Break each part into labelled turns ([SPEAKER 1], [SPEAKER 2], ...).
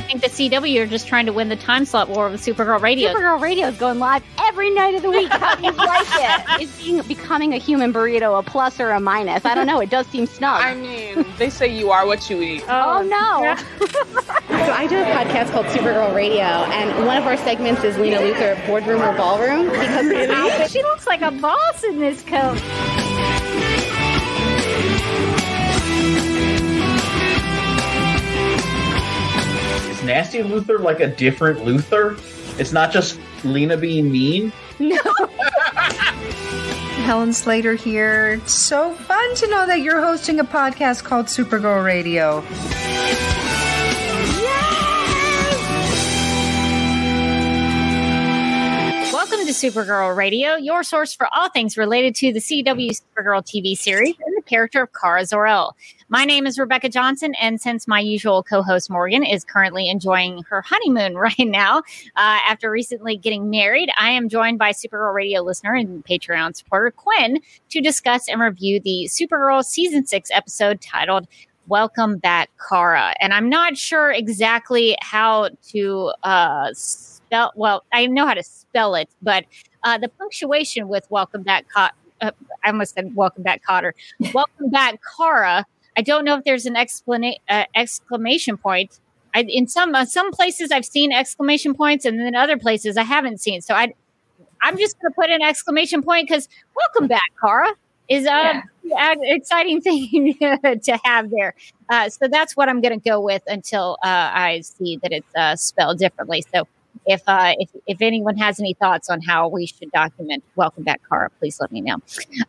[SPEAKER 1] Think the CW are just trying to win the time slot war with Supergirl Radio.
[SPEAKER 2] Supergirl Radio is going live every night of the week. How do you like it? Is being, becoming a human burrito a plus or a minus? I don't know. It does seem snug.
[SPEAKER 3] I mean, they say you are what you eat.
[SPEAKER 2] Oh, oh no.
[SPEAKER 4] so I do a podcast called Supergirl Radio, and one of our segments is Lena Luthor Boardroom or Ballroom because
[SPEAKER 2] really? she looks like a boss in this coat.
[SPEAKER 5] Nasty Luthor like a different Luthor? It's not just Lena being mean?
[SPEAKER 2] No.
[SPEAKER 6] Helen Slater here. It's so fun to know that you're hosting a podcast called Supergirl Radio.
[SPEAKER 1] Welcome to Supergirl Radio, your source for all things related to the CW Supergirl TV series and the character of Kara Zor-El. My name is Rebecca Johnson, and since my usual co host Morgan is currently enjoying her honeymoon right now uh, after recently getting married, I am joined by Supergirl Radio listener and Patreon supporter Quinn to discuss and review the Supergirl Season 6 episode titled Welcome Back, Kara. And I'm not sure exactly how to uh, spell, well, I know how to spell it, but uh, the punctuation with Welcome Back, uh, I almost said Welcome Back, Cotter. Welcome Back, Kara I don't know if there's an explana- uh, exclamation point. I, in some uh, some places I've seen exclamation points, and then other places I haven't seen. So I, I'm just going to put an exclamation point because "Welcome back, Kara" is a, yeah. an exciting thing to have there. Uh, so that's what I'm going to go with until uh, I see that it's uh, spelled differently. So if uh, if if anyone has any thoughts on how we should document welcome back Kara, please let me know.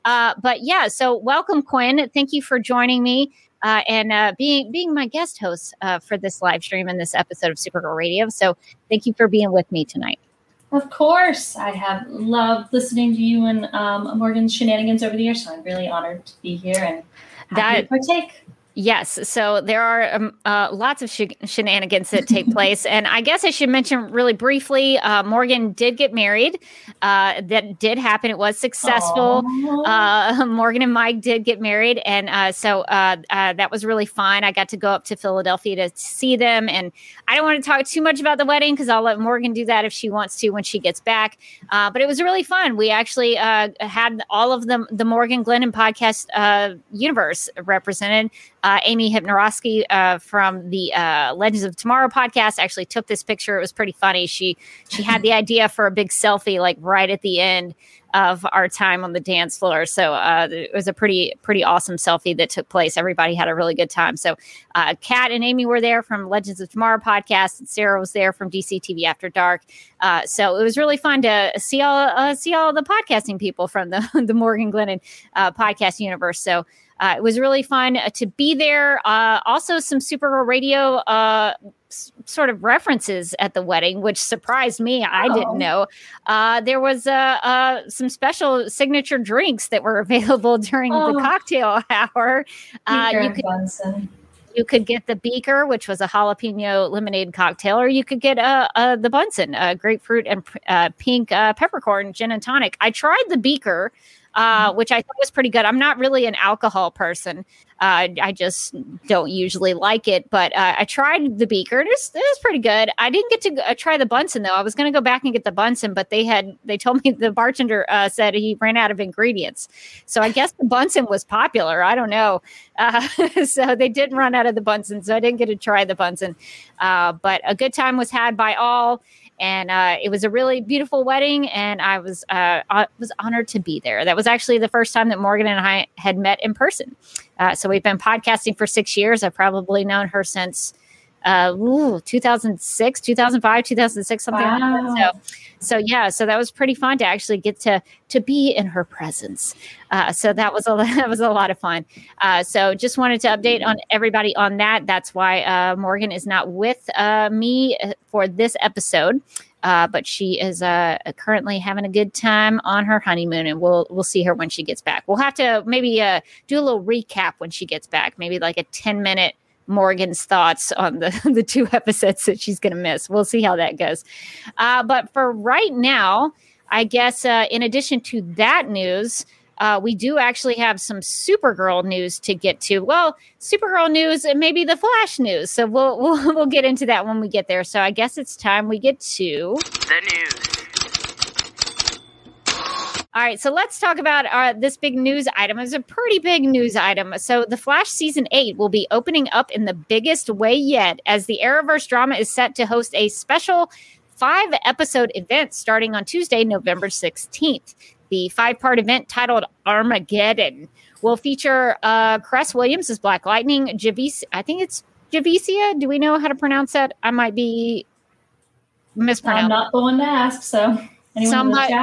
[SPEAKER 1] Uh, but yeah, so welcome Quinn. Thank you for joining me. Uh, and uh, being being my guest host uh, for this live stream and this episode of Supergirl Radio. So, thank you for being with me tonight.
[SPEAKER 7] Of course, I have loved listening to you and um, Morgan's shenanigans over the years. So I'm really honored to be here and that partake.
[SPEAKER 1] Yes. So there are um, uh, lots of sh- shenanigans that take place. And I guess I should mention really briefly uh, Morgan did get married. Uh, that did happen. It was successful. Uh, Morgan and Mike did get married. And uh, so uh, that was really fun. I got to go up to Philadelphia to see them. And I don't want to talk too much about the wedding because I'll let Morgan do that if she wants to when she gets back. but it was really fun. We actually had all of the, the Morgan Glennon podcast universe represented uh, Amy Hypnoroski uh, from the uh, Legends of Tomorrow podcast actually took this picture. It was pretty funny. She she had the idea for a big selfie like right at the end of our time on the dance floor. So uh, it was a pretty pretty awesome selfie that took place. Everybody had a really good time. So uh, Kat and Amy were there from Legends of Tomorrow podcast, and Sarah was there from DC TV After Dark. Uh, so it was really fun to see all uh, see all the podcasting people from the the Morgan Glennon uh, podcast universe. So uh, it was really fun to be there. Also, some Supergirl Radio sort of references at the wedding, which surprised me. I didn't oh. know. Uh, there was uh, some special signature drinks that were available during oh. the cocktail hour.
[SPEAKER 7] you could.
[SPEAKER 1] You could get the beaker, which was a jalapeno lemonade cocktail, or you could get uh, uh, the Bunsen, uh, grapefruit and uh, pink uh, peppercorn gin and tonic. I tried the beaker, uh, which I thought was pretty good. I'm not really an alcohol person. Uh, I just don't usually like it, but uh, I tried the beaker. It was, it was pretty good. I didn't get to uh, try the Bunsen though. I was going to go back and get the Bunsen, but they had they told me the bartender uh, said he ran out of ingredients. So I guess the Bunsen was popular. I don't know. Uh, so they didn't run out of the Bunsen, so I didn't get to try the Bunsen. Uh, but a good time was had by all and uh, it was a really beautiful wedding and i was uh, was honored to be there. That was actually the first time that morgan and i had met in person. Uh, so we've been podcasting for six years. I've probably known her since uh, ooh, 2006 2005 2006 something wow. like that. So so yeah so that was pretty fun to actually get to to be in her presence. Uh, so that was a that was a lot of fun. Uh, so just wanted to update on everybody on that. That's why uh, morgan is not with uh, me uh, for this episode. Uh, but she is uh, currently having a good time on her honeymoon, and we'll we'll see her when she gets back. We'll have to maybe uh, do a little recap when she gets back, maybe like a ten minute Morgan's thoughts on the, the two episodes that she's going to miss. We'll see how that goes. Uh, but for right now, I guess uh, in addition to that news, uh, we do actually have some Supergirl news to get to. Well, Supergirl news and maybe the Flash news. So we'll, we'll we'll get into that when we get there. So I guess it's time we get to
[SPEAKER 8] the news.
[SPEAKER 1] All right, so let's talk about uh, this big news item. It's a pretty big news item. So, The Flash season eight will be opening up in the biggest way yet, as the Arrowverse drama is set to host a special five episode event starting on Tuesday, November 16th. The five part event titled Armageddon will feature uh, Cress Williams as Black Lightning, Javicia, I think it's Javicia. Do we know how to pronounce that? I might be mispronouncing.
[SPEAKER 7] I'm not the one to ask, so Anyone
[SPEAKER 1] somebody,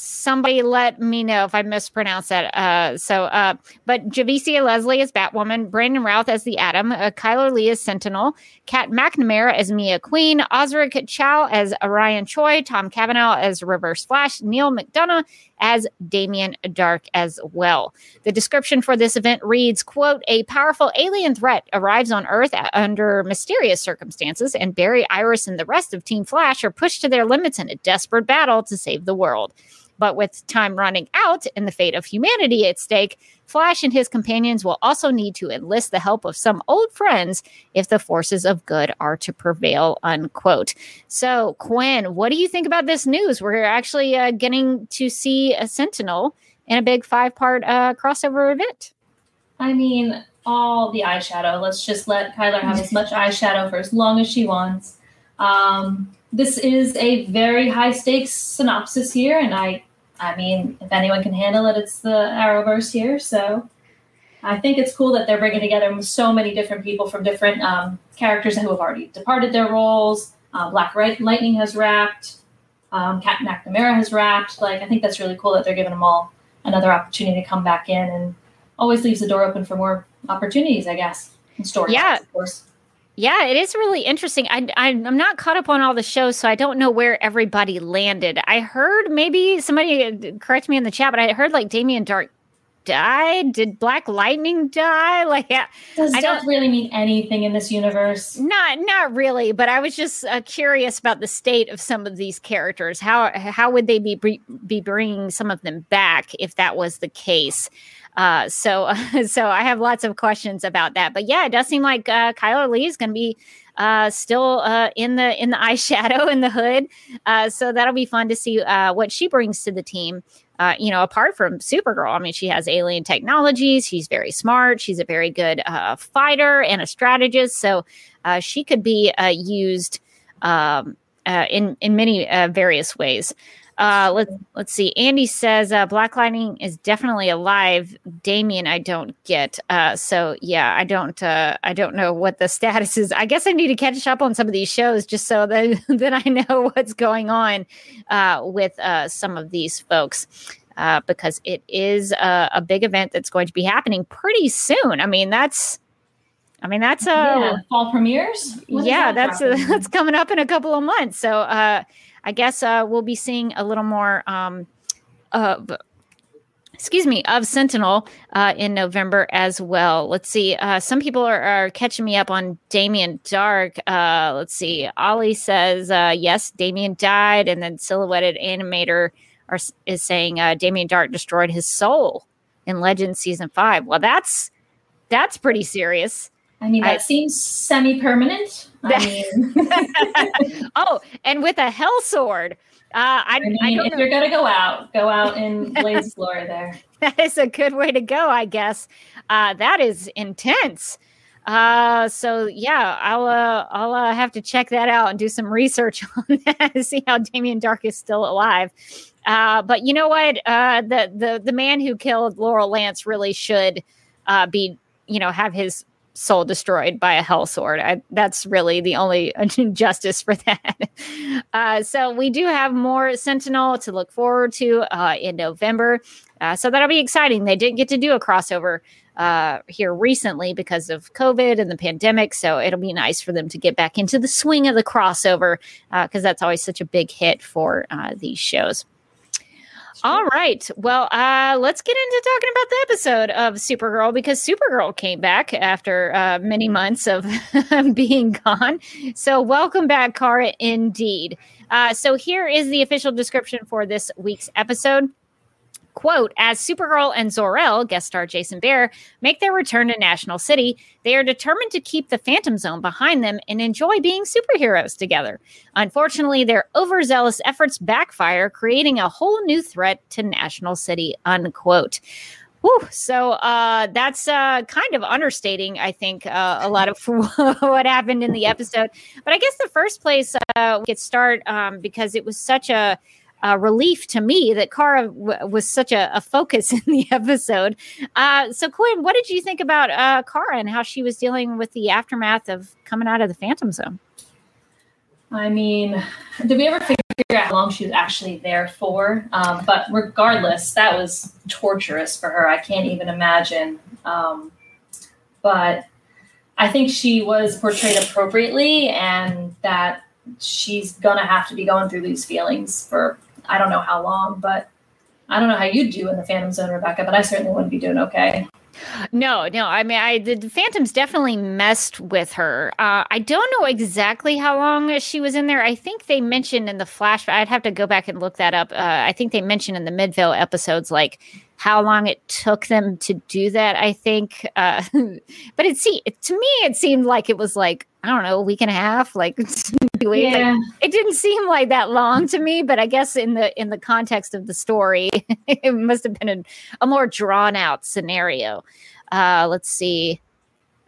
[SPEAKER 1] somebody let me know if I mispronounce that. Uh, so, uh, but Javicia Leslie as Batwoman, Brandon Routh as the Atom, uh, Chyler Leigh as Sentinel, Kat McNamara as Mia Queen, Osric Chau as Orion Choi, Tom Cavanagh as Reverse Flash, Neal McDonough as Damien Darhk as well. The description for this event reads, quote, a powerful alien threat arrives on Earth under mysterious circumstances, and Barry, Iris, and the rest of Team Flash are pushed to their limits in a desperate battle to save the world. But with time running out and the fate of humanity at stake, Flash and his companions will also need to enlist the help of some old friends if the forces of good are to prevail, unquote. So, Quinn, what do you think about this news? We're actually uh, getting to see a Sentinel in a big five part uh, crossover event.
[SPEAKER 7] I mean, all the eyeshadow. Let's just let Chyler have as much eyeshadow for as long as she wants. Um, this is a very high stakes synopsis here, and I I mean, if anyone can handle it, it's the Arrowverse here. So I think it's cool that they're bringing together so many different people from different um, characters who have already departed their roles. Uh, Black Lightning has wrapped. Um, Kat McNamara has wrapped. Like, I think that's really cool that they're giving them all another opportunity to come back in and always leaves the door open for more opportunities, I guess, and stories.
[SPEAKER 1] Yeah.
[SPEAKER 7] Of course.
[SPEAKER 1] Yeah, it is really interesting. I, I, am not caught up on all the shows, so I don't know where everybody landed. I heard maybe somebody uh, correct me in the chat, but I heard like Damien Darhk died. Did Black Lightning die? Like, yeah,
[SPEAKER 7] does I don't really mean anything in this universe.
[SPEAKER 1] Not, not really. But I was just uh, curious about the state of some of these characters. How how would they be be bringing some of them back if that was the case? Uh, so, so I have lots of questions about that. But yeah, it does seem like uh, Chyler Leigh is going to be uh, still uh, in the in the eyeshadow in the hood. Uh, so that'll be fun to see uh, what she brings to the team. Uh, you know, apart from Supergirl, I mean, she has alien technologies. She's very smart. She's a very good uh, fighter and a strategist. So uh, she could be uh, used um, uh, in in many uh, various ways. Uh, let's let's see. Andy says uh, Black Lightning is definitely alive. Damien, I don't get. Uh, so yeah, I don't. Uh, I don't know what the status is. I guess I need to catch up on some of these shows just so that that I know what's going on uh, with uh, some of these folks. Uh, because it is a, a big event that's going to be happening pretty soon. I mean, that's I mean, that's a uh,
[SPEAKER 7] yeah, fall premieres.
[SPEAKER 1] What yeah, that that's uh, that's coming up in a couple of months. So uh, I guess uh, we'll be seeing a little more um, of, excuse me, of Sentinel uh, in November as well. Let's see. Uh, some people are, are, catching me up on Damien Darhk. Uh, let's see. Ollie says, uh, yes, Damien died. And then Silhouetted Animator are, is saying uh, Damien Darhk destroyed his soul in Legends Season 5. Well, that's that's pretty serious.
[SPEAKER 7] I mean, that I, seems semi-permanent. I
[SPEAKER 1] mean, oh, and with a hell sword. Uh, I,
[SPEAKER 7] I, mean, I if know. you're gonna go out, go out in Blaze's glory. There,
[SPEAKER 1] that is a good way to go, I guess. Uh, that is intense. Uh, so yeah, I'll uh, I'll uh, have to check that out and do some research on that to see how Damien Darhk is still alive. Uh, but you know what? Uh, the the the man who killed Laurel Lance really should uh, be you know have his soul destroyed by a hell sword. I, that's really the only justice for that. Uh, so we do have more Sentinel to look forward to uh, in November. Uh, so that'll be exciting. They didn't get to do a crossover uh, here recently because of COVID and the pandemic. So it'll be nice for them to get back into the swing of the crossover because uh, that's always such a big hit for uh, these shows. All right. Well, uh, let's get into talking about the episode of Supergirl because Supergirl came back after uh, many months of being gone. So, welcome back, Kara, indeed. Uh, so, here is the official description for this week's episode. Quote, as Supergirl and Zor-El, guest star Jason Behr, make their return to National City, they are determined to keep the Phantom Zone behind them and enjoy being superheroes together. Unfortunately, their overzealous efforts backfire, creating a whole new threat to National City, unquote. Whew, so uh, that's uh, kind of understating, I think, uh, a lot of what happened in the episode. But I guess the first place uh, we could start um, because it was such a uh, relief to me that Kara w- was such a, a, focus in the episode. Uh, so, Quinn, what did you think about uh, Kara and how she was dealing with the aftermath of coming out of the Phantom Zone?
[SPEAKER 7] I mean, did we ever figure out how long she was actually there for? Um, but regardless, that was torturous for her. I can't even imagine. Um, but I think she was portrayed appropriately, and that she's gonna have to be going through these feelings for I don't know how long, but I don't know how you'd do in the Phantom Zone, Rebecca, but I certainly wouldn't be doing okay.
[SPEAKER 1] No, no. I mean, I the, Phantoms definitely messed with her. Uh, I don't know exactly how long she was in there. I think they mentioned in the flashback. I'd have to go back and look that up. Uh, I think they mentioned in the Midvale episodes, like how long it took them to do that. I think, uh, but it see to me, it seemed like it was like I don't know, a week and a half, like, yeah. like it didn't seem like that long to me. But I guess in the in the context of the story, it must have been a, a more drawn out scenario. Uh, let's see.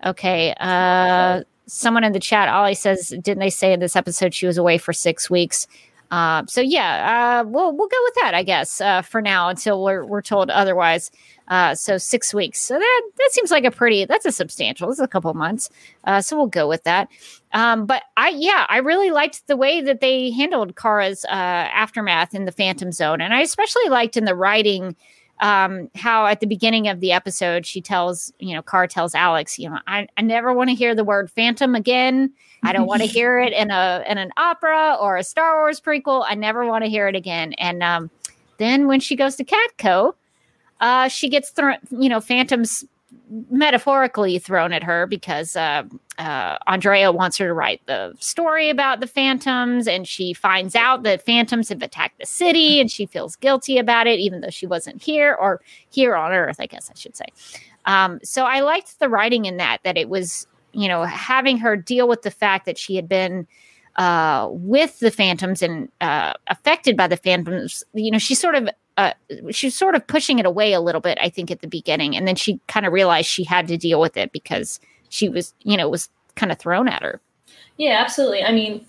[SPEAKER 1] Okay. Uh, someone in the chat, Ollie says, didn't they say in this episode she was away for six weeks? Uh, so yeah, uh, we'll we'll go with that, I guess, uh, for now until we're we're told otherwise. Uh, so six weeks. So that that seems like a pretty that's a substantial. It's a couple months. Uh, so we'll go with that. Um, but I yeah, I really liked the way that they handled Kara's uh, aftermath in the Phantom Zone, and I especially liked in the writing um, how at the beginning of the episode she tells you know Kara tells Alex, you know, I, I never want to hear the word Phantom again. I don't want to hear it in a in an opera or a Star Wars prequel. I never want to hear it again. And um, then when she goes to Catco, uh, she gets thrown, you know, phantoms metaphorically thrown at her because uh, uh, Andrea wants her to write the story about the phantoms, and she finds out that phantoms have attacked the city, and she feels guilty about it, even though she wasn't here or here on Earth, I guess I should say. Um, so I liked the writing in that that it was you know, having her deal with the fact that she had been uh, with the Phantoms and uh, affected by the Phantoms, you know, she sort of uh, she's sort of pushing it away a little bit, I think, at the beginning, and then she kind of realized she had to deal with it because she was, you know, was kind of thrown at her.
[SPEAKER 7] Yeah, absolutely. I mean,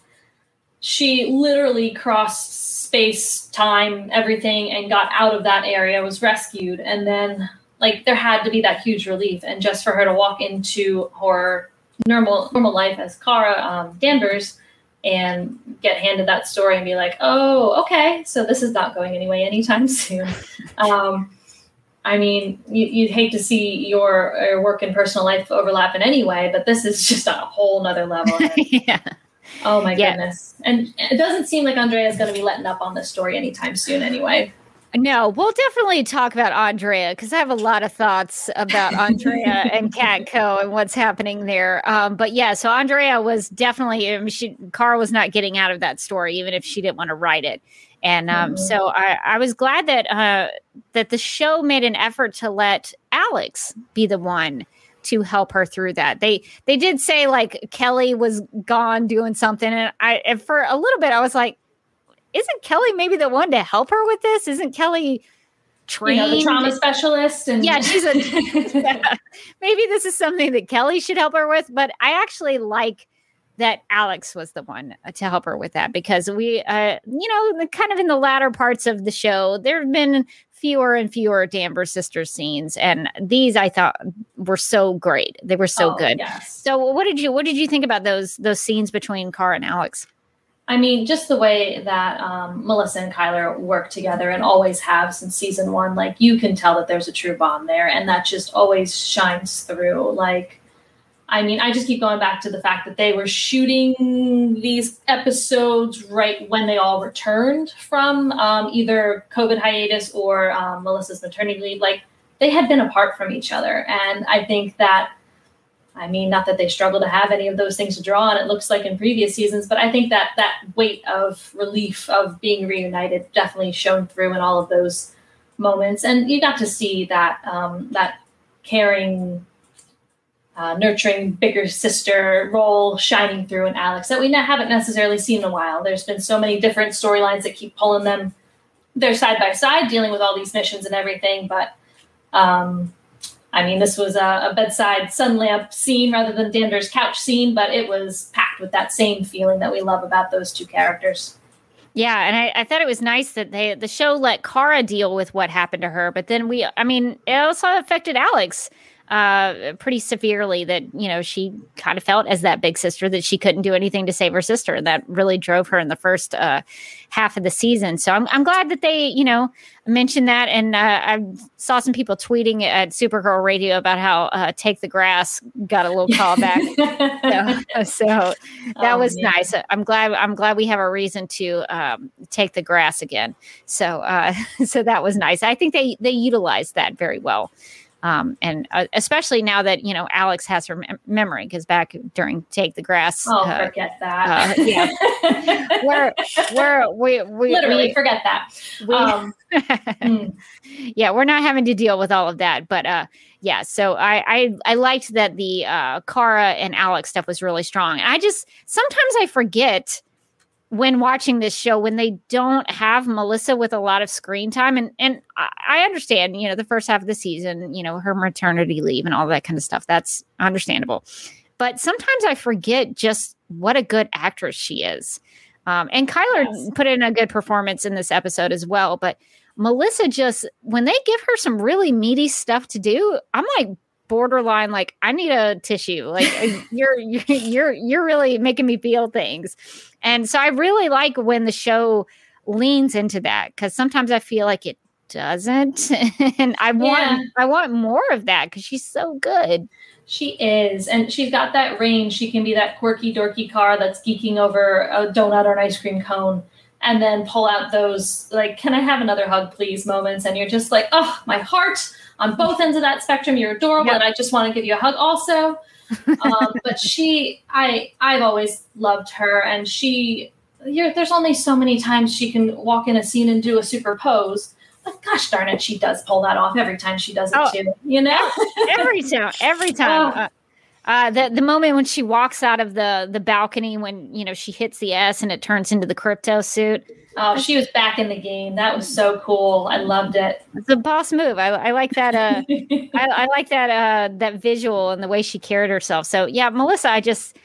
[SPEAKER 7] she literally crossed space, time, everything, and got out of that area, was rescued, and then like there had to be that huge relief, and just for her to walk into her normal normal life as Kara um, Danvers and get handed that story and be like, oh, okay, so this is not going anyway anytime soon. um, I mean, you, would hate to see your, your, work and personal life overlap in any way, but this is just a whole nother level.
[SPEAKER 1] yeah.
[SPEAKER 7] Oh my yeah. goodness. And it doesn't seem like Andrea is going to be letting up on this story anytime soon anyway.
[SPEAKER 1] No, we'll definitely talk about Andrea because I have a lot of thoughts about Andrea and Catco and what's happening there. Um, but yeah, so Andrea was definitely, I mean, she, Kara was not getting out of that story, even if she didn't want to write it. And um, mm-hmm. so I, I, was glad that uh, that the show made an effort to let Alex be the one to help her through that. They they did say like Kelly was gone doing something, and I and for a little bit I was like, isn't Kelly maybe the one to help her with this? Isn't Kelly trained?
[SPEAKER 7] You know, the trauma specialist and
[SPEAKER 1] yeah, she's a maybe this is something that Kelly should help her with. But I actually like that Alex was the one to help her with that because we, uh, you know, kind of in the latter parts of the show, there have been fewer and fewer Danvers sisters scenes, and these I thought were so great. They were so oh, good. Yes. So, what did you what did you think about those those scenes between Kara and Alex?
[SPEAKER 7] I mean, just the way that um, Melissa and Chyler work together and always have since season one, like you can tell that there's a true bond there, and that just always shines through. Like, I mean, I just keep going back to the fact that they were shooting these episodes right when they all returned from um, either COVID hiatus or um, Melissa's maternity leave. Like they had been apart from each other. And I think that, I mean, not that they struggle to have any of those things to draw on, it looks like in previous seasons, but I think that that weight of relief of being reunited definitely shone through in all of those moments. And you got to see that, um, that caring, uh, nurturing bigger sister role shining through in Alex that we haven't necessarily seen in a while. There's been so many different storylines that keep pulling them. They're side by side dealing with all these missions and everything, but um, I mean, this was a, a, bedside sun lamp scene rather than Danvers' couch scene, but it was packed with that same feeling that we love about those two characters.
[SPEAKER 1] Yeah, and I, I thought it was nice that they the show let Kara deal with what happened to her, but then we, I mean, it also affected Alex uh, pretty severely that you know she kind of felt as that big sister that she couldn't do anything to save her sister and that really drove her in the first uh, half of the season. So I'm, I'm glad that they you know mentioned that. And uh, i saw some people tweeting at supergirl radio about how uh, take the grass got a little call back. So, so, that oh, was man. nice. I'm glad i'm glad we have a reason to um, take the grass again. So uh, so that was nice. I think they they utilized that very well um, and uh, especially now that you know Alex has her mem- memory, because back during Take the Grass,
[SPEAKER 7] oh, uh, forget that.
[SPEAKER 1] Uh, yeah, we're we're we, we
[SPEAKER 7] literally
[SPEAKER 1] we,
[SPEAKER 7] forget that. We, um,
[SPEAKER 1] mm. Yeah, we're not having to deal with all of that, but uh, yeah. So I I, I liked that the uh, Kara and Alex stuff was really strong. And I just sometimes I forget when watching this show when they don't have Melissa with a lot of screen time and and I understand you know the first half of the season you know her maternity leave and all that kind of stuff that's understandable but sometimes I forget just what a good actress she is um, and Chyler yes. put in a good performance in this episode as well but Melissa just when they give her some really meaty stuff to do I'm like borderline like I need a tissue. Like uh, you're you're you're really making me feel things. And so I really like when the show leans into that cuz sometimes I feel like it doesn't and I want yeah. I want more of that cuz she's so good.
[SPEAKER 7] She is, and she's got that range. She can be that quirky, dorky car that's geeking over a donut or an ice cream cone, and then pull out those like, "Can I have another hug, please?" moments, and you're just like, "Oh, my heart! on both ends of that spectrum. You're adorable, yep. and I just want to give you a hug also. um, but she, I, I've always loved her, and she. there's only so many times she can walk in a scene and do a super pose But gosh darn it, she does pull that off every time she does it oh, too. You know,
[SPEAKER 1] every time, every time. Oh. Uh, uh, the the moment when she walks out of the the balcony when you know she hits the S and it turns into the crypto suit.
[SPEAKER 7] Oh, she was back in the game. That was so cool. I loved it.
[SPEAKER 1] It's a boss move. I, I like that. Uh, I, I, like that. Uh, that visual and the way she carried herself. So yeah, Melissa. I just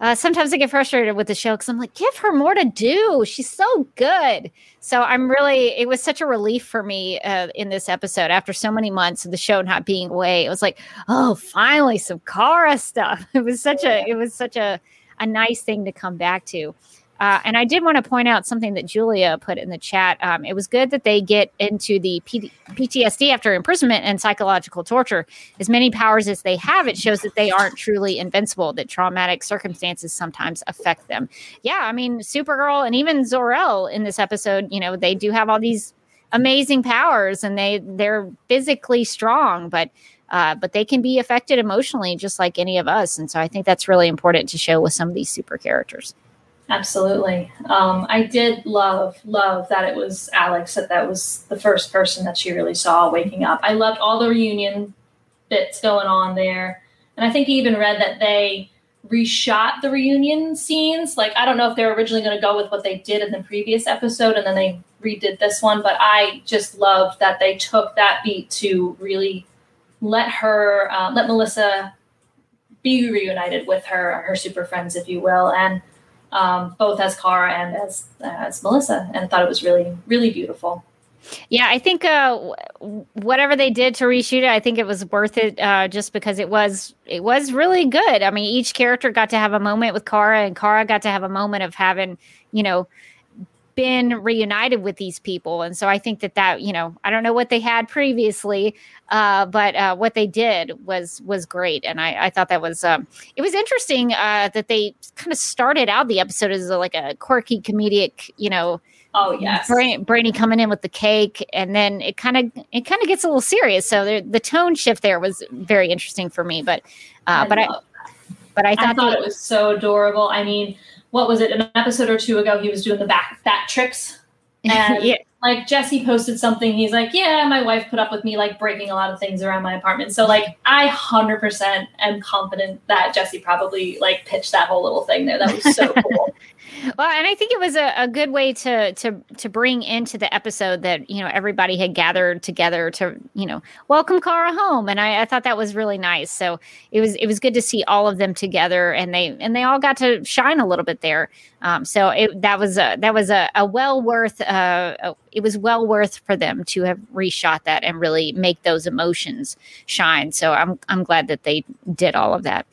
[SPEAKER 1] uh, sometimes I get frustrated with the show because I'm like, give her more to do. She's so good. So I'm really. It was such a relief for me uh, in this episode after so many months of the show not being away. It was like, oh, finally some Kara stuff. It was such a. It was such a a nice thing to come back to. Uh, and I did want to point out something that Julia put in the chat. Um, it was good that they get into the P- PTSD after imprisonment and psychological torture. As many powers as they have, it shows that they aren't truly invincible, that traumatic circumstances sometimes affect them. Yeah, I mean, Supergirl and even Zor-El in this episode, you know, they do have all these amazing powers and they they're physically strong, but uh, but they can be affected emotionally just like any of us. And so I think that's really important to show with some of these super characters.
[SPEAKER 7] Absolutely. Um, I did love, love that it was Alex, that that was the first person that she really saw waking up. I loved all the reunion bits going on there. And I think he even read that they reshot the reunion scenes. Like, I don't know if they were originally going to go with what they did in the previous episode and then they redid this one, but I just loved that they took that beat to really let her, uh, let Melissa be reunited with her, her super friends, if you will. And um, both as Kara and as as Melissa, and thought it was really really beautiful.
[SPEAKER 1] Yeah, I think uh, whatever they did to reshoot it, I think it was worth it uh, just because it was it was really good. I mean, each character got to have a moment with Kara, and Kara got to have a moment of having you know been reunited with these people, and so I think that that you know I don't know what they had previously, uh, but uh, what they did was was great, and I, I thought that was um, it was interesting uh, that they kind of started out the episode as a, like a quirky comedic, you know.
[SPEAKER 7] Oh yes,
[SPEAKER 1] Brainy, Brainy coming in with the cake, and then it kind of it kind of gets a little serious. So the, the tone shift there was very interesting for me. But uh,
[SPEAKER 7] I
[SPEAKER 1] but I
[SPEAKER 7] love
[SPEAKER 1] but I
[SPEAKER 7] I
[SPEAKER 1] thought,
[SPEAKER 7] thought
[SPEAKER 1] that-
[SPEAKER 7] it was so adorable. I mean, what was it? An episode or two ago, he was doing the back fat tricks, and
[SPEAKER 1] yeah,
[SPEAKER 7] like Jesse posted something. He's like, "Yeah, my wife put up with me like breaking a lot of things around my apartment." So like, I hundred percent am confident that Jesse probably like pitched that whole little thing there. That was so cool.
[SPEAKER 1] Well, and I think it was a, a good way to to to bring into the episode that you know everybody had gathered together to you know welcome Kara home, and I, I thought that was really nice. So it was it was good to see all of them together, and they and they all got to shine a little bit there. Um, so it, that was a that was a, a well worth uh, a- it was well worth for them to have reshot that and really make those emotions shine. So I'm I'm glad that they did all of that.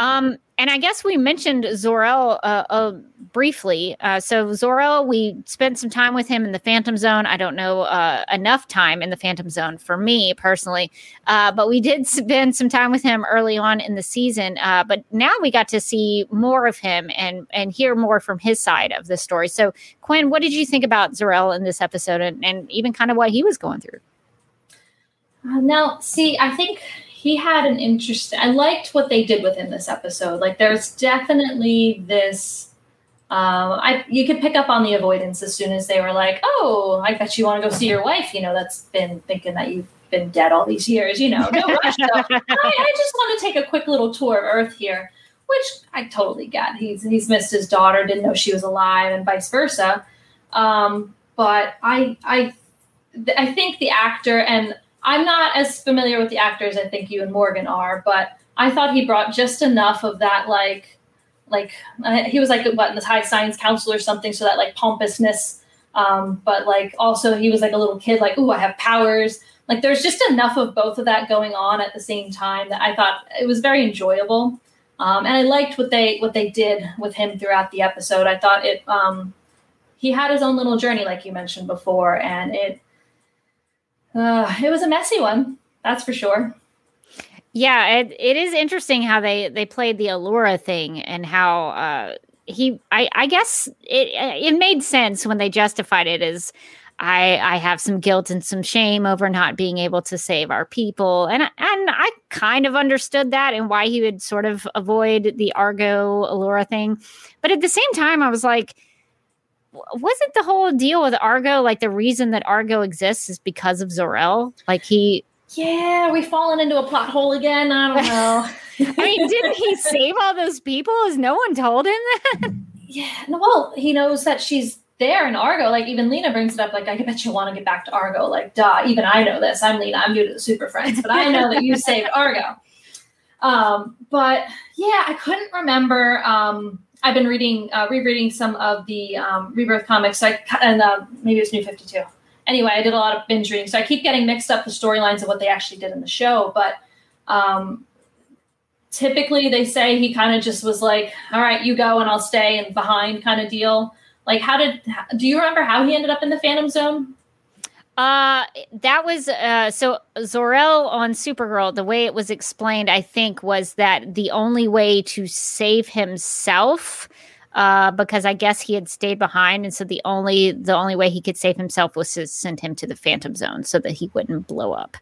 [SPEAKER 1] Um, and I guess we mentioned Zor-El uh, uh, briefly. Uh, so Zor-El, we spent some time with him in the Phantom Zone. I don't know uh, enough time in the Phantom Zone for me personally, uh, but we did spend some time with him early on in the season. Uh, but now we got to see more of him and and hear more from his side of the story. So Quinn, what did you think about Zor-El in this episode, and, and even kind of what he was going through?
[SPEAKER 7] Now, see, I think he had an interest. I liked what they did with him this episode. Like, there's definitely this. Um, I you could pick up on the avoidance as soon as they were like, "Oh, I bet you want to go see your wife." You know, that's been thinking that you've been dead all these years. You know, no rush. I, I just want to take a quick little tour of Earth here, which I totally get. He's he's missed his daughter, didn't know she was alive, and vice versa. Um, but I I I think the actor and I'm not as familiar with the actors I think you and Morgan are, but I thought he brought just enough of that like like uh, he was like what in this high science council or something, so that like pompousness. Um, but like also he was like a little kid, like ooh I have powers. Like there's just enough of both of that going on at the same time that I thought it was very enjoyable. Um, and I liked what they what they did with him throughout the episode. I thought it um, he had his own little journey, like you mentioned before, and it uh, it was a messy one, that's for sure.
[SPEAKER 1] Yeah, it, it is interesting how they they played the Alura thing and how uh, he. I I guess it it made sense when they justified it as. I, I have some guilt and some shame over not being able to save our people, and and I kind of understood that and why he would sort of avoid the Argo Alura thing, but at the same time, I was like, wasn't the whole deal with Argo like the reason that Argo exists is because of Zor-El? Like he
[SPEAKER 7] Yeah, we've fallen into a plot hole again. I don't know.
[SPEAKER 1] I mean, didn't he save all those people? Has no one told him that?
[SPEAKER 7] yeah, no, well, he knows that she's there in Argo. Like even Lena brings it up. Like I bet you want to get back to Argo. Like duh, even I know this. I'm Lena. I'm new to the Super Friends, but I know that you saved Argo. Um, but yeah, I couldn't remember. Um, I've been reading, uh, rereading some of the um, Rebirth comics, so I, and uh, maybe it's New Fifty Two. Anyway, I did a lot of binge reading, so I keep getting mixed up the storylines of what they actually did in the show. But um, typically, they say he kind of just was like, "All right, you go, and I'll stay," and behind kind of deal. Like, how did? Do you remember how he ended up in the Phantom Zone?
[SPEAKER 1] Uh, that was uh, so Zor-El on Supergirl. The way it was explained, I think, was that the only way to save himself, uh, because I guess he had stayed behind, and so the only the only way he could save himself was to send him to the Phantom Zone so that he wouldn't blow up.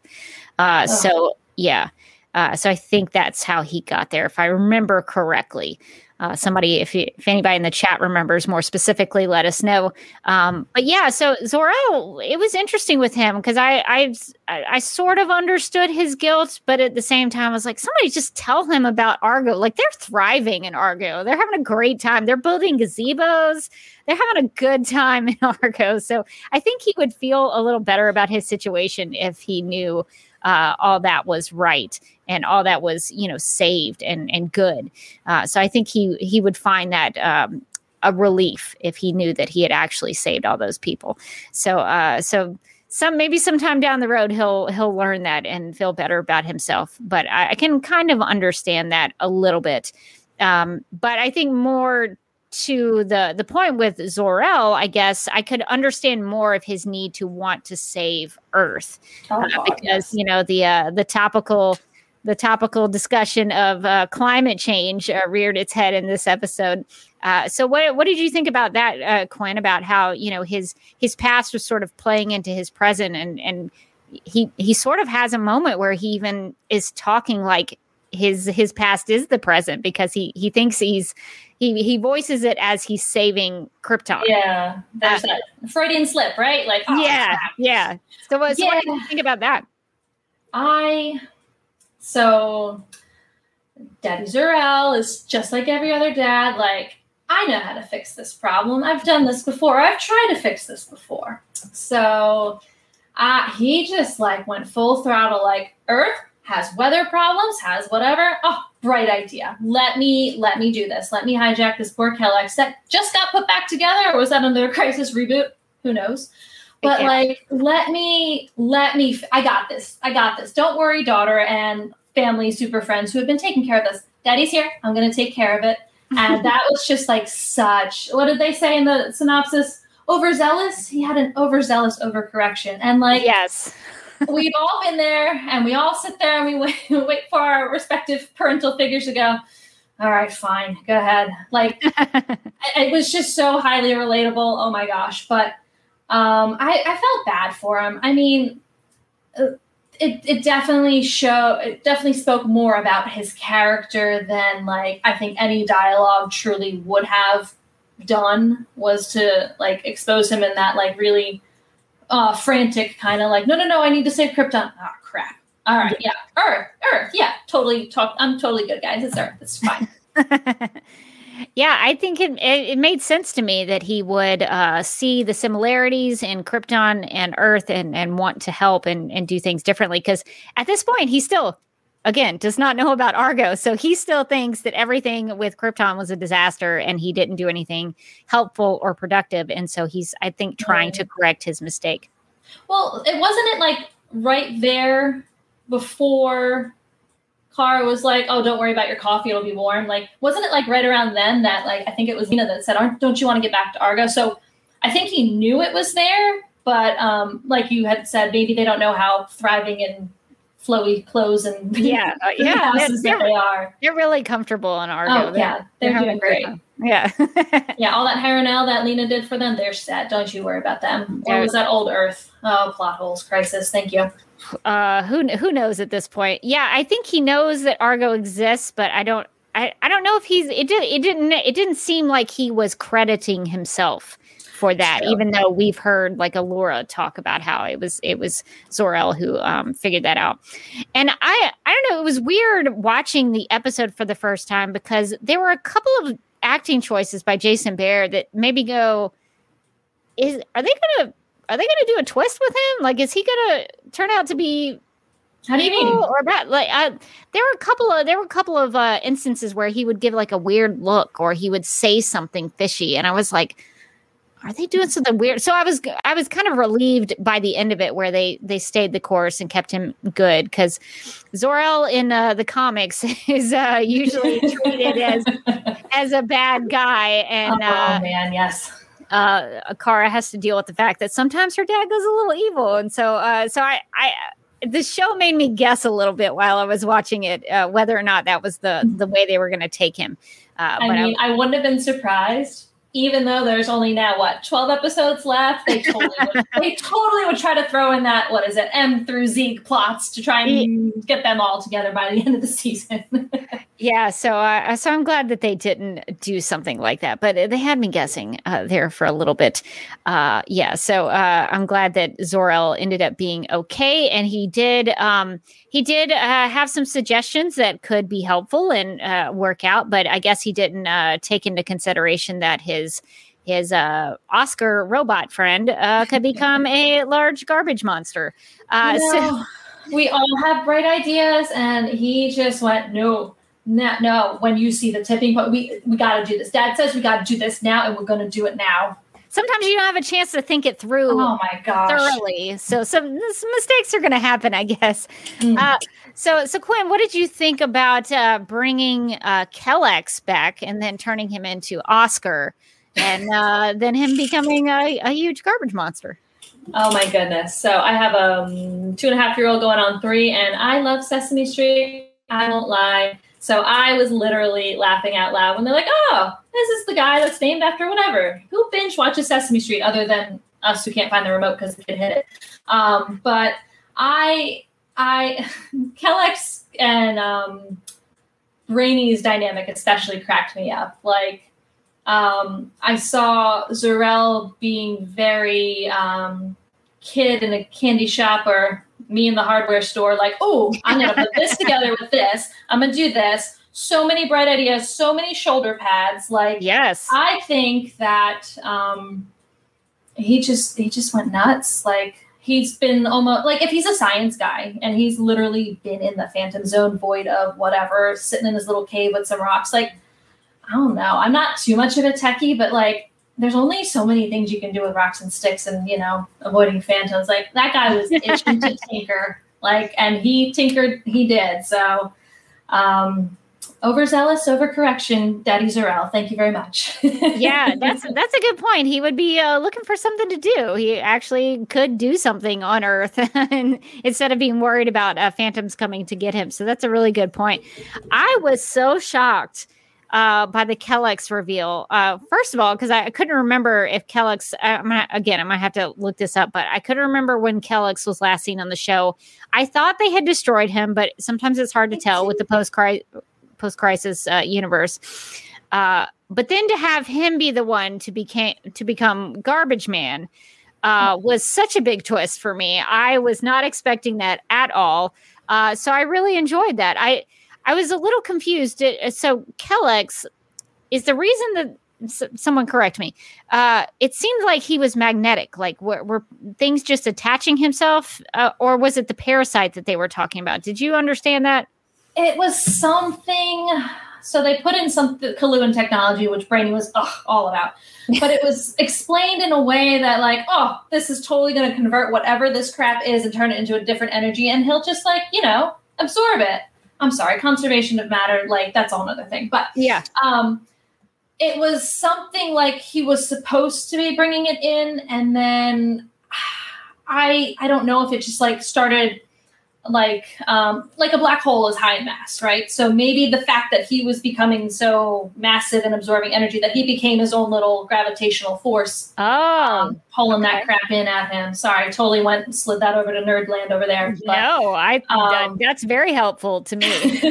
[SPEAKER 1] Uh, so yeah, uh, so I think that's how he got there, if I remember correctly. Uh, somebody, if you, if anybody in the chat remembers more specifically, let us know. Um, but yeah, so Zor-El, it was interesting with him because I I I sort of understood his guilt, but at the same time, I was like, somebody just tell him about Argo. Like they're thriving in Argo. They're having a great time. They're building gazebos. They're having a good time in Argo. So I think he would feel a little better about his situation if he knew uh, all that was right and all that was you know saved and and good. Uh, so I think he he would find that um, a relief if he knew that he had actually saved all those people. So uh, so some maybe sometime down the road he'll he'll learn that and feel better about himself. But I, I can kind of understand that a little bit. Um, but I think more to the the point with Zor-El, I guess I could understand more of his need to want to save Earth
[SPEAKER 7] Oh,
[SPEAKER 1] uh, because
[SPEAKER 7] yes.
[SPEAKER 1] you know the uh, the topical the topical discussion of uh, climate change uh, reared its head in this episode. Uh, so what what did you think about that, uh, Quinn? About how you know his his past was sort of playing into his present, and and he he sort of has a moment where he even is talking like his his past is the present because he he thinks he's he he voices it as he's saving Krypton.
[SPEAKER 7] Yeah, there's that Freudian slip, right? Like, oh,
[SPEAKER 1] yeah,
[SPEAKER 7] crap.
[SPEAKER 1] yeah. So, what, so what do you think about that?
[SPEAKER 7] I so Daddy Zor-El is just like every other dad. Like, I know how to fix this problem. I've done this before. I've tried to fix this before. So, uh, he just like went full throttle. Like, Earth has weather problems, has whatever. Oh, bright idea. Let me let me do this. Let me hijack this poor Kelex that just got put back together. Or was that under a crisis reboot? Who knows? But like, let me, let me, I got this. I got this. Don't worry, daughter and family, super friends who have been taking care of this. Daddy's here. I'm going to take care of it. And that was just like such, what did they say in the synopsis? Overzealous. He had an overzealous overcorrection. And like,
[SPEAKER 1] Yes.
[SPEAKER 7] We've all been there and we all sit there and we wait, wait for our respective parental figures to go, all right, fine, go ahead. Like, it was just so highly relatable. Oh my gosh. But um, I, I felt bad for him. I mean, uh, it, it definitely show it definitely spoke more about his character than like I think any dialogue truly would have done was to like expose him in that like really uh frantic kind of like no no no I need to save Krypton. Oh crap. All right, yeah. Earth, Earth, yeah, totally talk I'm totally good, guys. It's Earth. It's fine.
[SPEAKER 1] yeah, I think it, it it made sense to me that he would uh, see the similarities in Krypton and Earth and and want to help and and do things differently. Because at this point, he's still, again, does not know about Argo, so he still thinks that everything with Krypton was a disaster and he didn't do anything helpful or productive. And so he's, I think, trying to correct his mistake.
[SPEAKER 7] Well, it wasn't it like right there before Kara was like, "Oh, don't worry about your coffee; it'll be warm." Like, wasn't it like right around then that like I think it was Nina that said, "Don't you want to get back to Argo?" So I think he knew it was there, but um, like you had said, maybe they don't know how thriving in flowy clothes and
[SPEAKER 1] Yeah, uh, yeah,
[SPEAKER 7] houses
[SPEAKER 1] they're-
[SPEAKER 7] that they are.
[SPEAKER 1] They're really comfortable in Argo.
[SPEAKER 7] Oh yeah, they're,
[SPEAKER 1] a
[SPEAKER 7] doing great.
[SPEAKER 1] Yeah.
[SPEAKER 7] Yeah, all that hair and nail that Lena did for them, they're set. Don't you worry about them. Or was that old Earth? Oh, plot holes, crisis. Thank you.
[SPEAKER 1] uh who who knows at this point yeah i think he knows that argo exists but i don't i, I don't know if he's it did it didn't it didn't seem like he was crediting himself for that
[SPEAKER 7] True.
[SPEAKER 1] even though we've heard like Alura talk about how it was it was Zor-El who um figured that out and i i don't know it was weird watching the episode for the first time because there were a couple of acting choices by Jason Behr that maybe go is are they gonna are they gonna do a twist with him like is he gonna turn out to be
[SPEAKER 7] How do you
[SPEAKER 1] evil
[SPEAKER 7] mean?
[SPEAKER 1] or bad like uh, there were a couple of there were a couple of uh instances where he would give like a weird look or he would say something fishy and i was like are they doing something weird so i was i was kind of relieved by the end of it where they they stayed the course and kept him good because Zor-El in uh, the comics is uh usually treated as as a bad guy and
[SPEAKER 7] oh
[SPEAKER 1] uh
[SPEAKER 7] man, yes.
[SPEAKER 1] uh, Kara has to deal with the fact that sometimes her dad goes a little evil, and so uh, so I I the show made me guess a little bit while I was watching it uh, whether or not that was the the way they were going to take him. Uh,
[SPEAKER 7] I
[SPEAKER 1] but
[SPEAKER 7] mean, I wouldn't have been surprised, even though there's only now what twelve episodes left. They totally, would, they totally would try to throw in that what is it M through Z plots to try and get them all together by the end of the season.
[SPEAKER 1] yeah, so uh, so I'm glad that they didn't do something like that, but they had me guessing uh, there for a little bit. Uh, yeah, so uh, I'm glad that Zor-El ended up being okay, and he did um, he did uh, have some suggestions that could be helpful and uh, work out, but I guess he didn't uh, take into consideration that his his uh, Oscar robot friend uh, could become a large garbage monster. Uh,
[SPEAKER 7] You
[SPEAKER 1] so
[SPEAKER 7] we all have bright ideas, and he just went no. No, no, when you see the tipping point, we we got to do this. Dad says we got to do this now, and we're going to do it now.
[SPEAKER 1] Sometimes you don't have a chance to think it through
[SPEAKER 7] Oh my gosh.
[SPEAKER 1] thoroughly. So some, some mistakes are going to happen, I guess.
[SPEAKER 7] Mm.
[SPEAKER 1] Uh, so, so Quinn, what did you think about uh, bringing uh, Kelex back and then turning him into Oscar, and uh, then him becoming a, a huge garbage monster?
[SPEAKER 7] Oh my goodness. So I have a um, two and a half year old going on three, and I love Sesame Street. I won't lie. So I was literally laughing out loud when they're like, oh, this is the guy that's named after whatever. Who binge watches Sesame Street other than us who can't find the remote because the kid hit it? Um, but I, I, Kelex and um, Brainy's dynamic especially cracked me up. Like, um, I saw Zor-El being very um, kid in a candy shop or me in the hardware store, like, oh, I'm going to put this together with this. I'm going to do this. So many bright ideas, so many shoulder pads. Like,
[SPEAKER 1] Yes.
[SPEAKER 7] I think that um, he just he just went nuts. Like he's been almost like if he's a science guy and he's literally been in the phantom zone, void of whatever, sitting in his little cave with some rocks. Like I don't know. I'm not too much of a techie, but like there's only so many things you can do with rocks and sticks and you know avoiding phantoms. Like that guy was itching to tinker. Like and he tinkered. He did so. Um, overzealous overcorrection daddy Zor-El thank you very much
[SPEAKER 1] yeah, that's that's a good point. He would be uh, looking for something to do. He actually could do something on Earth, and instead of being worried about uh, phantoms coming to get him. So that's a really good point. I was so shocked uh, by the Kelex reveal. Uh, first of all, because I, I couldn't remember if Kelex. I'm again, I might have to look this up, but I couldn't remember when Kelex was last seen on the show. I thought they had destroyed him, but sometimes it's hard to tell with the post post crisis uh, universe. Uh, but then to have him be the one to became to become garbage man uh, was such a big twist for me. I was not expecting that at all. Uh, so I really enjoyed that. I I was a little confused. Uh, So Kelex is the reason that someone correct me. Uh, it seemed like he was magnetic. Like were, were things just attaching himself, uh, or was it the parasite that they were talking about? Did you understand that?
[SPEAKER 7] it was something so they put in some Coluan technology which brainy was ugh, all about but it was explained in a way that like oh this is totally going to convert whatever this crap is and turn it into a different energy and he'll just like you know absorb it i'm sorry conservation of matter like that's all another thing but
[SPEAKER 1] Yeah.
[SPEAKER 7] um it was something like he was supposed to be bringing it in and then i i don't know if it just like started like um like a black hole is high in mass right so maybe the fact that he was becoming so massive and absorbing energy that he became his own little gravitational force
[SPEAKER 1] Oh,
[SPEAKER 7] um, pulling
[SPEAKER 1] okay.
[SPEAKER 7] that crap in at him sorry totally went and slid that over to nerdland over there but
[SPEAKER 1] no, I
[SPEAKER 7] um,
[SPEAKER 1] that, that's very helpful to me.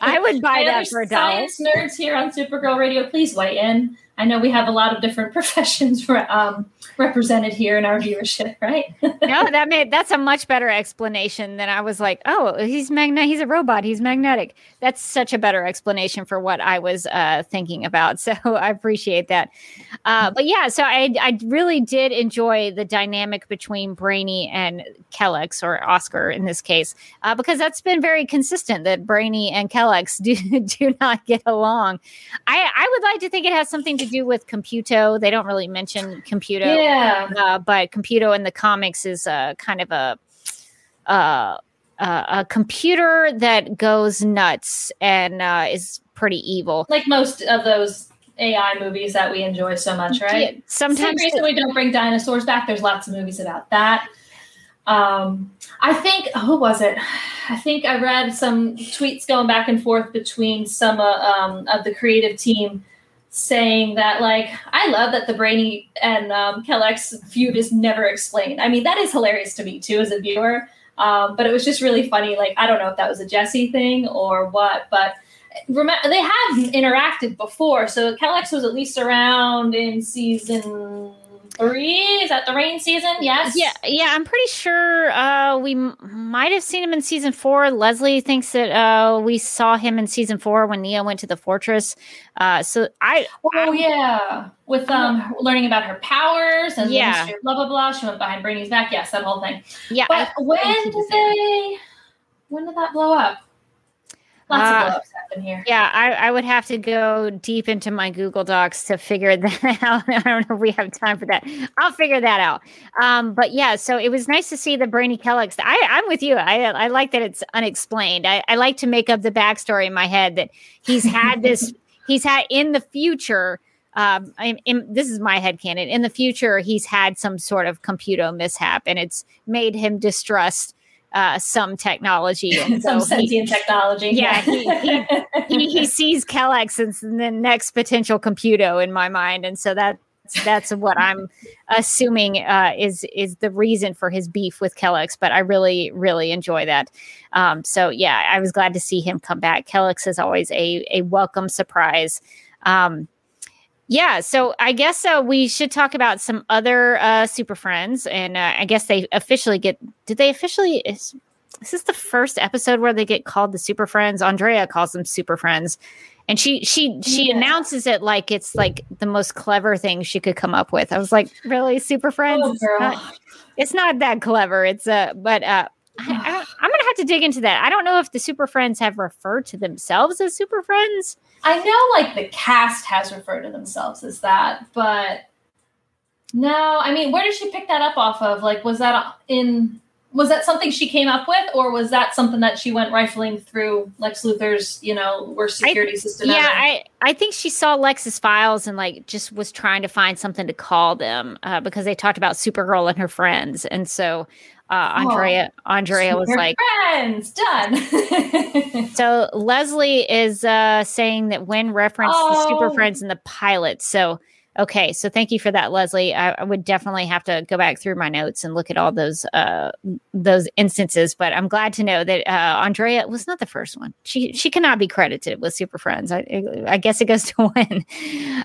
[SPEAKER 1] I would buy that for a dollar.
[SPEAKER 7] Science nerds here on Supergirl Radio, please weigh in. I know we have a lot of different professions um, represented here in our viewership, right?
[SPEAKER 1] no, that made that's a much better explanation than I was like, oh, he's magnet he's a robot, he's magnetic. That's such a better explanation for what I was uh, thinking about. So I appreciate that. Uh, but yeah, so I I really did enjoy the dynamic between Brainy and Kelex or Osric in this case, uh, because that's been very consistent that Brainy and Kelex do do not get along. I I would like to think it has something do with Computo. They don't really mention Computo
[SPEAKER 7] yeah.
[SPEAKER 1] uh, but Computo in the comics is a kind of a uh, uh, a computer that goes nuts and uh, is pretty evil.
[SPEAKER 7] Like most of those AI movies that we enjoy so much, right?
[SPEAKER 1] Yeah, sometimes
[SPEAKER 7] reason we don't bring dinosaurs back. There's lots of movies about that. Um, I think who was it? I think I read some tweets going back and forth between some uh, um, of the creative team saying that like I love that the Brainy and um, Kelex feud is never explained. I mean that is hilarious to me too as a viewer. Um, but it was just really funny. Like I don't know if that was a Jesse thing or what, but remember they have interacted before. So Kelex was at least around in season three. Is that the Reign season? Yes.
[SPEAKER 1] Yeah, yeah, I'm pretty sure uh, we m- might have seen him in season four. Leslie thinks that uh, we saw him in season four when Nia went to the fortress. Uh, so I,
[SPEAKER 7] Oh yeah, with um learning about her powers and
[SPEAKER 1] Yeah.
[SPEAKER 7] blah blah blah. She went behind Brainy's back. Yes, that whole thing.
[SPEAKER 1] yeah,
[SPEAKER 7] But
[SPEAKER 1] I-
[SPEAKER 7] when did they? When did that blow up? Lots
[SPEAKER 1] Uh,
[SPEAKER 7] of happen here.
[SPEAKER 1] Yeah, I, I would have to go deep into my Google Docs to figure that out. I don't know if we have time for that. I'll figure that out. Um, but yeah, so it was nice to see the Brainy Kelex. I, I'm with you. I, I like that it's unexplained. I, I like to make up the backstory in my head that he's had this, he's had in the future. Um, in, in, this is my head canon. In the future, he's had some sort of computer mishap, and it's made him distrust uh, some technology and
[SPEAKER 7] Some
[SPEAKER 1] so he-
[SPEAKER 7] sentient technology.
[SPEAKER 1] yeah, he, he, he, he sees Kelex as the next potential computer in my mind, and so that that's what I'm assuming uh, is is the reason for his beef with Kelex. But I really really enjoy that. Um, so yeah, I was glad to see him come back. Kelex is always a a welcome surprise. Um, yeah, so I guess uh, we should talk about some other uh, Super Friends, and uh, I guess they officially get. Did they officially? Is, is this the first episode where they get called the Super Friends? Andrea calls them Super Friends, and she she she
[SPEAKER 7] Yeah.
[SPEAKER 1] announces it like it's like the most clever thing she could come up with. I was like, really, Super Friends?
[SPEAKER 7] Oh,
[SPEAKER 1] It's not- it's not that clever. It's uh, but uh, I, I I'm gonna have to dig into that. I don't know if the Super Friends have referred to themselves as Super Friends.
[SPEAKER 7] I know like the cast has referred to themselves as that, but no, I mean, where did she pick that up off of? Like, was that in was that something she came up with, or was that something that she went rifling through Lex Luthor's, you know, worst security system?
[SPEAKER 1] Yeah,
[SPEAKER 7] ever?
[SPEAKER 1] I, I think she saw Lex's files and like just was trying to find something to call them uh, because they talked about Supergirl and her friends, and so uh, Andrea Andrea was like,
[SPEAKER 7] friends done.
[SPEAKER 1] so Leslie is uh, saying that when referenced the Super
[SPEAKER 7] Oh.
[SPEAKER 1] Friends in the pilot, so. Okay, so thank you for that, Leslie. I, I would definitely have to go back through my notes and look at all those uh, those instances. But I'm glad to know that uh, Andrea was not the first one. She she cannot be credited with Super Friends. I I guess it goes to win.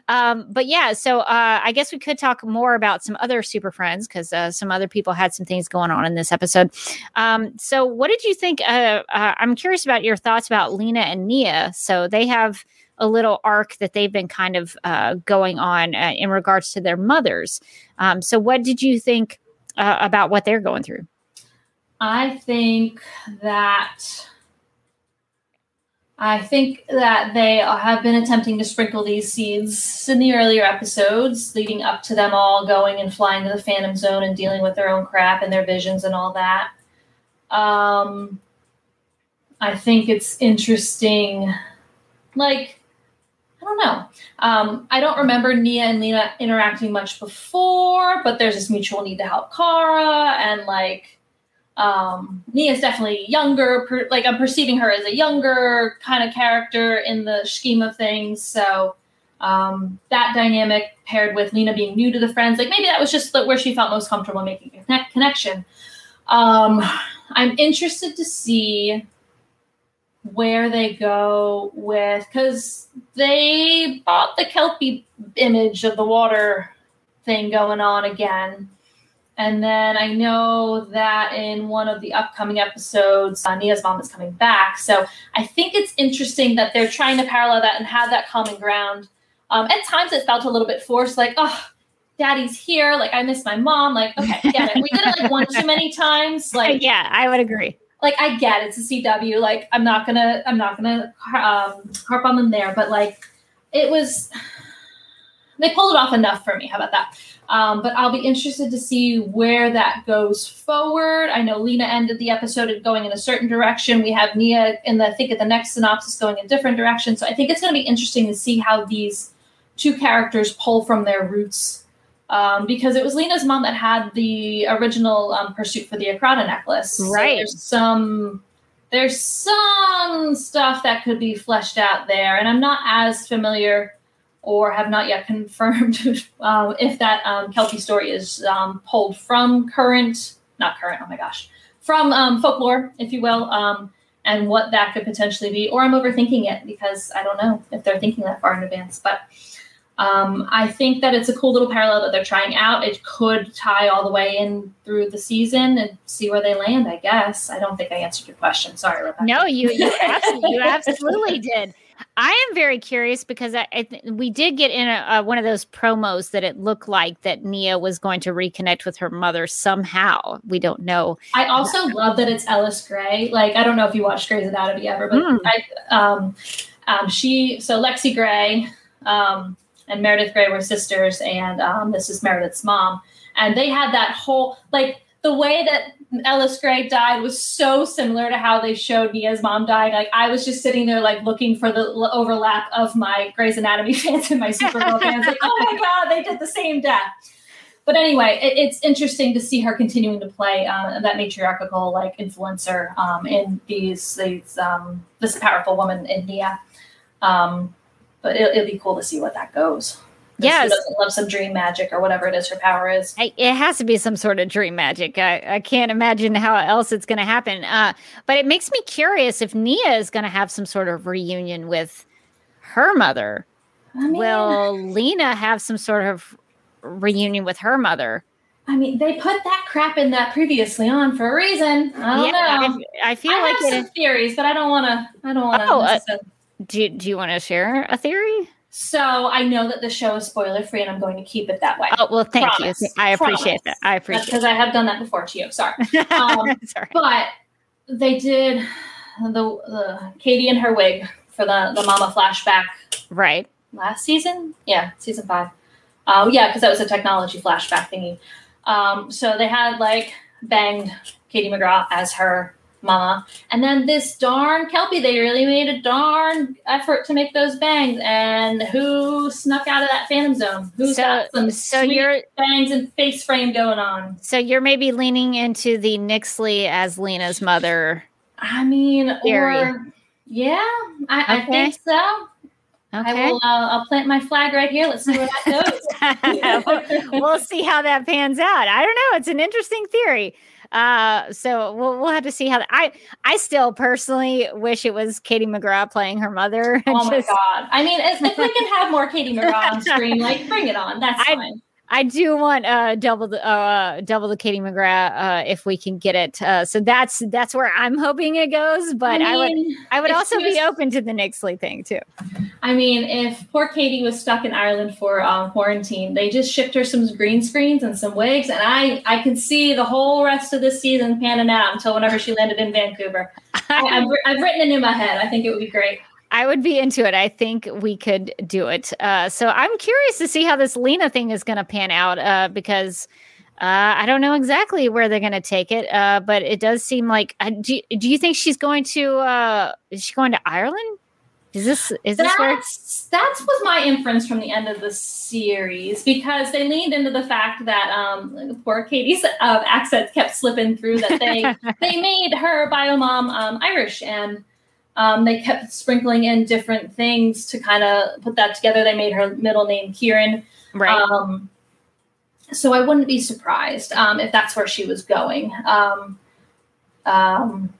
[SPEAKER 1] Um, but yeah, so uh, I guess we could talk more about some other Super Friends because uh, some other people had some things going on in this episode. Um, so what did you think? Uh, uh, I'm curious about your thoughts about Lena and Nia. So they have a little arc that they've been kind of uh, going on uh, in regards to their mothers. Um, so what did you think uh, about what they're going through?
[SPEAKER 7] I think that I think that they have been attempting to sprinkle these seeds in the earlier episodes, leading up to them all going and flying to the Phantom Zone and dealing with their own crap and their visions and all that. Um, I think it's interesting. Like, I don't know. Um, I don't remember Nia and Lena interacting much before, but there's this mutual need to help Kara, and like, um, Nia's definitely younger. Per, like, I'm perceiving her as a younger kind of character in the scheme of things. So, um, that dynamic paired with Lena being new to the friends, like maybe that was just where she felt most comfortable making a connect- connection. Um, I'm interested to see where they go with because they bought the kelpie image of the water thing going on again. And then i know that in one of the upcoming episodes uh, nia's mom is coming back. So i think it's interesting that they're trying to parallel that and have that common ground. Um, at times it felt a little bit forced like oh daddy's here. Like i miss my mom. Like okay get it. We did it like one too many times. Like
[SPEAKER 1] yeah, I would agree.
[SPEAKER 7] Like I get it's a CW. Like I'm not gonna I'm not gonna um, harp on them there, but like it was they pulled it off enough for me. How about that? Um, but I'll be interested to see where that goes forward. I know Lena ended the episode going in a certain direction. We have Nia in the I think at the next synopsis going in a different direction. So I think it's going to be interesting to see how these two characters pull from their roots. Um, because it was Lena's mom that had the original um, pursuit for the Acrata necklace. So
[SPEAKER 1] Right.
[SPEAKER 7] there's some there's some stuff that could be fleshed out there, and I'm not as familiar or have not yet confirmed um, if that um, Kelpie story is um, pulled from current, not current, oh my gosh, from um, folklore, if you will, um, and what that could potentially be. Or I'm overthinking it because I don't know if they're thinking that far in advance. But um, I think that it's a cool little parallel that they're trying out. It could tie all the way in through the season and see where they land, I guess. I don't think I answered your question. Sorry, Rebecca.
[SPEAKER 1] No, you you absolutely, you absolutely did. I am very curious because I, I th- we did get in a, uh, one of those promos that it looked like that Nia was going to reconnect with her mother somehow. We don't know.
[SPEAKER 7] I also love that it's Ellis Grey. Like, I don't know if you watched Grey's Anatomy ever, but
[SPEAKER 1] Mm.
[SPEAKER 7] I, um, Um, she so Lexie Grey um, and Meredith Grey were sisters, and um, this is Meredith's mom, and they had that whole like the way that Ellis Grey died was so similar to how they showed Nia's mom died. Like I was just sitting there, like looking for the l- overlap of my Grey's Anatomy fans and my Supergirl fans. Like, oh my god, they did the same death. But anyway, it, it's interesting to see her continuing to play uh, that matriarchal like influencer um, in these these um, this powerful woman in Nia. Um, but it, it'll be cool to see what that goes.
[SPEAKER 1] Yes.
[SPEAKER 7] love some dream magic or whatever it is her power is.
[SPEAKER 1] I, it has to be some sort of dream magic. I, I can't imagine how else it's going to happen. Uh, but it makes me curious if Nia is going to have some sort of reunion with her mother.
[SPEAKER 7] I mean,
[SPEAKER 1] Will Lena have some sort of reunion with her mother?
[SPEAKER 7] I mean, they put that crap in that previously on for a reason. I don't know.
[SPEAKER 1] I, I feel
[SPEAKER 7] I
[SPEAKER 1] like
[SPEAKER 7] have
[SPEAKER 1] it.
[SPEAKER 7] some theories, but I don't want to. I don't want to.
[SPEAKER 1] Oh, uh, Do, do you want to share a theory?
[SPEAKER 7] so I know that the show is spoiler free, and I'm going to keep it that way.
[SPEAKER 1] Oh well, thank
[SPEAKER 7] Promise.
[SPEAKER 1] you. I appreciate
[SPEAKER 7] Promise.
[SPEAKER 1] that. I appreciate
[SPEAKER 7] because I have done that before to you. Sorry, um,
[SPEAKER 1] Sorry.
[SPEAKER 7] but they did the, the Katie and her wig for the the Mama flashback
[SPEAKER 1] Right.
[SPEAKER 7] last season. Yeah, season five. Um, yeah, because that was a technology flashback thingy. Um, so they had like banged Katie McGrath as her mama, and then this darn Kelpie, they really made a darn effort to make those bangs. And who snuck out of that Phantom Zone? Who's
[SPEAKER 1] So-
[SPEAKER 7] got some
[SPEAKER 1] so
[SPEAKER 7] sweet
[SPEAKER 1] you're-
[SPEAKER 7] bangs and face frame going on?
[SPEAKER 1] So you're maybe leaning into the Nyxly as Lena's mother.
[SPEAKER 7] I mean,
[SPEAKER 1] Theory.
[SPEAKER 7] or yeah, I, I think so. I
[SPEAKER 1] Okay.
[SPEAKER 7] will. Uh, I'll plant my flag right here. Let's see where that goes.
[SPEAKER 1] we'll, we'll see how that pans out. I don't know. It's an interesting theory. Uh, so we'll we'll have to see how. I I still personally wish it was Katie McGrath playing her mother.
[SPEAKER 7] Oh my
[SPEAKER 1] Just-
[SPEAKER 7] god! I mean, if, if we can have more Katie McGrath on screen, like bring it on. That's
[SPEAKER 1] I-
[SPEAKER 7] fine.
[SPEAKER 1] I do want uh double the uh double the Katie McGrath uh if we can get it. Uh, so that's that's where I'm hoping it goes. But I, would
[SPEAKER 7] mean,
[SPEAKER 1] I would
[SPEAKER 7] if
[SPEAKER 1] also
[SPEAKER 7] she
[SPEAKER 1] be open to the Nyxly thing too.
[SPEAKER 7] I mean, if poor Katie was stuck in Ireland for um, quarantine, they just shipped her some green screens and some wigs, and I I can see the whole rest of this season panning out until whenever she landed in Vancouver. I, I've, I've written it in my head. I think it would be great.
[SPEAKER 1] I would be into it. I think we could do it. Uh, so I'm curious to see how this Lena thing is going to pan out uh, because uh, I don't know exactly where they're going to take it. Uh, but it does seem like. Uh, do, do you think she's going to? Uh, is she going to Ireland? Is this is this where?
[SPEAKER 7] That's that's was my inference from the end of the series because they leaned into the fact that um, poor Katie's uh, accent kept slipping through. That they they made her bio mom um, Irish and. Um, they kept sprinkling in different things to kind of put that together. They made her middle name Kieran.
[SPEAKER 1] Right.
[SPEAKER 7] Um, so I wouldn't be surprised um, if that's where she was going. Um, um,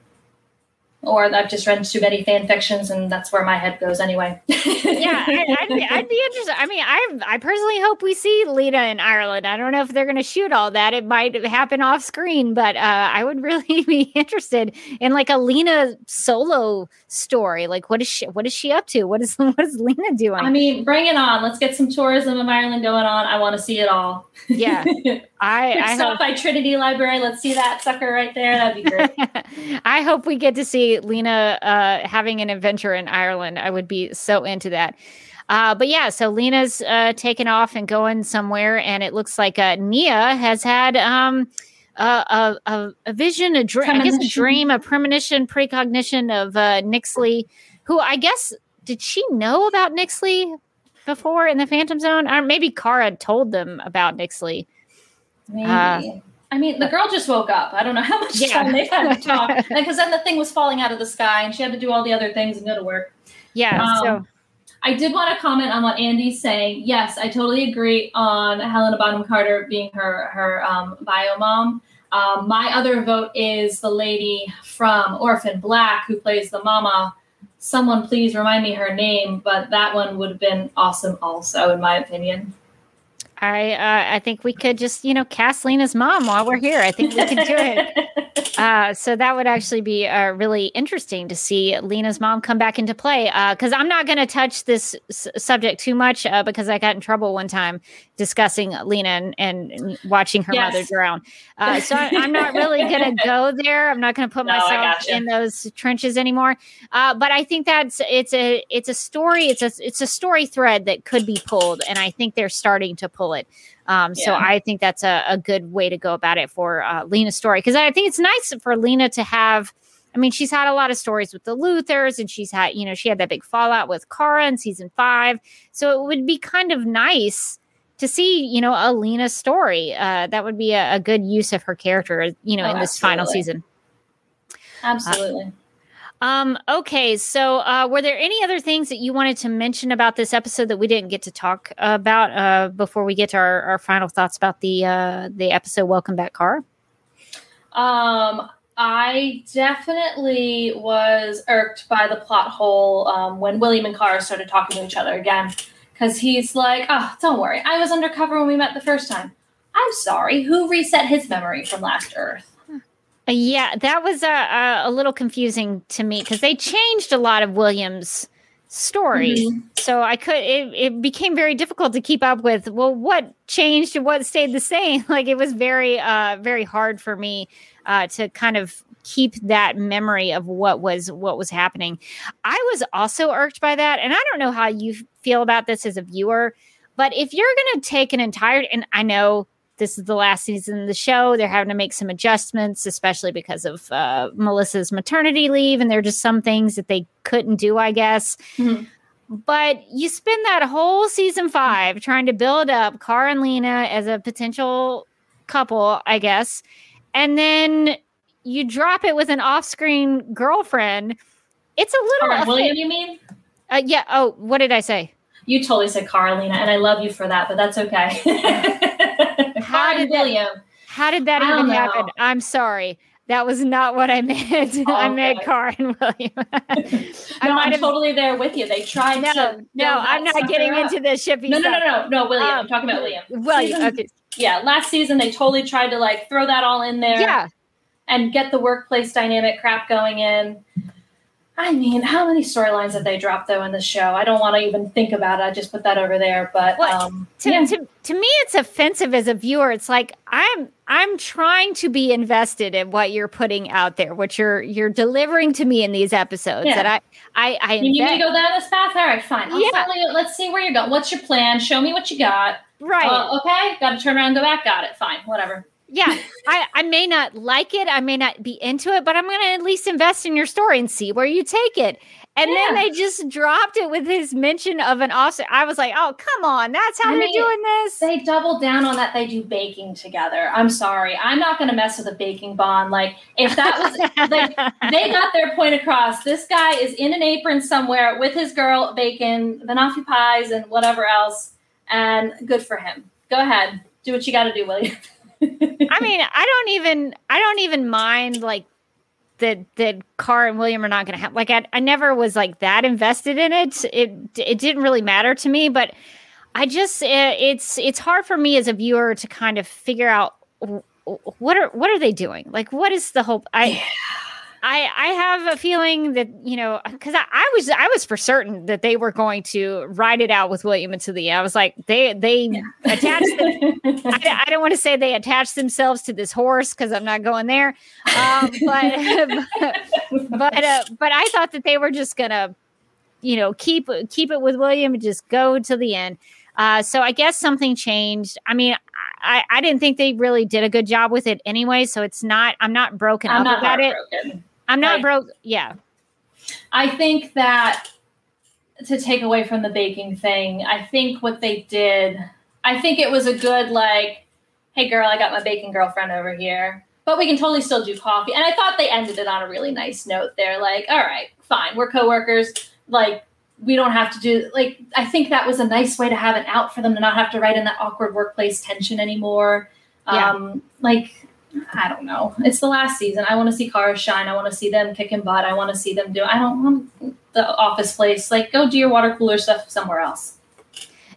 [SPEAKER 7] or I've just read too many fan fictions, and that's where my head goes anyway.
[SPEAKER 1] yeah, I, I'd, be, I'd be interested. I mean, I I personally hope we see Lena in Ireland. I don't know if they're going to shoot all that. It might happen off screen, but uh, I would really be interested in like a Lena solo story. Like, what is she? What is she up to? What is what is Lena doing?
[SPEAKER 7] I mean, bring it on. Let's get some tourism of Ireland going on. I want to see it all.
[SPEAKER 1] yeah, I I
[SPEAKER 7] Stop
[SPEAKER 1] hope
[SPEAKER 7] by Trinity Library. Let's see that sucker right there. That'd be great.
[SPEAKER 1] I hope we get to see Lena uh, having an adventure in Ireland. I would be so into that. Uh, but yeah, so Lena's uh, taken off and going somewhere, and it looks like uh, Nia has had um, a, a, a, vision, a dream, I guess a
[SPEAKER 7] Premonition.
[SPEAKER 1] dream, a premonition, precognition of uh, Nyxly, who I guess did she know about Nyxly before in the Phantom Zone, or maybe Kara told them about Nyxly.
[SPEAKER 7] Maybe. I mean, the girl just woke up. I don't know how much
[SPEAKER 1] Yeah.
[SPEAKER 7] time they've had to talk. Because then the thing was falling out of the sky, and she had to do all the other things and go to work.
[SPEAKER 1] Yeah,
[SPEAKER 7] Um,
[SPEAKER 1] so
[SPEAKER 7] I did want to comment on what Andy's saying. Yes, I totally agree on Helena Bonham Carter being her her um, bio mom. Um, my other vote is the lady from Orphan Black who plays the mama. Someone please remind me her name, but that one would have been awesome, also in my opinion.
[SPEAKER 1] I uh, I think we could just you know cast Lena's mom while we're here. I think we could do it. Uh, so that would actually be uh, really interesting to see Lena's mom come back into play. Because I'm not going to touch this s- subject too much uh, because I got in trouble one time discussing Lena and, and watching her
[SPEAKER 7] Yes.
[SPEAKER 1] mother drown. Uh, so I, I'm not really going to go there. I'm not going to put
[SPEAKER 7] No,
[SPEAKER 1] myself in those trenches anymore. Uh, but I think that's it's a it's a story. It's a it's a story thread that could be pulled, and I think they're starting to pull it. Um, So I think that's a, a good way to go about it for uh, Lena's story because I think it's nice for Lena to have. I mean, she's had a lot of stories with the Luthors, and she's had you know she had that big fallout with Kara in season five. So it would be kind of nice to see you know a Lena story. Uh, that would be a, a good use of her character, you know,
[SPEAKER 7] Oh,
[SPEAKER 1] in this final season.
[SPEAKER 7] Absolutely.
[SPEAKER 1] Um, okay, so uh, were there any other things that you wanted to mention about this episode that we didn't get to talk about uh, before we get to our, our final thoughts about the uh, the episode? Welcome back, Car.
[SPEAKER 7] Um, I definitely was irked by the plot hole um, when William and Carr started talking to each other again. Because he's like, oh, don't worry. I was undercover when we met the first time. I'm sorry. Who reset his memory from last Earth?
[SPEAKER 1] Uh, yeah, that was a, a, a little confusing to me because they changed a lot of Williams' story.
[SPEAKER 7] Mhm.
[SPEAKER 1] So I could it, it became very difficult to keep up with. Well, what changed and what stayed the same? Like it was very uh very hard for me uh to kind of keep that memory of what was what was happening. I was also irked by that, and I don't know how you feel about this as a viewer, but if you're going to take an entire and I know this is the last season of the show. They're having to make some adjustments, especially because of uh, Melissa's maternity leave, and there are just some things that they couldn't do, I guess.
[SPEAKER 7] Mhm.
[SPEAKER 1] But you spend that whole season five trying to build up Car and Lena as a potential couple, I guess, and then you drop it with an off-screen girlfriend. It's a little,
[SPEAKER 7] and William, you mean?
[SPEAKER 1] uh, yeah. Oh, what did I say?
[SPEAKER 7] You totally said Carolina, and I love you for that, but that's okay. And
[SPEAKER 1] did that-
[SPEAKER 7] William.
[SPEAKER 1] How did that
[SPEAKER 7] I
[SPEAKER 1] even
[SPEAKER 7] know.
[SPEAKER 1] happen? I'm sorry. That was not what I meant. I
[SPEAKER 7] Oh,
[SPEAKER 1] meant
[SPEAKER 7] okay.
[SPEAKER 1] Car and William. I
[SPEAKER 7] no, I'm totally there with you. They tried
[SPEAKER 1] no,
[SPEAKER 7] to.
[SPEAKER 1] no, I'm not getting
[SPEAKER 7] up.
[SPEAKER 1] into this shipping.
[SPEAKER 7] No, no, no, no, no, William.
[SPEAKER 1] Um,
[SPEAKER 7] I'm talking about William.
[SPEAKER 1] William.
[SPEAKER 7] Season-
[SPEAKER 1] Okay.
[SPEAKER 7] Yeah, last season they totally tried to like throw that all in there
[SPEAKER 1] Yeah.
[SPEAKER 7] and get the workplace dynamic crap going in. I mean, how many storylines have they dropped though in the show? I don't want to even think about it. I just put that over there. But
[SPEAKER 1] What?
[SPEAKER 7] um,
[SPEAKER 1] To,
[SPEAKER 7] yeah.
[SPEAKER 1] to, to me, it's offensive as a viewer. It's like I'm I'm trying to be invested in what you're putting out there, what you're you're delivering to me in these episodes.
[SPEAKER 7] Yeah.
[SPEAKER 1] That I I I
[SPEAKER 7] you need to go down this path? All right, fine. I'll
[SPEAKER 1] Yeah.
[SPEAKER 7] you. Let's see where you're going. What's your plan? Show me what you got.
[SPEAKER 1] right.
[SPEAKER 7] Uh, okay, got to turn around and go back. Got it. Fine. Whatever.
[SPEAKER 1] Yeah I, I may not like it i may not be into it but i'm going to at least invest in your story and see where you take it and then they just dropped it with his mention of an offset i was like oh come on that's how
[SPEAKER 7] I
[SPEAKER 1] they're
[SPEAKER 7] mean,
[SPEAKER 1] doing this
[SPEAKER 7] They doubled down on that. They do baking together. I'm sorry. I'm not going to mess with a baking bond. Like if that was like they got their point across. This guy is in an apron somewhere with his girl baking banoffee pies and whatever else, and good for him. Go ahead, do what you got to do, William.
[SPEAKER 1] i mean i don't even i don't even mind like that that Carr and William are not going to have like I, I never was like that invested in it. It it didn't really matter to me, but I just uh, it's it's hard for me as a viewer to kind of figure out what are what are they doing? Like what is the hope? I I I have a feeling that you know because I, I was I was for certain that they were going to ride it out with William until the end. I was like they they attached. them- I, I don't want to say they attached themselves to this horse because I'm not going there. Um, but but uh, but I thought that they were just gonna, you know, keep keep it with William and just go to the end. Uh, so I guess something changed. I mean, I, I didn't think they really did a good job with it anyway. So it's not. I'm not broken
[SPEAKER 7] I'm
[SPEAKER 1] up
[SPEAKER 7] not
[SPEAKER 1] about it. I'm not
[SPEAKER 7] Like-
[SPEAKER 1] broke. Yeah.
[SPEAKER 7] I think that to take away from the baking thing, I think what they did, I think it was a good like, hey girl, I got my baking girlfriend over here. But we can totally still do coffee. And I thought they ended it on a really nice note there. Like, all right, fine, we're coworkers. Like, we don't have to do like I think that was a nice way to have an out for them to not have to write in that awkward workplace tension anymore.
[SPEAKER 1] Yeah.
[SPEAKER 7] Um, like I don't know. It's the last season. I want to see cars shine. I want to see them kicking butt. I want to see them do. I don't want the office place. Like, go do your water cooler stuff somewhere else.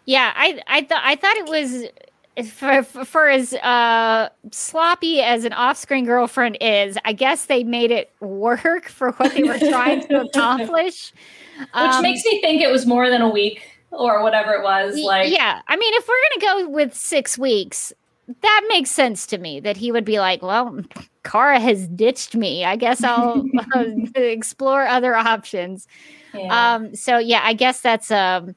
[SPEAKER 1] Yeah, I I thought I thought it was for, for, for as uh, sloppy as an off-screen girlfriend is, I guess they made it work for what they were trying to accomplish.
[SPEAKER 7] Which
[SPEAKER 1] Um,
[SPEAKER 7] makes me think it was more than a week or whatever it was. Like,
[SPEAKER 1] yeah, I mean, if we're gonna go with six weeks, that makes sense to me. That he would be like, "Well, Kara has ditched me. I guess I'll uh, explore other options."
[SPEAKER 7] yeah.
[SPEAKER 1] Um, so yeah, I guess that's um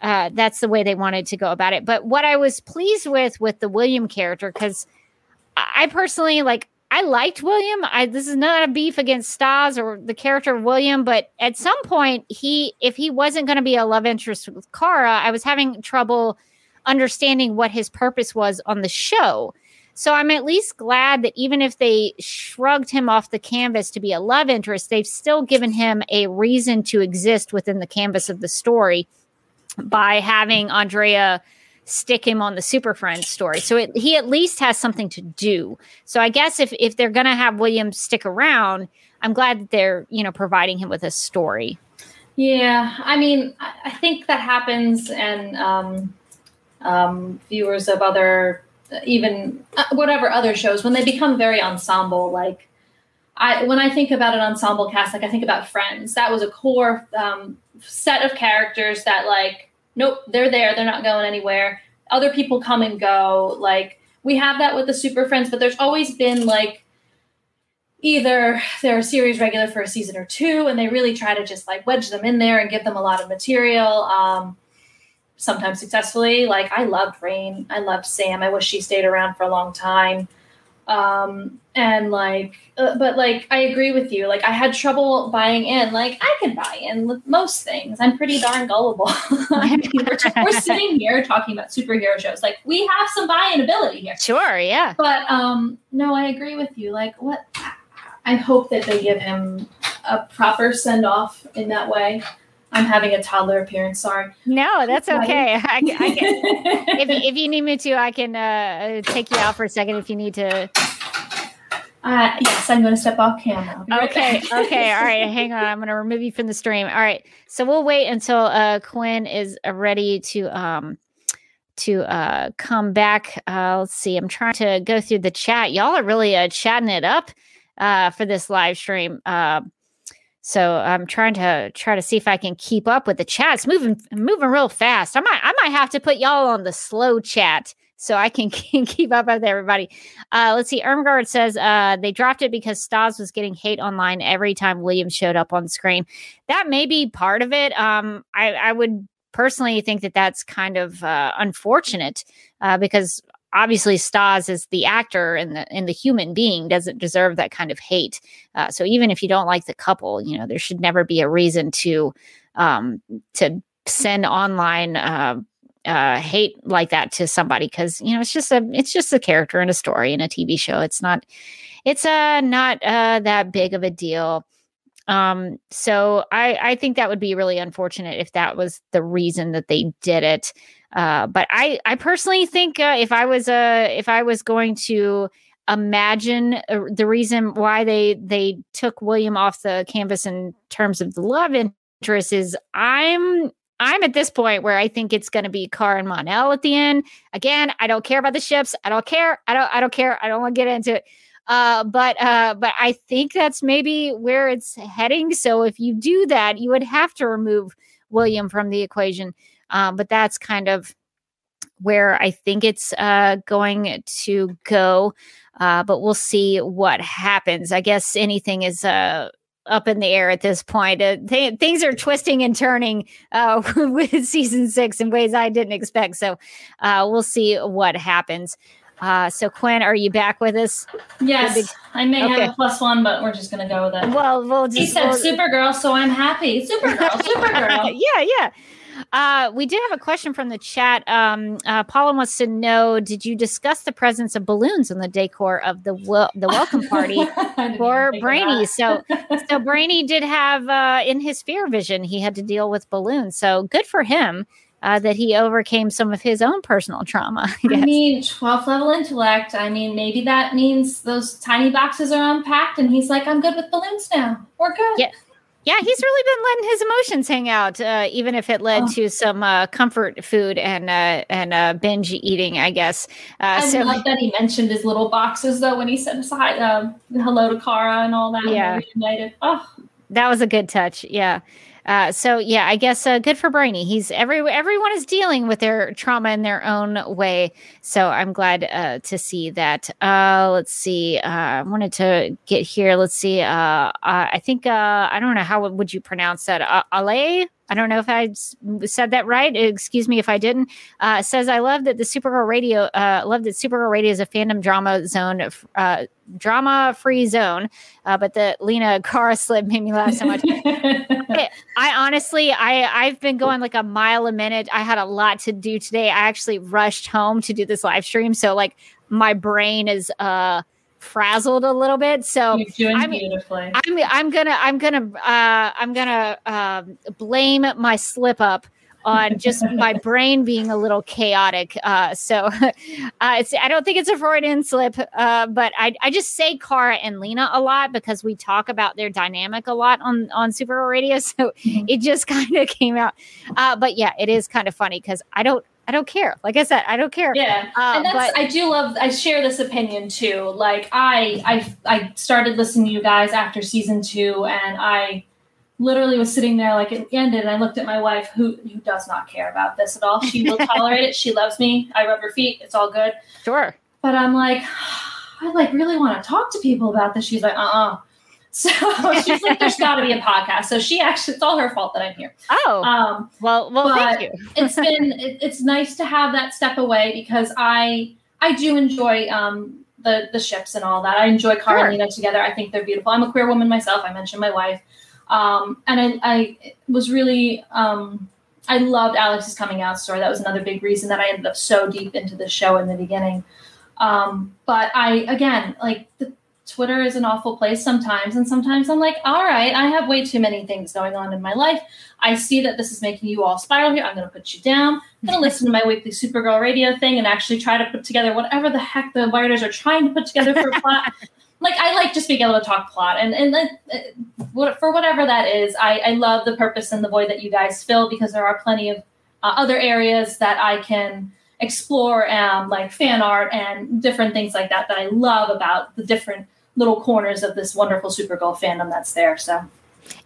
[SPEAKER 1] uh that's the way they wanted to go about it. But what I was pleased with with the William character, because I I personally like I liked William. I this is not a beef against Staz or the character of William, but at some point he if he wasn't going to be a love interest with Kara, I was having trouble understanding what his purpose was on the show. So I'm at least glad that even if they shrugged him off the canvas to be a love interest, they've still given him a reason to exist within the canvas of the story by having Andrea stick him on the Super Friends story. So it, he at least has something to do. So I guess if if they're going to have William stick around, I'm glad that they're, you know, providing him with a story.
[SPEAKER 7] Yeah, I mean, I I think that happens, and um, um, viewers of other, even uh, whatever other shows, when they become very ensemble, like I, when I think about an ensemble cast, like I think about Friends, that was a core um, set of characters that, like, nope, they're there, they're not going anywhere. Other people come and go. Like we have that with the Super Friends, but there's always been like either they're a series regular for a season or two and they really try to just like wedge them in there and give them a lot of material um, sometimes successfully. Like i loved Reign. I loved sam. I wish she stayed around for a long time. Um, and like uh, but like i agree with you. Like i had trouble buying in. Like i can buy in with most things. I'm pretty darn gullible. I mean, we're, we're sitting here talking about superhero shows. Like we have some buy-in ability here.
[SPEAKER 1] Sure, yeah.
[SPEAKER 7] but um no i agree with you. Like what i hope that they give him a proper send off in that way i'm having a toddler appearance sorry
[SPEAKER 1] No, that's okay. I, I can, if, if you need me to, I can uh, take you out for a second if you need to.
[SPEAKER 7] uh, yes i'm going to step off camera right
[SPEAKER 1] Okay, okay, all right. Hang on, I'm going to remove you from the stream. All right, so we'll wait until uh, Quinn is uh, ready to um to uh come back. Uh, let's see. I'm trying to go through the chat. Y'all are really uh, chatting it up uh, for this live stream. Uh, so I'm trying to try to see if I can keep up with the chats. Moving moving real fast. I might I might have to put y'all on the slow chat so I can, can keep up with everybody. Uh, let's see. Ermgard says uh, they dropped it because Staz was getting hate online every time William showed up on screen. That may be part of it. Um, I, I would personally think that that's kind of uh, unfortunate uh, because obviously Staz is the actor and the and the human being doesn't deserve that kind of hate. Uh, so even if you don't like the couple, you know there should never be a reason to um, to send online. Uh, uh hate like that to somebody because you know it's just a it's just a character in a story in a tv show it's not it's uh not uh that big of a deal um so i i think that would be really unfortunate if that was the reason that they did it uh but i i personally think uh, if i was uh if i was going to imagine uh, the reason why they they took william off the canvas in terms of the love interest is i'm I'm at this point where I think it's going to be Carr and Mon-El at the end. Again, I don't care about the ships. I don't care. I don't. I don't care. I don't want to get into it. Uh, but uh, but I think that's maybe where it's heading. So if you do that, you would have to remove William from the equation. Um, but that's kind of where I think it's uh, going to go. Uh, but we'll see what happens. I guess anything is uh, up in the air at this point. Uh, th- things are twisting and turning uh, with season six in ways I didn't expect. So uh, we'll see what happens. Uh, so Quinn, are you back with us?
[SPEAKER 7] yes i may
[SPEAKER 1] Okay.
[SPEAKER 7] have a plus one but we're just going to go with it
[SPEAKER 1] Well, we'll
[SPEAKER 7] he said
[SPEAKER 1] we'll-
[SPEAKER 7] supergirl so i'm happy supergirl supergirl
[SPEAKER 1] yeah, yeah. Uh, we did have a question from the chat. Um, uh, Paula wants to know: Did you discuss the presence of balloons in the decor of the wel- the welcome party for
[SPEAKER 7] even think of
[SPEAKER 1] Brainy? So, so Brainy did have uh, in his fear vision, he had to deal with balloons. So good for him uh, that he overcame some of his own personal trauma. I
[SPEAKER 7] I mean, 12th level intellect. I mean, maybe that means those tiny boxes are unpacked and he's like, I'm good with balloons now. We're good.
[SPEAKER 1] Yeah. Yeah, he's really been letting his emotions hang out, uh, even if it led
[SPEAKER 7] Oh.
[SPEAKER 1] to some uh, comfort food and uh, and uh, binge eating, I guess. Uh,
[SPEAKER 7] I
[SPEAKER 1] so
[SPEAKER 7] love that he mentioned his little boxes though when he said hi, um, hello to Kara and all that.
[SPEAKER 1] Yeah.
[SPEAKER 7] Oh,
[SPEAKER 1] that was a good touch. Yeah. Uh, so yeah, I guess uh, good for Brainy. He's every everyone is dealing with their trauma in their own way. So I'm glad uh, to see that. Uh, let's see. Uh, I wanted to get here. Let's see. Uh, I think I don't know how would you pronounce that. Ale. I don't know if I said that right. Excuse me if I didn't. Uh, says I love that the Supergirl Radio. Uh, love that Supergirl Radio is a fandom drama zone, uh, drama free zone. Uh, but the Lena Kara slip made me laugh so much. I honestly, I I've been going like a mile a minute. I had a lot to do today. I actually rushed home to do this live stream, so like my brain is uh frazzled a little bit. So I'm-. I'm I'm gonna I'm gonna uh, I'm gonna um, blame my slip up on just my brain being a little chaotic. Uh, so uh, it's, I don't think it's a Freudian slip, uh, but I, I just say Kara and Lena a lot because we talk about their dynamic a lot on on Supergirl Radio. So
[SPEAKER 7] Mhm.
[SPEAKER 1] it just kind of came out. Uh, but yeah, it is kind of funny because I don't I don't care. Like I said, I don't care.
[SPEAKER 7] Yeah,
[SPEAKER 1] Uh,
[SPEAKER 7] and that's
[SPEAKER 1] but-
[SPEAKER 7] I do love. I share this opinion too. Like I, I, I started listening to you guys after season two, and I literally was sitting there like it ended, and I looked at my wife, who who does not care about this at all. She will tolerate it. She loves me. I rub her feet. It's all good.
[SPEAKER 1] Sure.
[SPEAKER 7] But I'm like, I like really want to talk to people about this. She's like, uh uh So she's like, there's got to be a podcast. So she actually, it's all her fault that I'm here.
[SPEAKER 1] Oh
[SPEAKER 7] Um,
[SPEAKER 1] well, well, thank you.
[SPEAKER 7] it's been it, it's nice to have that step away because I I do enjoy um the the ships and all that. I enjoy Kara
[SPEAKER 1] Sure.
[SPEAKER 7] together. I think they're beautiful. I'm a queer woman myself. I mentioned my wife, um, and I, I was really um, I loved Alex's coming out story. That was another big reason that I ended up so deep into the show in the beginning. Um, but I again like the Twitter is an awful place sometimes, and sometimes I'm like, all right, I have way too many things going on in my life. I see that this is making you all spiral here. I'm going to put you down. I'm going to listen to my weekly Supergirl radio thing and actually try to put together whatever the heck the writers are trying to put together for a plot. like I like just being able to talk plot, and and uh, for whatever that is, I, I love the purpose and the void that you guys fill because there are plenty of uh, other areas that I can explore, um, like fan art and different things like that that I love about the different little corners of this wonderful Supergirl fandom that's there. So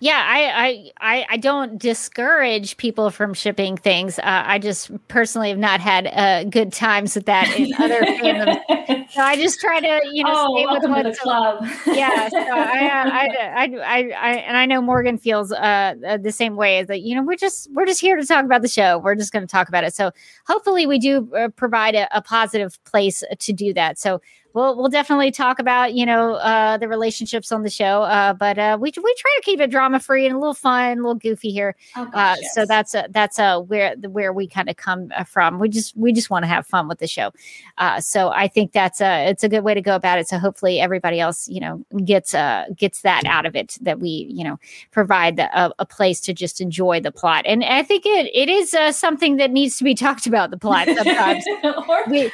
[SPEAKER 1] Yeah, I, I, I, don't discourage people from shipping things. Uh, I just personally have not had uh, good times with that in other fandoms. So I just try to, you know,
[SPEAKER 7] oh,
[SPEAKER 1] stay with
[SPEAKER 7] the club.
[SPEAKER 1] yeah, so I, uh, I, I, I, I, and I know Morgan feels uh, uh, the same way. Is that you know we're just we're just here to talk about the show. We're just going to talk about it. So hopefully we do uh, provide a, a positive place to do that. So we'll we'll definitely talk about you know uh, the relationships on the show. Uh, but uh, we we try to keep it drama free and a little fun, a little goofy here.
[SPEAKER 7] Oh,
[SPEAKER 1] Uh,
[SPEAKER 7] gosh,
[SPEAKER 1] So that's uh, that's uh, where where we kind of come from. We just we just want to have fun with the show. Uh, so I think that's a it's a good way to go about it. So hopefully everybody else you know gets uh gets that out of it that we you know provide the, a, a place to just enjoy the plot. And I think it it is uh, something that needs to be talked about the plot sometimes.
[SPEAKER 7] or,
[SPEAKER 1] we,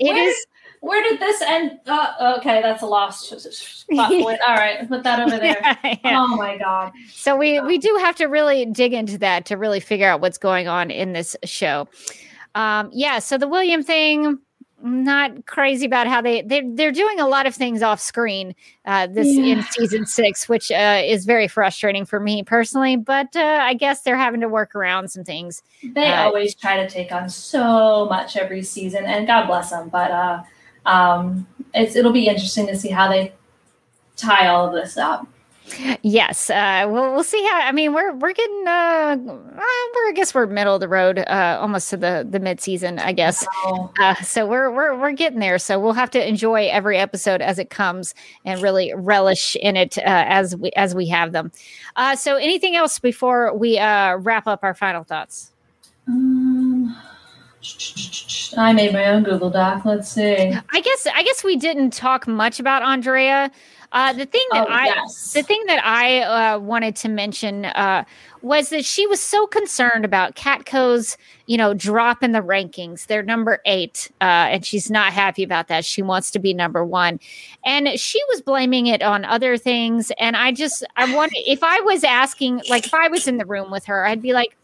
[SPEAKER 1] it
[SPEAKER 7] Where
[SPEAKER 1] is
[SPEAKER 7] where did this end? Uh, okay, that's a lost plot point. All right, put that over there.
[SPEAKER 1] Yeah, yeah.
[SPEAKER 7] Oh my god.
[SPEAKER 1] So we we do have to really dig into that to really figure out what's going on in this show. Um, yeah. So the William thing, not crazy about how they they they're doing a lot of things off screen. Uh, this in season six, which uh, is very frustrating for me personally. But uh, I guess they're having to work around some things.
[SPEAKER 7] They
[SPEAKER 1] Uh,
[SPEAKER 7] always try to take on so much every season, and God bless them. But uh, um, it's it'll be interesting to see how they tie all of this up.
[SPEAKER 1] Yes, uh, we'll we'll see how. I mean, we're we're getting. Uh, we're I guess we're middle of the road, uh, almost to the the mid season, I guess.
[SPEAKER 7] So,
[SPEAKER 1] Uh, so we're we're we're getting there. So we'll have to enjoy every episode as it comes and really relish in it uh, as we as we have them. Uh, so anything else before we uh, wrap up our final thoughts?
[SPEAKER 7] um, I made my own Google Doc. Let's see.
[SPEAKER 1] I guess I guess we didn't talk much about Andrea. Uh, the thing that
[SPEAKER 7] Oh,
[SPEAKER 1] I
[SPEAKER 7] yes.
[SPEAKER 1] the thing that I uh, wanted to mention uh, was that she was so concerned about Catco's, you know, drop in the rankings. They're number eight, uh, and she's not happy about that. She wants to be number one, and she was blaming it on other things. And I just, I wonder if I was asking, like, if I was in the room with her, I'd be like.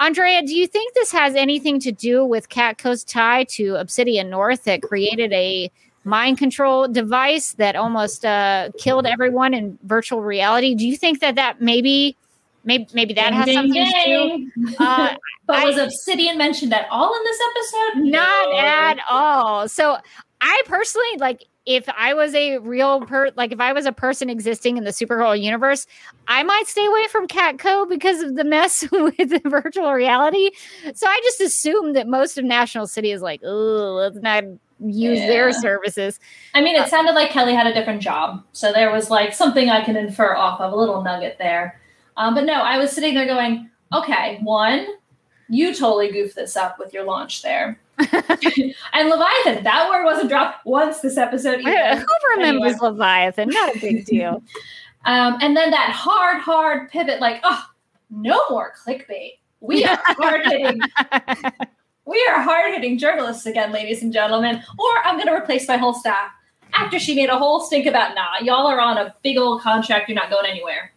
[SPEAKER 1] Andrea, do you think this has anything to do with Catco's tie to Obsidian North that created a mind control device that almost uh, killed everyone in virtual reality? Do you think that that maybe, maybe, maybe that has
[SPEAKER 7] Ding,
[SPEAKER 1] something
[SPEAKER 7] ding,
[SPEAKER 1] to do? Uh,
[SPEAKER 7] but
[SPEAKER 1] I-
[SPEAKER 7] was Obsidian mentioned at all in this episode?
[SPEAKER 1] Not
[SPEAKER 7] No.
[SPEAKER 1] at all. So I personally like if I was a real per like if I was a person existing in the Supergirl universe, I might stay away from Catco because of the mess with the virtual reality. So I just assume that most of National City is like, oh, let's not use their services.
[SPEAKER 7] I mean, it sounded like Kelly had a different job. So there was like something I can infer off of a little nugget there. Um, but no, I was sitting there going, okay, one, you totally goofed this up with your launch there. And Leviathan, that word wasn't dropped once this episode either.
[SPEAKER 1] Who remembers
[SPEAKER 7] Anyway.
[SPEAKER 1] Leviathan? Not a big deal.
[SPEAKER 7] Um, and then that hard, hard pivot, like, oh, no more clickbait. We are hard hitting. we are hard hitting journalists again, ladies and gentlemen. Or I'm going to replace my whole staff. After she made a whole stink about, nah, y'all are on a big old contract. You're not going anywhere.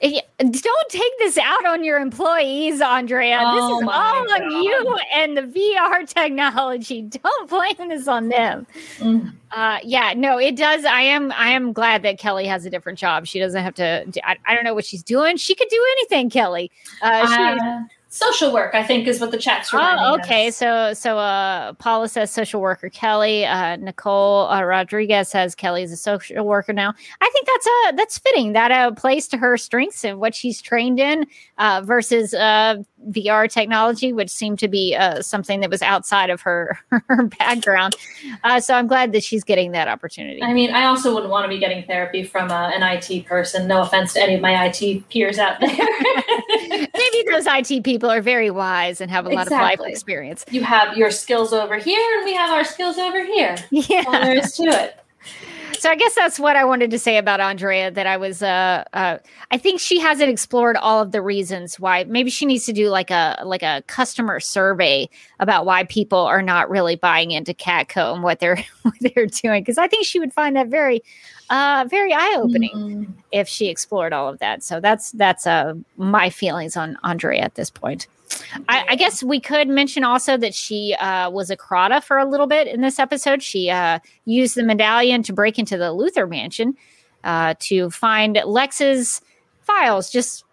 [SPEAKER 1] Don't take this out on your employees, Andrea.
[SPEAKER 7] Oh
[SPEAKER 1] this is
[SPEAKER 7] my
[SPEAKER 1] all on you and the VR technology. Don't blame this on them.
[SPEAKER 7] Mm.
[SPEAKER 1] Uh, yeah, no, it does. I am. I am glad that Kelly has a different job. She doesn't have to. I, I don't know what she's doing. She could do anything, Kelly. Uh, she,
[SPEAKER 7] Uh, social work, I think, is what the chat's
[SPEAKER 1] Oh, okay.
[SPEAKER 7] us.
[SPEAKER 1] So, so uh, Paula says social worker Kelly. Uh, Nicole uh, Rodriguez says Kelly is a social worker now. I think that's uh that's fitting. That uh, plays to her strengths and what she's trained in uh, versus uh, VR technology, which seemed to be uh, something that was outside of her her background. Uh, so I'm glad that she's getting that opportunity.
[SPEAKER 7] I mean, I also wouldn't want to be getting therapy from uh, an IT person. No offense to any of my IT peers out there.
[SPEAKER 1] Maybe those IT people are very wise and have a lot of life experience.
[SPEAKER 7] you have your skills over here, and we have our skills over here.
[SPEAKER 1] Yeah.
[SPEAKER 7] All there is to it.
[SPEAKER 1] So I guess that's what I wanted to say about Andrea. That I was, uh, uh, I think she hasn't explored all of the reasons why. Maybe she needs to do like a like a customer survey about why people are not really buying into Catco and what they're what they're doing. Because I think she would find that very, uh, very eye opening
[SPEAKER 7] Mm.
[SPEAKER 1] if she explored all of that. So that's that's uh, my feelings on Andrea at this point. I, I guess we could mention also that she uh, was Acrata for a little bit in this episode. She uh, used the medallion to break into the Luthor mansion uh, to find Lex's files just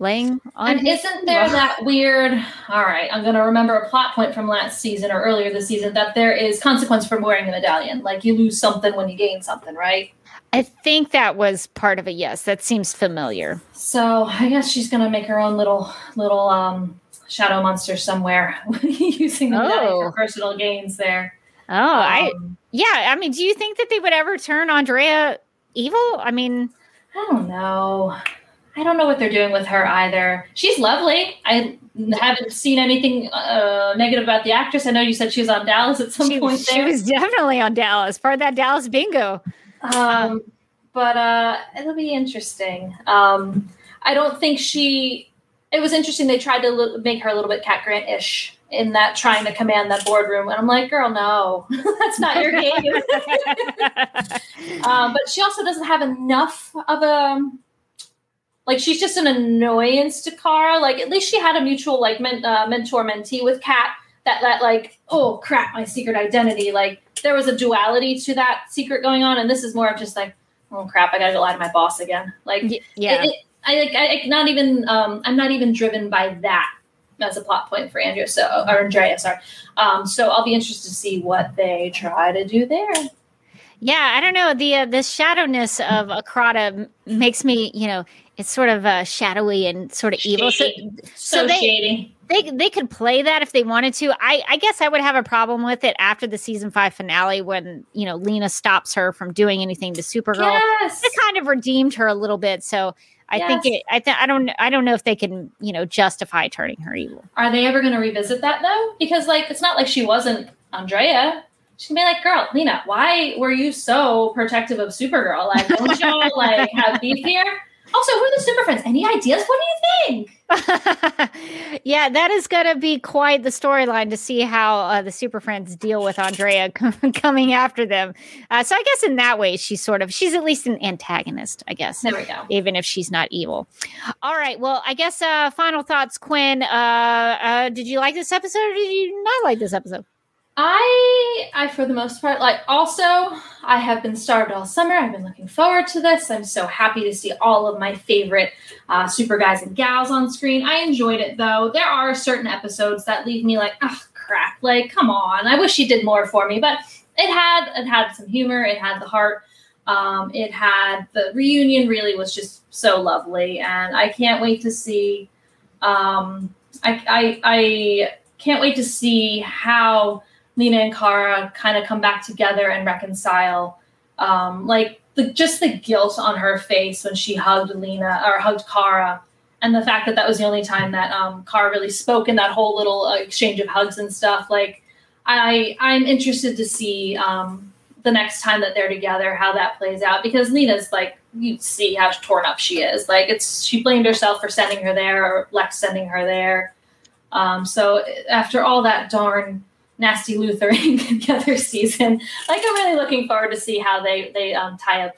[SPEAKER 1] laying on
[SPEAKER 7] And isn't there that weird? All right, I'm going to remember a plot point from last season or earlier this season that there is consequence for wearing the medallion. Like you lose something when you gain something, right?
[SPEAKER 1] I think that was part of a yes. That seems familiar.
[SPEAKER 7] So I guess she's going to make her own little little um, shadow monster somewhere using the
[SPEAKER 1] Oh.
[SPEAKER 7] for personal gains. There.
[SPEAKER 1] Oh, I
[SPEAKER 7] Um,
[SPEAKER 1] yeah. I mean, do you think that they would ever turn Andrea evil? I mean,
[SPEAKER 7] I don't know. I don't know what they're doing with her either. She's lovely. I haven't seen anything uh, negative about the actress. I know you said she was on Dallas at some
[SPEAKER 1] she,
[SPEAKER 7] point
[SPEAKER 1] she
[SPEAKER 7] there.
[SPEAKER 1] was definitely on Dallas, part of that Dallas bingo.
[SPEAKER 7] Um, but uh, it'll be interesting. Um, I don't think she. It was interesting. They tried to li- make her a little bit Cat Grant ish in that trying to command that boardroom, and I'm like, girl, no, that's not your game. um, but she also doesn't have enough of a. Like she's just an annoyance to Kara. Like at least she had a mutual like men, uh, mentor mentee with Cat that that like oh crap my secret identity like there was a duality to that secret going on and this is more of just like oh crap i gotta go lie to my boss again like
[SPEAKER 1] yeah.
[SPEAKER 7] it, it, i like i not even um i'm not even driven by that as a plot point for andrea so or andrea sorry um so i'll be interested to see what they try to do there
[SPEAKER 1] Yeah, I don't know. The uh, the shadowness of Acrata makes me, you know, it's sort of uh, shadowy and sort of evil. So, so
[SPEAKER 7] so
[SPEAKER 1] they
[SPEAKER 7] shady
[SPEAKER 1] they they could play that if they wanted to. I I guess I would have a problem with it after the season five finale when you know Lena stops her from doing anything to Supergirl.
[SPEAKER 7] yes
[SPEAKER 1] It kind of redeemed her a little bit. So I think it. I th- I don't. I don't know if they can you know justify turning her evil.
[SPEAKER 7] are they ever going to revisit that though because like it's not like she wasn't andrea she's gonna be like, "Girl, Lena, why were you so protective of Supergirl? Like, don't y'all like have beef here?" Also, who are the Super Friends? Any ideas? What do you think?
[SPEAKER 1] yeah, that is going to be quite the storyline to see how uh, the Super Friends deal with Andrea coming after them. Uh, so I guess in that way, she's sort of she's at least an antagonist, I guess.
[SPEAKER 7] There we go.
[SPEAKER 1] Even if she's not evil. All right. Well, I guess uh, final thoughts, Quinn. Uh, uh, did you like this episode, or did you not like this episode?
[SPEAKER 7] I, I for the most part, like also, I have been starved all summer. I've been looking forward to this. I'm so happy to see all of my favorite uh, super guys and gals on screen. I enjoyed it though. There are certain episodes that leave me like, oh crap! Like, come on. I wish you did more for me, but it had it had some humor. It had the heart. Um, it had the reunion. Really was just so lovely, and I can't wait to see. Um, I, I I can't wait to see how Lena and Kara kind of come back together and reconcile. Um, like the just the guilt on her face when she hugged Lena or hugged Kara, and the fact that that was the only time that um, Kara really spoke in that whole little uh, exchange of hugs and stuff. Like I I'm interested to see um, the next time that they're together how that plays out because Lena's like you see how torn up she is. Like it's she blamed herself for sending her there or Lex sending her there. Um, so after all that darn nasty Luthering the other season. Like I'm really looking forward to see how they they um, tie up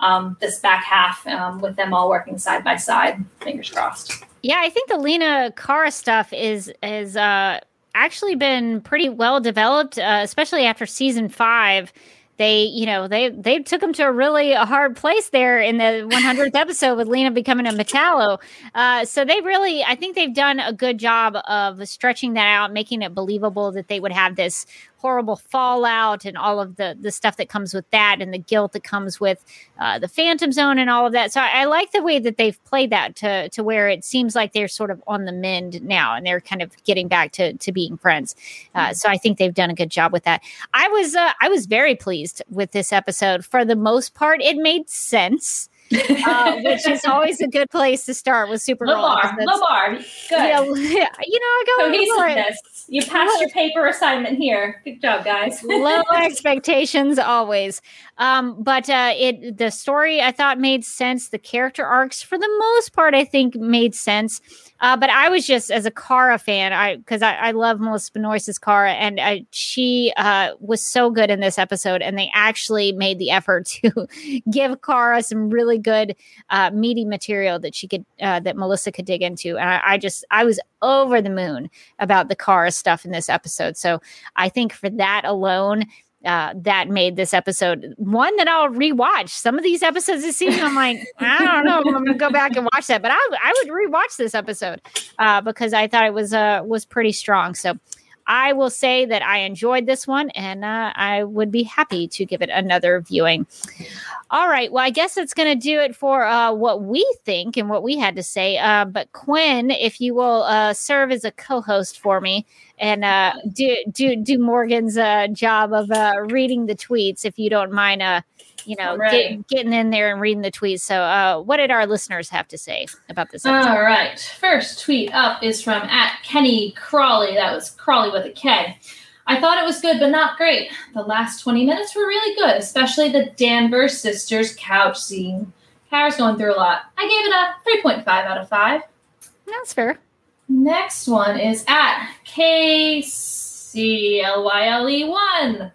[SPEAKER 7] um, this back half um, with them all working side by side. Fingers crossed.
[SPEAKER 1] Yeah, I think the Lena Kara stuff is is uh, actually been pretty well developed, uh, especially after season five they you know they they took him to a really hard place there in the 100th episode with lena becoming a metallo. Uh, so they really i think they've done a good job of stretching that out making it believable that they would have this horrible fallout and all of the the stuff that comes with that and the guilt that comes with uh, the phantom zone and all of that. So I, I, like the way that they've played that to to where it seems like they're sort of on the mend now and they're kind of getting back to to being friends. Uh, mm-hmm. so i think they've done a good job with that. I was uh, i was very pleased with this episode for the most part. It made sense uh, which is always a good place to start with Supergirl.
[SPEAKER 7] Low bar, low bar, good.
[SPEAKER 1] You know, you know I go
[SPEAKER 7] cohesiveness. You passed your paper assignment here. Good job, guys.
[SPEAKER 1] Low expectations always. Um, but uh, it the story I thought made sense. The character arcs, for the most part, I think made sense. Uh, but I was just as a Kara fan, I because I, I, love Melissa Benoist's Kara, and I, she uh, was so good in this episode, and they actually made the effort to give Kara some really good uh, meaty material that she could uh, that Melissa could dig into, and I, I just I was over the moon about the Kara stuff in this episode. So I think for that alone, uh, that made this episode one that I'll rewatch. Some of these episodes this season, I'm like, I don't know, I'm gonna go back and watch that, but I, I would rewatch this episode uh, because I thought it was uh, was pretty strong. So I will say that I enjoyed this one and uh, I would be happy to give it another viewing. All right. Well, I guess that's going to do it for uh, what we think and what we had to say. Uh, but Quinn, if you will uh, serve as a co host for me and uh, do, do, do Morgan's uh, job of reading the tweets, if you don't mind you know, get, getting in there and reading the tweets. So, uh, what did our listeners have to say about this?
[SPEAKER 7] Episode? All right. First tweet up is from at Kenny Crawley. That was Crawley with a K. I thought it was good, but not great. The last 20 minutes were really good, especially the Danvers sisters couch scene. Kara's going through a lot. I gave it a 3.5 out of 5.
[SPEAKER 1] That's fair.
[SPEAKER 7] Next one is at KCLYLE1.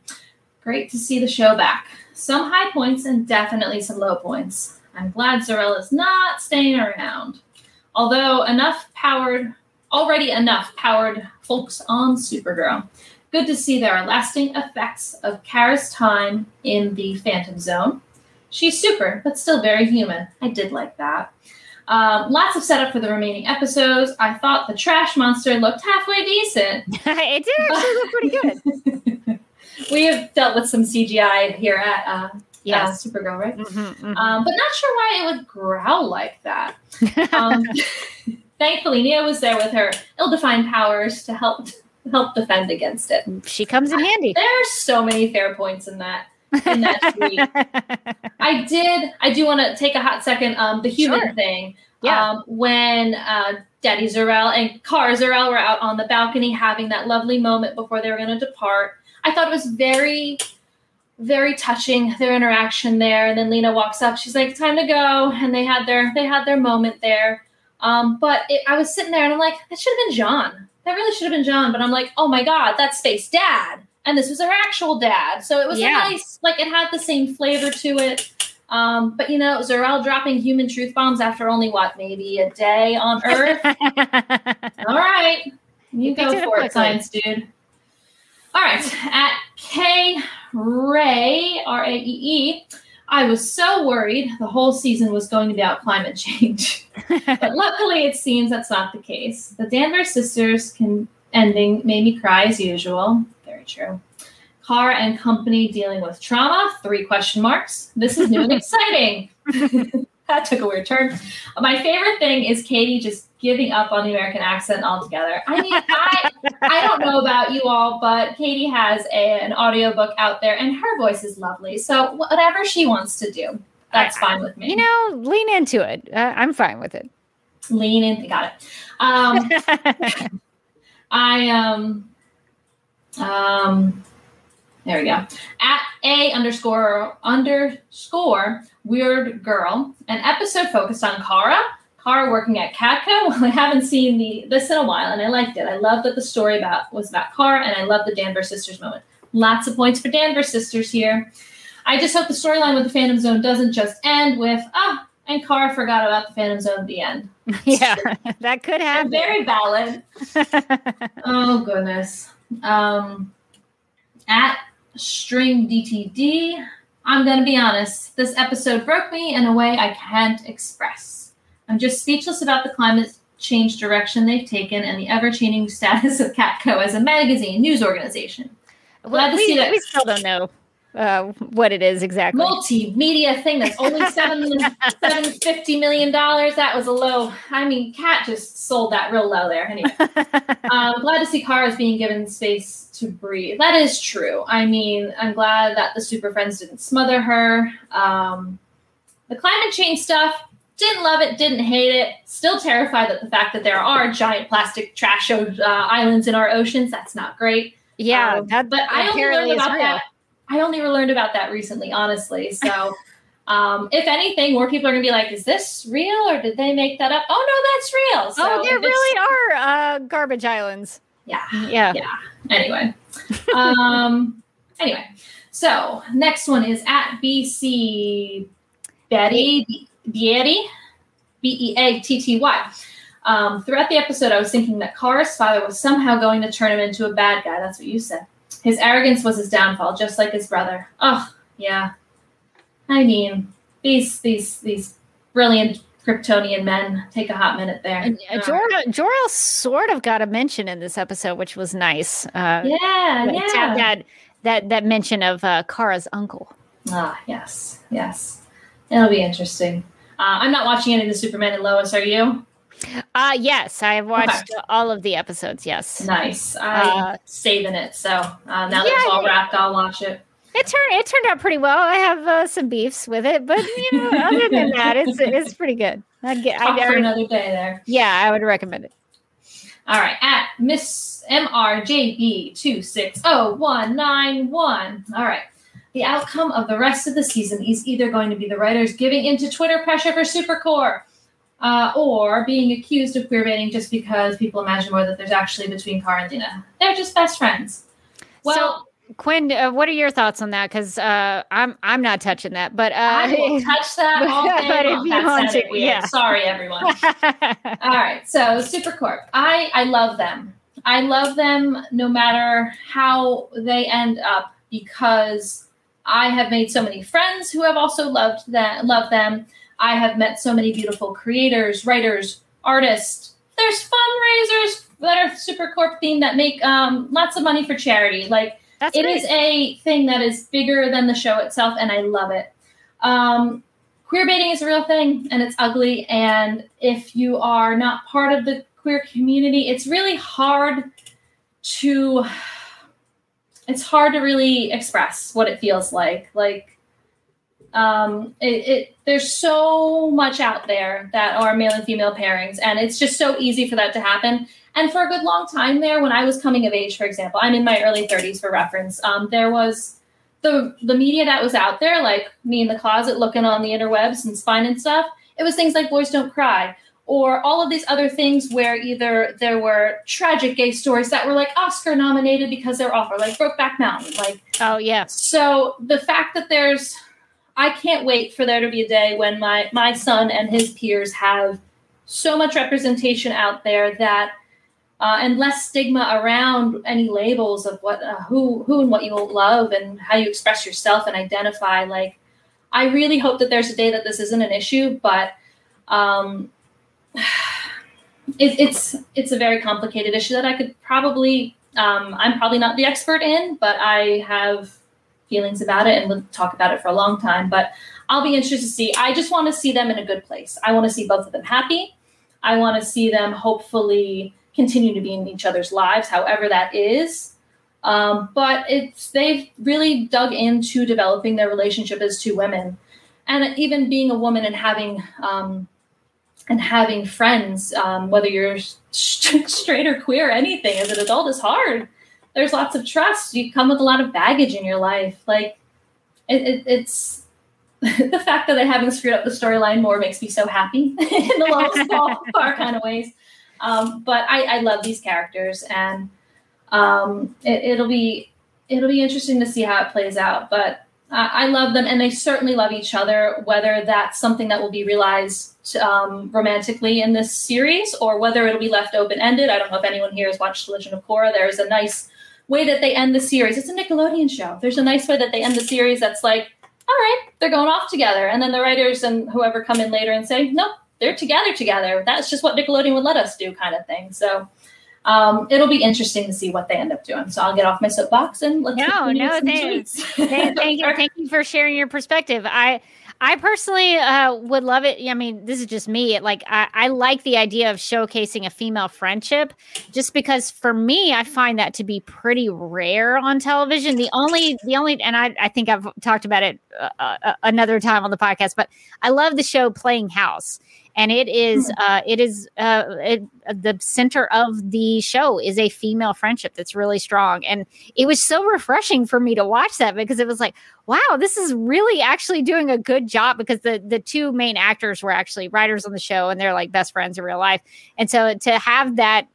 [SPEAKER 7] Great to see the show back. Some high points and definitely some low points. I'm glad Zor-El is not staying around. Although enough powered, already enough powered folks on Supergirl. Good to see there are lasting effects of Kara's time in the Phantom Zone. She's super, but still very human. I did like that. Um, lots of setup for the remaining episodes. I thought the trash monster looked halfway decent.
[SPEAKER 1] it did actually look pretty good.
[SPEAKER 7] we have dealt with some CGI here at uh, yes. Uh, Supergirl, right? Mm-hmm, mm-hmm. Um, but not sure why it would growl like that. Um, thankfully, Nia was there with her ill-defined powers to help help defend against it.
[SPEAKER 1] She comes in handy.
[SPEAKER 7] There are so many fair points in that. In that tweet. I did. I do want to take a hot second. Um, the human sure. thing. Yeah. Um, when uh, Daddy Zor-El and Kara Zor-El were out on the balcony having that lovely moment before they were going to depart. I thought it was very, very touching their interaction there. And then Lena walks up. She's like, "Time to go," and they had their they had their moment there. Um, but it, I was sitting there and I'm like, that should have been John. That really should have been John. But I'm like, oh my god, that's Space Dad, and this was her actual dad. So it was
[SPEAKER 1] Yeah.
[SPEAKER 7] a nice, like it had the same flavor to it. Um, but you know, Zor-El dropping human truth bombs after only what, maybe a day on Earth. All right. You
[SPEAKER 1] picked
[SPEAKER 7] go for it,
[SPEAKER 1] quickly.
[SPEAKER 7] science dude. All right. At K Ray, R A E E, I was so worried the whole season was going to be about climate change. but luckily, it seems that's not the case. The Danvers sisters can ending made me cry as usual. Very true. Car and company dealing with trauma. Three question marks. This is new and exciting. that took a weird turn. My favorite thing is Katie just giving up on the American accent altogether. I mean, I I don't know about you all, but Katie has a, an audiobook out there, and her voice is lovely. So whatever she wants to do, that's fine with me.
[SPEAKER 1] you know, lean into it. Uh, I'm fine with it.
[SPEAKER 7] lean in. Got it. Um, I um um there we go. At a underscore underscore weird girl. An episode focused on Kara. Kara working at Catco. Well, I haven't seen the this in a while, and I liked it. I love that the story about was about Car, and I love the Danvers sisters moment. Lots of points for Danvers sisters here. I just hope the storyline with the Phantom Zone doesn't just end with ah, and Car forgot about the Phantom Zone at the end.
[SPEAKER 1] yeah, that could happen.
[SPEAKER 7] Very valid. Oh goodness. Um, at string DTD, I'm gonna be honest. This episode broke me in a way I can't express. I'm just speechless about the climate change direction they've taken and the ever-changing status of Catco as a magazine news organization. Glad to
[SPEAKER 1] we,
[SPEAKER 7] see that.
[SPEAKER 1] we still don't know uh, what it is exactly.
[SPEAKER 7] Multimedia thing that's only seven seven fifty million dollars. That was a low. I mean, Cat just sold that real low there. Anyway. I'm glad to see Kara is being given space to breathe. That is true. I mean, I'm glad that the Super Friends didn't smother her. Um, the climate change stuff, didn't love it, didn't hate it. Still terrified that the fact that there are giant plastic trash uh, islands in our oceans, that's not great.
[SPEAKER 1] yeah,
[SPEAKER 7] Um,
[SPEAKER 1] that,
[SPEAKER 7] but I only learned about
[SPEAKER 1] real.
[SPEAKER 7] that. I only learned about that recently, honestly. So, um, if anything, more people are going to be like, "Is this real, or did they make that up?" Oh no, that's real. So
[SPEAKER 1] oh, there really are uh, garbage islands.
[SPEAKER 7] Yeah.
[SPEAKER 1] Yeah.
[SPEAKER 7] Yeah. Anyway. um. Anyway. So next one is at BC Betty Beatty B E A T T Y. Um, throughout the episode, I was thinking that Kara's father was somehow going to turn him into a bad guy. That's what you said. His arrogance was his downfall, just like his brother. Oh, yeah. I mean, these these these brilliant Kryptonian men take a hot minute there.
[SPEAKER 1] Uh, Jor- Jor-El sort of got a mention in this episode, which was nice. Uh,
[SPEAKER 7] yeah,
[SPEAKER 1] that-
[SPEAKER 7] yeah.
[SPEAKER 1] That, that that mention of uh, Kara's uncle.
[SPEAKER 7] Ah, yes, yes. It'll be interesting. Uh, I'm not watching any of the Superman and Lois. Are you?
[SPEAKER 1] Uh yes, I have watched all of the episodes. Yes,
[SPEAKER 7] Nice. I'm
[SPEAKER 1] Uh,
[SPEAKER 7] saving it. So uh, now that it's all wrapped, I'll watch it.
[SPEAKER 1] it turned it turned out pretty well. I have uh, some beefs with it, but you know, other than that, it's it's pretty good. I'd get,
[SPEAKER 7] Talk
[SPEAKER 1] I'd,
[SPEAKER 7] for another day there.
[SPEAKER 1] yeah, I would recommend it.
[SPEAKER 7] All right, at Miss MRJB two six zero one nine one. All right. The outcome of the rest of the season is either going to be the writers giving into Twitter pressure for Supercorp, uh, or being accused of queer baiting just because people imagine more that there's actually between Kara and Dina. They're just best friends. Well,
[SPEAKER 1] so, Quinn, uh, what are your thoughts on that? Because uh, I'm I'm not touching that, but uh,
[SPEAKER 7] I will touch that all day
[SPEAKER 1] But if
[SPEAKER 7] long.
[SPEAKER 1] you
[SPEAKER 7] That
[SPEAKER 1] want to, yeah.
[SPEAKER 7] Sorry, everyone. All right, so Supercorp. I I love them. I love them no matter how they end up because I have made so many friends who have also loved that love them. I have met so many beautiful creators, writers, artists. There's fundraisers that are Supercorp themed that make um, lots of money for charity. Like
[SPEAKER 1] That's
[SPEAKER 7] it is a thing that is bigger than the show itself, and I love it. Um, queer baiting is a real thing, and it's ugly. And if you are not part of the queer community, it's really hard to. It's hard to really express what it feels like. Like Um, it, it there's so much out there that are male and female pairings, and it's just so easy for that to happen. And for a good long time there, when I was coming of age, for example, I'm in my early 30s for reference. Um, there was the the media that was out there, like me in the closet looking on the interwebs and spine and stuff. It was things like Boys Don't Cry, or all of these other things where either there were tragic gay stories that were like Oscar nominated because they're awful, like Brokeback Mountain, like
[SPEAKER 1] Oh yeah.
[SPEAKER 7] so the fact that there's, I can't wait for there to be a day when my my son and his peers have so much representation out there that, uh, and less stigma around any labels of what uh, who who and what you love and how you express yourself and identify. Like, I really hope that there's a day that this isn't an issue, but. Um, it, it's it's a very complicated issue that I could probably um, I'm probably not the expert in, but I have feelings about it and would talk about it for a long time. But I'll be interested to see. I just want to see them in a good place. I want to see both of them happy. I want to see them hopefully continue to be in each other's lives, however that is. Um, but it's they've really dug into developing their relationship as two women, and even being a woman and having um, and having friends, um, whether you're st- straight or queer, or anything as an adult is hard. There's lots of trust. You come with a lot of baggage in your life. Like it, it, it's the fact that they haven't screwed up the storyline more makes me so happy in the lowest small far kind of ways. Um, but I, I love these characters, and um, it, it'll be it'll be interesting to see how it plays out. But I love them, and they certainly love each other. Whether that's something that will be realized um, romantically in this series, or whether it'll be left open ended, I don't know if anyone here has watched The Legend of Korra. There is a nice way that they end the series. It's a Nickelodeon show. There's a nice way that they end the series that's like, all right, they're going off together, and then the writers and whoever come in later and say, nope, they're together together. That's just what Nickelodeon would let us do, kind of thing. So. Um, it'll be interesting to see what they end up doing. So I'll get off my soapbox and let's
[SPEAKER 1] No, no, thanks. Thank, thank you, thank you for sharing your perspective. I, I personally uh, would love it. I mean, this is just me. Like, I, I like the idea of showcasing a female friendship, just because for me, I find that to be pretty rare on television. The only, the only, and I, I think I've talked about it uh, uh, another time on the podcast, but I love the show Playing House and it is uh, it is uh, it, the center of the show is a female friendship that's really strong. And it was so refreshing for me to watch that because it was like wow this is really actually doing a good job because the the two main actors were actually writers on the show and they're like best friends in real life. And so to have that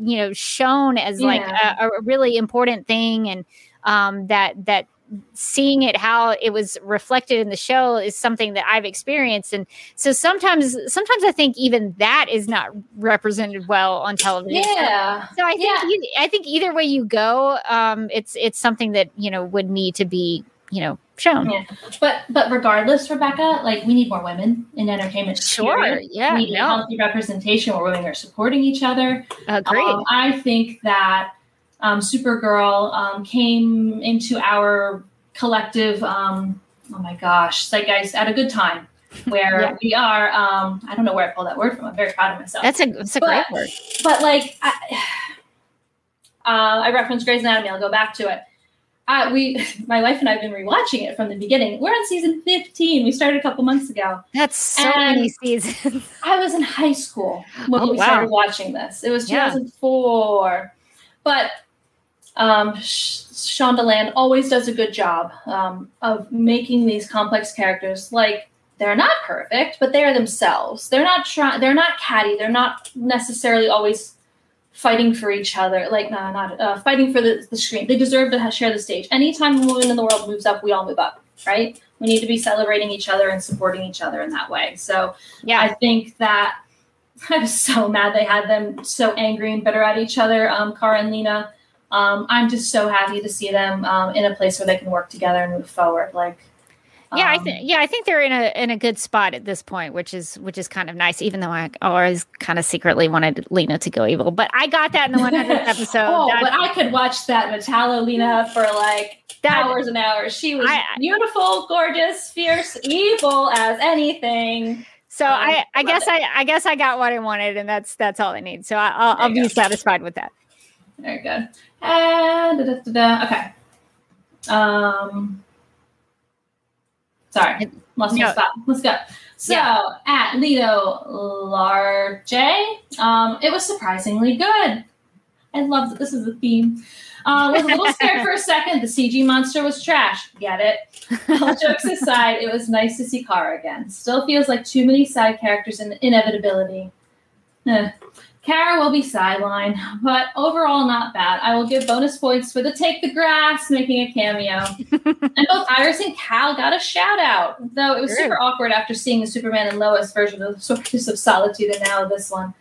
[SPEAKER 1] you know shown as like a, a really important thing and um, that that seeing it how it was reflected in the show is something that I've experienced and so sometimes sometimes I think even that is not represented well on television.
[SPEAKER 7] Yeah.
[SPEAKER 1] So I think
[SPEAKER 7] Yeah.
[SPEAKER 1] e- I think either way you go um it's it's something that you know would need to be you know shown.
[SPEAKER 7] Yeah. But but regardless, Rebecca, like we need more women in entertainment.
[SPEAKER 1] Sure.
[SPEAKER 7] period.
[SPEAKER 1] Yeah.
[SPEAKER 7] we need
[SPEAKER 1] No.
[SPEAKER 7] healthy representation where women are supporting each other.
[SPEAKER 1] Agreed.
[SPEAKER 7] Um, I think that um, Supergirl um, came into our collective. Um, oh my gosh, zeitgeist at a good time where
[SPEAKER 1] Yeah.
[SPEAKER 7] we are. Um, I don't know where I pulled that word from. I'm very proud of myself.
[SPEAKER 1] that's a that's a great word.
[SPEAKER 7] but like I, uh, I referenced Grey's Anatomy. I'll go back to it. Uh, we, my wife and I have been rewatching it from the beginning. We're on season 15. We started a couple months ago.
[SPEAKER 1] That's so
[SPEAKER 7] and-
[SPEAKER 1] many seasons.
[SPEAKER 7] I was in high school when
[SPEAKER 1] Oh,
[SPEAKER 7] we
[SPEAKER 1] wow.
[SPEAKER 7] started watching this. It was
[SPEAKER 1] Yeah.
[SPEAKER 7] 2004. But um, Sh- Shondaland always does a good job um, of making these complex characters like they're not perfect, but they are themselves. They're not trying. They're not catty. They're not necessarily always fighting for each other. Like no, not uh, fighting for the, the screen. They deserve to ha- share the stage. Anytime a woman in the world moves up, we all move up, right? We need to be celebrating each other and supporting each other in that way. So
[SPEAKER 1] Yeah.
[SPEAKER 7] I think that I was so mad they had them so angry and bitter at each other, um, Kara and Lena. Um, I'm just so happy to see them um, in a place where they can work together and move forward. Like,
[SPEAKER 1] yeah, I
[SPEAKER 7] um,
[SPEAKER 1] think yeah, I think they're in a in a good spot at this point, which is which is kind of nice. Even though I always kind of secretly wanted Lena to go evil, but I got that in the 100th episode.
[SPEAKER 7] oh,
[SPEAKER 1] That-
[SPEAKER 7] but I could watch that Metallo Lena for like
[SPEAKER 1] That-
[SPEAKER 7] hours and hours. She was
[SPEAKER 1] I-
[SPEAKER 7] beautiful, gorgeous, fierce, evil as anything.
[SPEAKER 1] so
[SPEAKER 7] um,
[SPEAKER 1] I I guess
[SPEAKER 7] it.
[SPEAKER 1] I I guess I got what I wanted, and that's that's all I need. So I, I'll, I'll be
[SPEAKER 7] go.
[SPEAKER 1] satisfied with that.
[SPEAKER 7] Very good. And da, da, da, da. okay. Um, Sorry, lost my
[SPEAKER 1] No.
[SPEAKER 7] spot. Let's go. So at Lido Large, um, it was surprisingly good. I love that this is a theme. Uh, was a little scared for a second. The CG monster was trash. Get it? All jokes aside, it was nice to see Kara again. Still feels like too many side characters and inevitability. Eh. Kara will be sidelined, but overall not bad. I will give bonus points for the take the grass making a cameo. and both Iris and Cal got a shout out, though it was super awkward after seeing the Superman and Lois version of the Fortress of Solitude and now this one.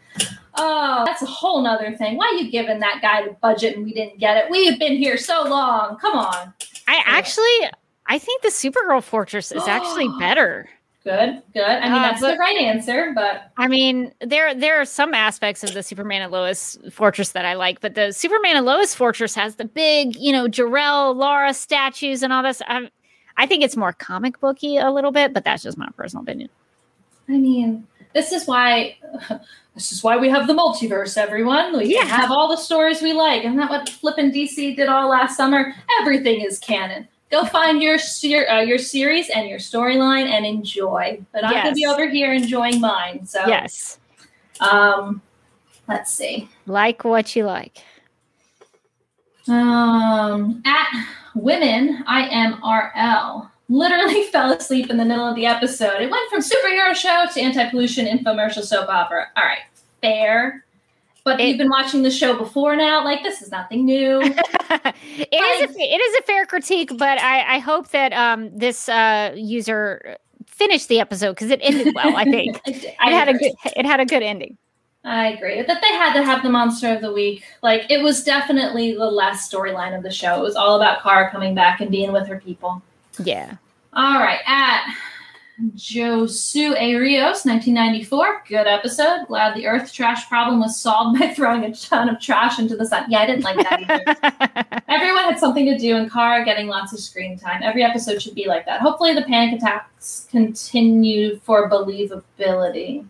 [SPEAKER 7] Oh, that's a whole nother thing. Why you giving that guy the budget and we didn't get it? We have been here so long. Come on.
[SPEAKER 1] I actually, I think the Supergirl Fortress is actually better.
[SPEAKER 7] Good, good. I mean,
[SPEAKER 1] Uh,
[SPEAKER 7] that's
[SPEAKER 1] but-
[SPEAKER 7] the right answer, but
[SPEAKER 1] I mean, there there are some aspects of the Superman and Lois Fortress that I like, but the Superman and Lois Fortress has the big, you know, Jor-El, Lara statues and all this. I, I think it's more comic booky a little bit, but that's just my personal opinion.
[SPEAKER 7] I mean, this is why this is why we have the multiverse, everyone. We can have all the stories we like. Isn't that what flipping DC did all last summer? Everything is canon. Go find your ser- uh, your series and your storyline and enjoy. But I'm gonna be over here enjoying mine. So
[SPEAKER 1] Yes,
[SPEAKER 7] um, let's see.
[SPEAKER 1] like what you like.
[SPEAKER 7] Um, at women, I am RL. Literally fell asleep in the middle of the episode. It went from superhero show to anti-pollution infomercial soap opera. All right, fair. But
[SPEAKER 1] It-
[SPEAKER 7] you've been watching the show before now. Like this is nothing new.
[SPEAKER 1] it is a, it is a fair critique, but I, I hope that um, this uh, user finished the episode because it ended well. I think
[SPEAKER 7] I,
[SPEAKER 1] it
[SPEAKER 7] I
[SPEAKER 1] had a good it had a good ending.
[SPEAKER 7] I agree that they had to have the monster of the week. Like it was definitely the last storyline of the show. It was all about Kara coming back and being with her people.
[SPEAKER 1] Yeah,
[SPEAKER 7] All right, at Josu A. Rios, 1994. Good episode. Glad the Earth trash problem was solved by throwing a ton of trash into the sun. Yeah, I didn't like that either. Everyone had something to do, and Kara getting lots of screen time. Every episode should be like that. Hopefully, the panic attacks continue for believability.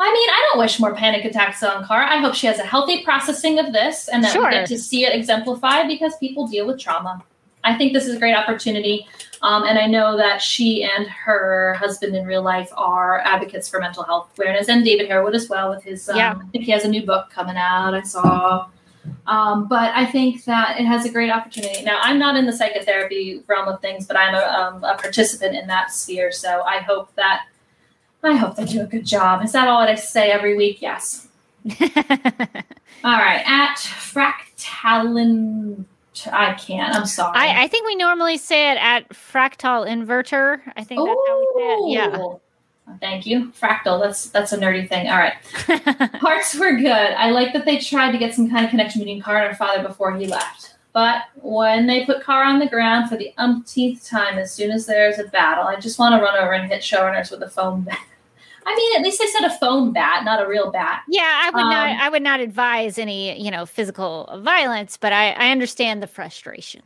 [SPEAKER 7] I mean, I don't wish more panic attacks on Kara. I hope she has a healthy processing of this and that
[SPEAKER 1] Sure.
[SPEAKER 7] we get to see it exemplified because people deal with trauma. I think this is a great opportunity. Um, and I know that she and her husband in real life are advocates for mental health awareness, and David Harewood as well with his. Um,
[SPEAKER 1] Yeah.
[SPEAKER 7] I think he has a new book coming out. I saw. Um, but I think that it has a great opportunity. Now, I'm not in the psychotherapy realm of things, but I'm a, um, a participant in that sphere. So I hope that I hope they do a good job. Is that all that I say every week? Yes. All right. At Fractalin, I can't. I'm sorry.
[SPEAKER 1] I, I think we normally say it at fractal inverter. I think that's how we say it. Yeah.
[SPEAKER 7] Thank you. Fractal. That's that's a nerdy thing. All right. Parts were good. I like that they tried to get some kind of connection between Car and her father before he left. But when they put Car on the ground for the umpteenth time, as soon as there's a battle, I just want to run over and hit showrunners with a foam bat. I mean, at least they said a foam bat, not a real bat.
[SPEAKER 1] Yeah, I would not.
[SPEAKER 7] Um,
[SPEAKER 1] I would not advise any, you know, physical violence, but I, I understand the frustration.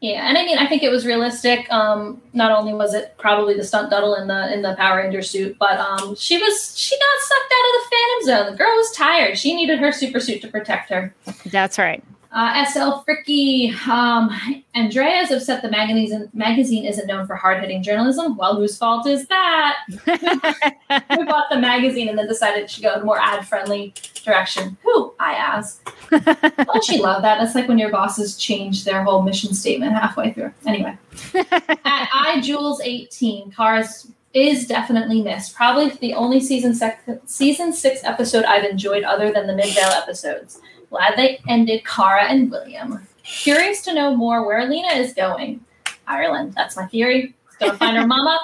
[SPEAKER 7] Yeah, and I mean, I think it was realistic. Um, not only was it probably the stunt double in the in the Power Ranger suit, but um, she was she got sucked out of the Phantom Zone. The girl was tired. She needed her super suit to protect her.
[SPEAKER 1] That's right.
[SPEAKER 7] Uh, SL Fricky, um, Andrea is upset the magazine magazine isn't known for hard hitting journalism. Well, whose fault is that? Who bought the magazine and then decided it should go in a more ad friendly direction? Who? I ask. Don't you love that? That's like when your bosses change their whole mission statement halfway through. Anyway, at I Jules 18, Cars is definitely missed. Probably the only season sec- season six episode I've enjoyed other than the Midvale episodes. Glad they ended Kara and William. Curious to know more where Lena is going. Ireland. That's my theory. She's gonna find her mama.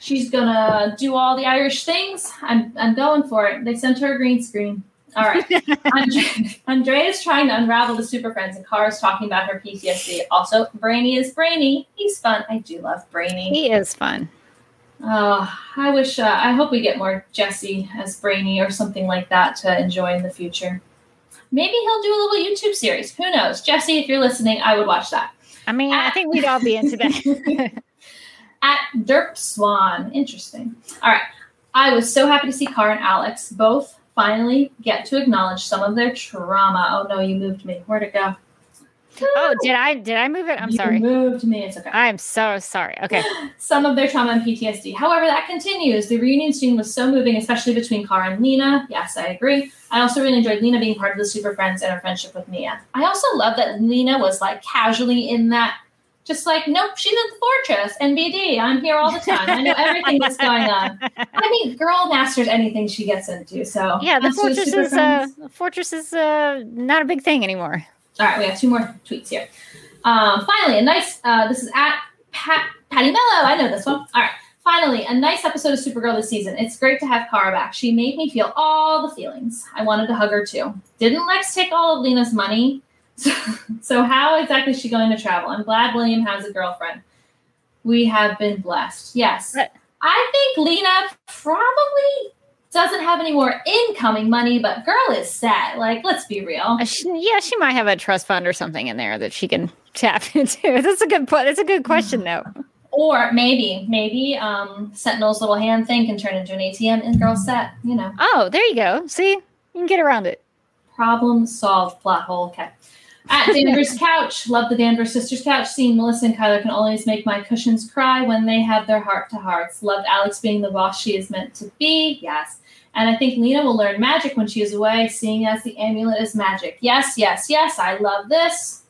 [SPEAKER 7] She's gonna do all the Irish things. I'm I'm going for it. They sent her a green screen. All right. Andre, Andrea is trying to unravel the Super Friends, and Kara's talking about her PTSD. Also, Brainy is Brainy. He's fun. I do love Brainy.
[SPEAKER 1] He is fun.
[SPEAKER 7] Oh, I wish. Uh, I hope we get more Jesse as Brainy or something like that to enjoy in the future. Maybe he'll do a little YouTube series. Who knows? Jesse, if you're listening, I would watch that.
[SPEAKER 1] I mean, I think we'd all be into that.
[SPEAKER 7] At Derp Swan. Interesting. All right. I was so happy to see Car and Alex both finally get to acknowledge some of their trauma. Oh no, you moved me. Where'd it go?
[SPEAKER 1] Oh, did I did I move it? I'm
[SPEAKER 7] You
[SPEAKER 1] sorry.
[SPEAKER 7] moved me. It's okay.
[SPEAKER 1] I'm so sorry. Okay.
[SPEAKER 7] some of their trauma and PTSD. However, that continues. The reunion scene was so moving, especially between Kara and Lena. Yes, I agree. I also really enjoyed Lena being part of the Super Friends and her friendship with Nia. I also love that Lena was like casually in that, just like, nope, she's at the fortress, NBD. I'm here all the time. I know everything that's going on. I mean, girl masters anything she gets into. So
[SPEAKER 1] Yeah, the fortress is uh, fortress is uh, not a big thing anymore.
[SPEAKER 7] All right, we have two more tweets here. Um, finally, a nice. Uh, this is at Pat Patty Mello. I know this one. All right. Finally, a nice episode of Supergirl this season. It's great to have Kara back. She made me feel all the feelings. I wanted to hug her too. Didn't Lex take all of Lena's money? So, so how exactly is she going to travel? I'm glad William has a girlfriend. We have been blessed. Yes. I think Lena probably doesn't have any more incoming money, but girl is set. Like, let's be real.
[SPEAKER 1] Uh, she, yeah, she might have a trust fund or something in there that she can tap into. That's a good point. That's a good question, though.
[SPEAKER 7] Or maybe, maybe um, Sentinel's little hand thing can turn into an ATM and girl set. You know,
[SPEAKER 1] Oh, there you go. See, you can get around it.
[SPEAKER 7] problem solved. Plot hole. Okay. At Danvers couch, love the Danvers sisters couch. Seeing Melissa and Chyler can always make my cushions cry when they have their heart to hearts. Loved Alex being the boss she is meant to be. Yes. And I think Lena will learn magic when she is away, seeing as the amulet is magic. Yes, yes, yes. I love this.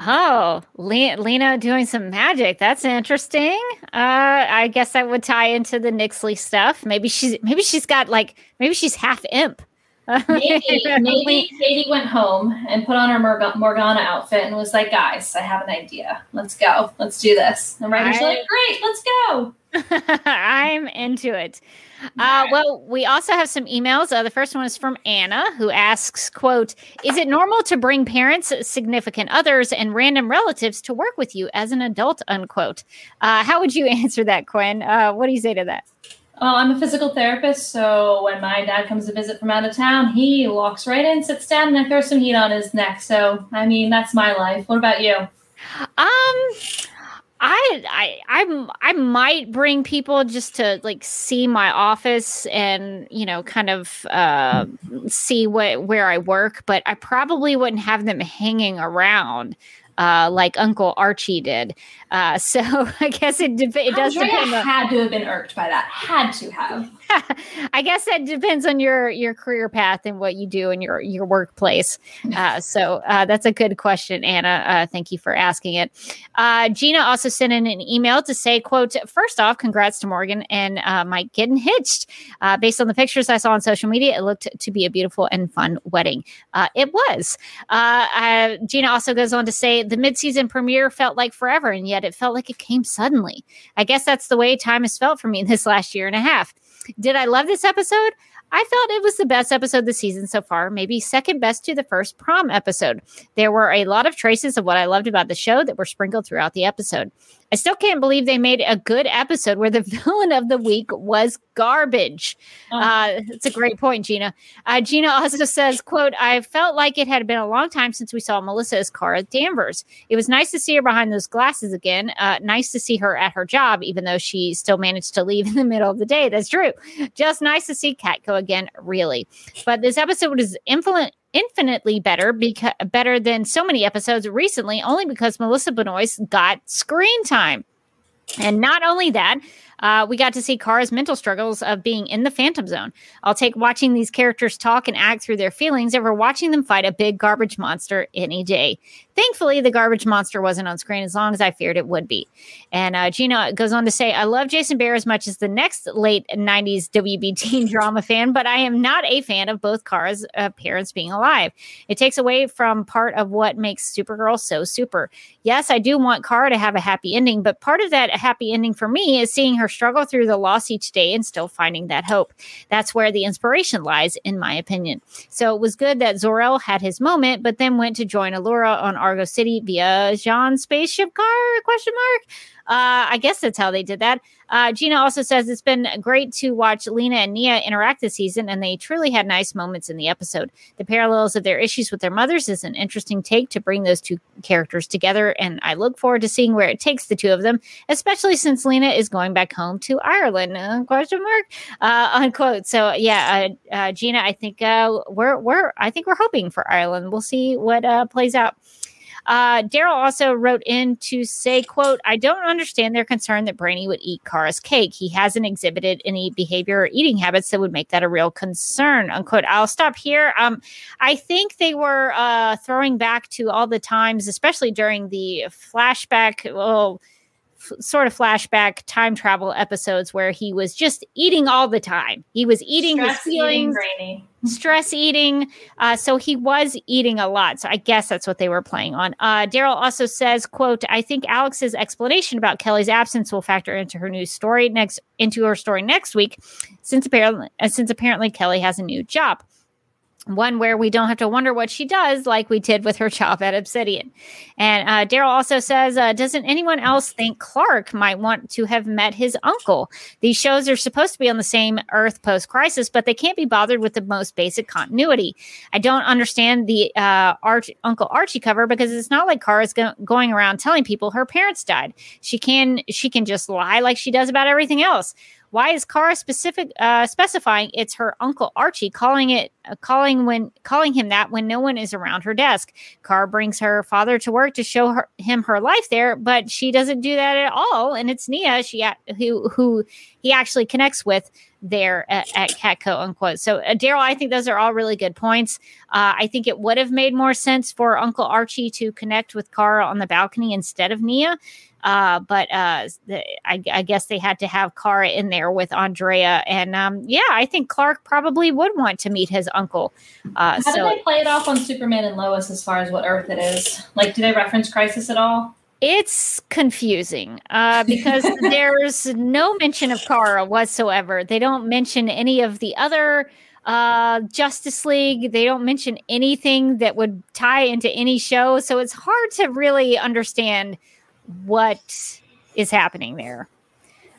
[SPEAKER 1] Oh, Le- Lena doing some magic. That's interesting. Uh, I guess that would tie into the Nyxly stuff. Maybe she's maybe she's got like maybe she's half imp.
[SPEAKER 7] Maybe, maybe Katie went home and put on her Morgana outfit and was like, guys, I have an idea. Let's go. Let's do this. And Ryder's
[SPEAKER 1] I-
[SPEAKER 7] like, great, let's go.
[SPEAKER 1] I'm into it. Uh, well, we also have some emails. Uh, the first one is from Anna, who asks, "quote Is it normal to bring parents, significant others, and random relatives to work with you as an adult?" Unquote. Uh, how would you answer that, Quinn? Uh, what do you say to that?
[SPEAKER 7] Well, I'm a physical therapist, so when my dad comes to visit from out of town, he walks right in, sits down, and I throw some heat on his neck. So, I mean, that's my life. What about you?
[SPEAKER 1] Um, I I I'm I might bring people just to like see my office and you know kind of uh see what where I work, but I probably wouldn't have them hanging around uh like Uncle Archie did. Uh so I guess it dep- it does
[SPEAKER 7] Andrea
[SPEAKER 1] depend on
[SPEAKER 7] had to have been irked by that. Had to have.
[SPEAKER 1] I guess that depends on your your career path and what you do in your your workplace. Uh, so uh, that's a good question, Anna. Uh, thank you for asking it. Uh, Gina also sent in an email to say, "quote First off, congrats to Morgan and uh, Mike getting hitched. Uh, based on the pictures I saw on social media, it looked to be a beautiful and fun wedding. Uh, it was." Gina also goes on to say, "The mid-season premiere felt like forever, and yet it felt like it came suddenly. I guess that's the way time has felt for me this last year and a half." Did I love this episode? I felt it was the best episode this season so far, maybe second best to the first prom episode. There were a lot of traces of what I loved about the show that were sprinkled throughout the episode. I still can't believe they made a good episode where the villain of the week was garbage.
[SPEAKER 7] Oh.
[SPEAKER 1] Uh, it's a great point, Gina. Uh, Gina also says, quote, I felt like it had been a long time since we saw Melissa as Kara Danvers. It was nice to see her behind those glasses again. Uh, nice to see her at her job, even though she still managed to leave in the middle of the day. That's true. Just nice to see Catco again, really. But this episode is infinite, infinitely better because better than so many episodes recently, only because Melissa Benoist got screen time. And not only that, uh, we got to see Kara's mental struggles of being in the Phantom Zone. I'll take watching these characters talk and act through their feelings over watching them fight a big garbage monster any day. Thankfully, the garbage monster wasn't on screen as long as I feared it would be. And uh, Gina goes on to say, I love Jason Behr as much as the next late 90s WB teen drama fan, but I am not a fan of both Kara's uh, parents being alive. It takes away from part of what makes Supergirl so super. Yes, I do want Kara to have a happy ending, but part of that happy ending for me is seeing her struggle through the loss each day and still finding that hope. That's where the inspiration lies, in my opinion. So it was good that Zor-El had his moment, but then went to join Alura on Argo City via Jean's spaceship car? Question mark. Uh, I guess that's how they did that. Uh, Gina also says it's been great to watch Lena and Nia interact this season, and they truly had nice moments in the episode. The parallels of their issues with their mothers is an interesting take to bring those two characters together, and I look forward to seeing where it takes the two of them, especially since Lena is going back home to Ireland. Uh, question mark uh, unquote. So yeah, uh, uh, Gina, I think uh, we're we're I think we're hoping for Ireland. We'll see what uh, plays out. Uh, Daryl also wrote in to say, "quote I don't understand their concern that Brainy would eat Kara's cake. He hasn't exhibited any behavior or eating habits that would make that a real concern." Unquote. I'll stop here. Um, I think they were uh, throwing back to all the times, especially during the flashback. Well sort of flashback time travel episodes where he was just eating all the time. He was eating
[SPEAKER 7] Stress
[SPEAKER 1] his feelings,
[SPEAKER 7] eating,
[SPEAKER 1] stress eating. Uh, so he was eating a lot. So I guess that's what they were playing on. Uh, Daryl also says, "quote I think Alex's explanation about Kelly's absence will factor into her new story next into her story next week, since apparently uh, since apparently Kelly has a new job." One where we don't have to wonder what she does, like we did with her job at Obsidian. And uh, Daryl also says, uh, doesn't anyone else think Clark might want to have met his uncle? These shows are supposed to be on the same Earth post crisis, but they can't be bothered with the most basic continuity. I don't understand the uh, Arch- Uncle Archie cover because it's not like Kara's go- going around telling people her parents died. She can she can just lie like she does about everything else. Why is Kara specific uh, specifying it's her uncle Archie calling it uh, calling when calling him that when no one is around her desk? Kara brings her father to work to show her, him her life there, but she doesn't do that at all. And it's Nia she who who he actually connects with there at, at Catco unquote. So uh, Daryl, I think those are all really good points. Uh, I think it would have made more sense for Uncle Archie to connect with Kara on the balcony instead of Nia. Uh, but uh, the, I, I, guess they had to have Kara in there with Andrea, and um, yeah, I think Clark probably would want to meet his uncle. Uh,
[SPEAKER 7] How
[SPEAKER 1] so
[SPEAKER 7] did they play it off on Superman and Lois as far as what Earth it is? Like, do they reference Crisis at all?
[SPEAKER 1] It's confusing uh, because there's no mention of Kara whatsoever. They don't mention any of the other uh, Justice League. They don't mention anything that would tie into any show. So it's hard to really understand what is happening there.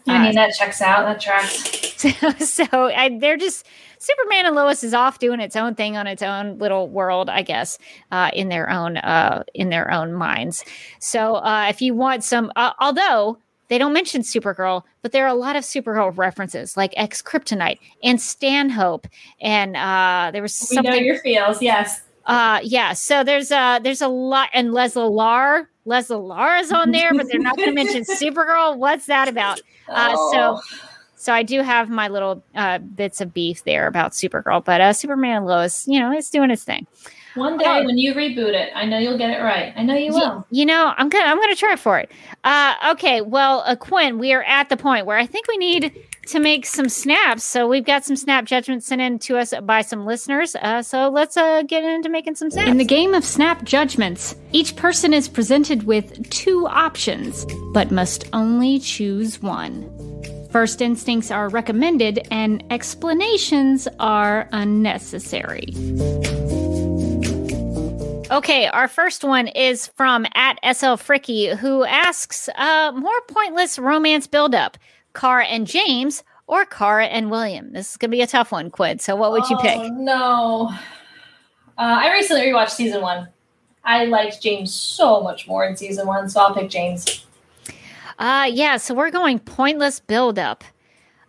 [SPEAKER 7] I mean, uh, that checks out. That tracks.
[SPEAKER 1] So, so I, they're just Superman and Lois is off doing its own thing on its own little world, I guess, uh, in their own uh, in their own minds. So uh, if you want some, uh, although they don't mention Supergirl, but there are a lot of Supergirl references, like X Kryptonite and Stanhope, and uh, there was
[SPEAKER 7] we
[SPEAKER 1] something.
[SPEAKER 7] know your feels, yes.
[SPEAKER 1] Uh, yeah. So there's a there's a lot, and Leslie Larr, Leslie Larr is on there, but they're not going to mention Supergirl. What's that about? Uh,
[SPEAKER 7] Oh.
[SPEAKER 1] so so I do have my little uh, bits of beef there about Supergirl, but uh, Superman and Lois, you know, it's doing its thing.
[SPEAKER 7] One day when you reboot it, I know you'll get it right. I know you
[SPEAKER 1] Ye-
[SPEAKER 7] will.
[SPEAKER 1] You know, I'm gonna I'm gonna try for it. Uh, okay, well, uh, Quinn, we are at the point where I think we need to make some snaps. So we've got some snap judgments sent in to us by some listeners. Uh, so let's uh, get into making some snaps. In the game of snap judgments, each person is presented with two options, but must only choose one. First instincts are recommended, and explanations are unnecessary. Okay, our first one is from at SL Fricky, who asks uh, more pointless romance buildup Kara and James or Kara and William? This is going to be a tough one, Quinn. So, what would you
[SPEAKER 7] Oh,
[SPEAKER 1] pick?
[SPEAKER 7] No. Uh, I recently rewatched season one. I liked James so much more in season one, so I'll pick James.
[SPEAKER 1] Uh, yeah, so we're going pointless buildup.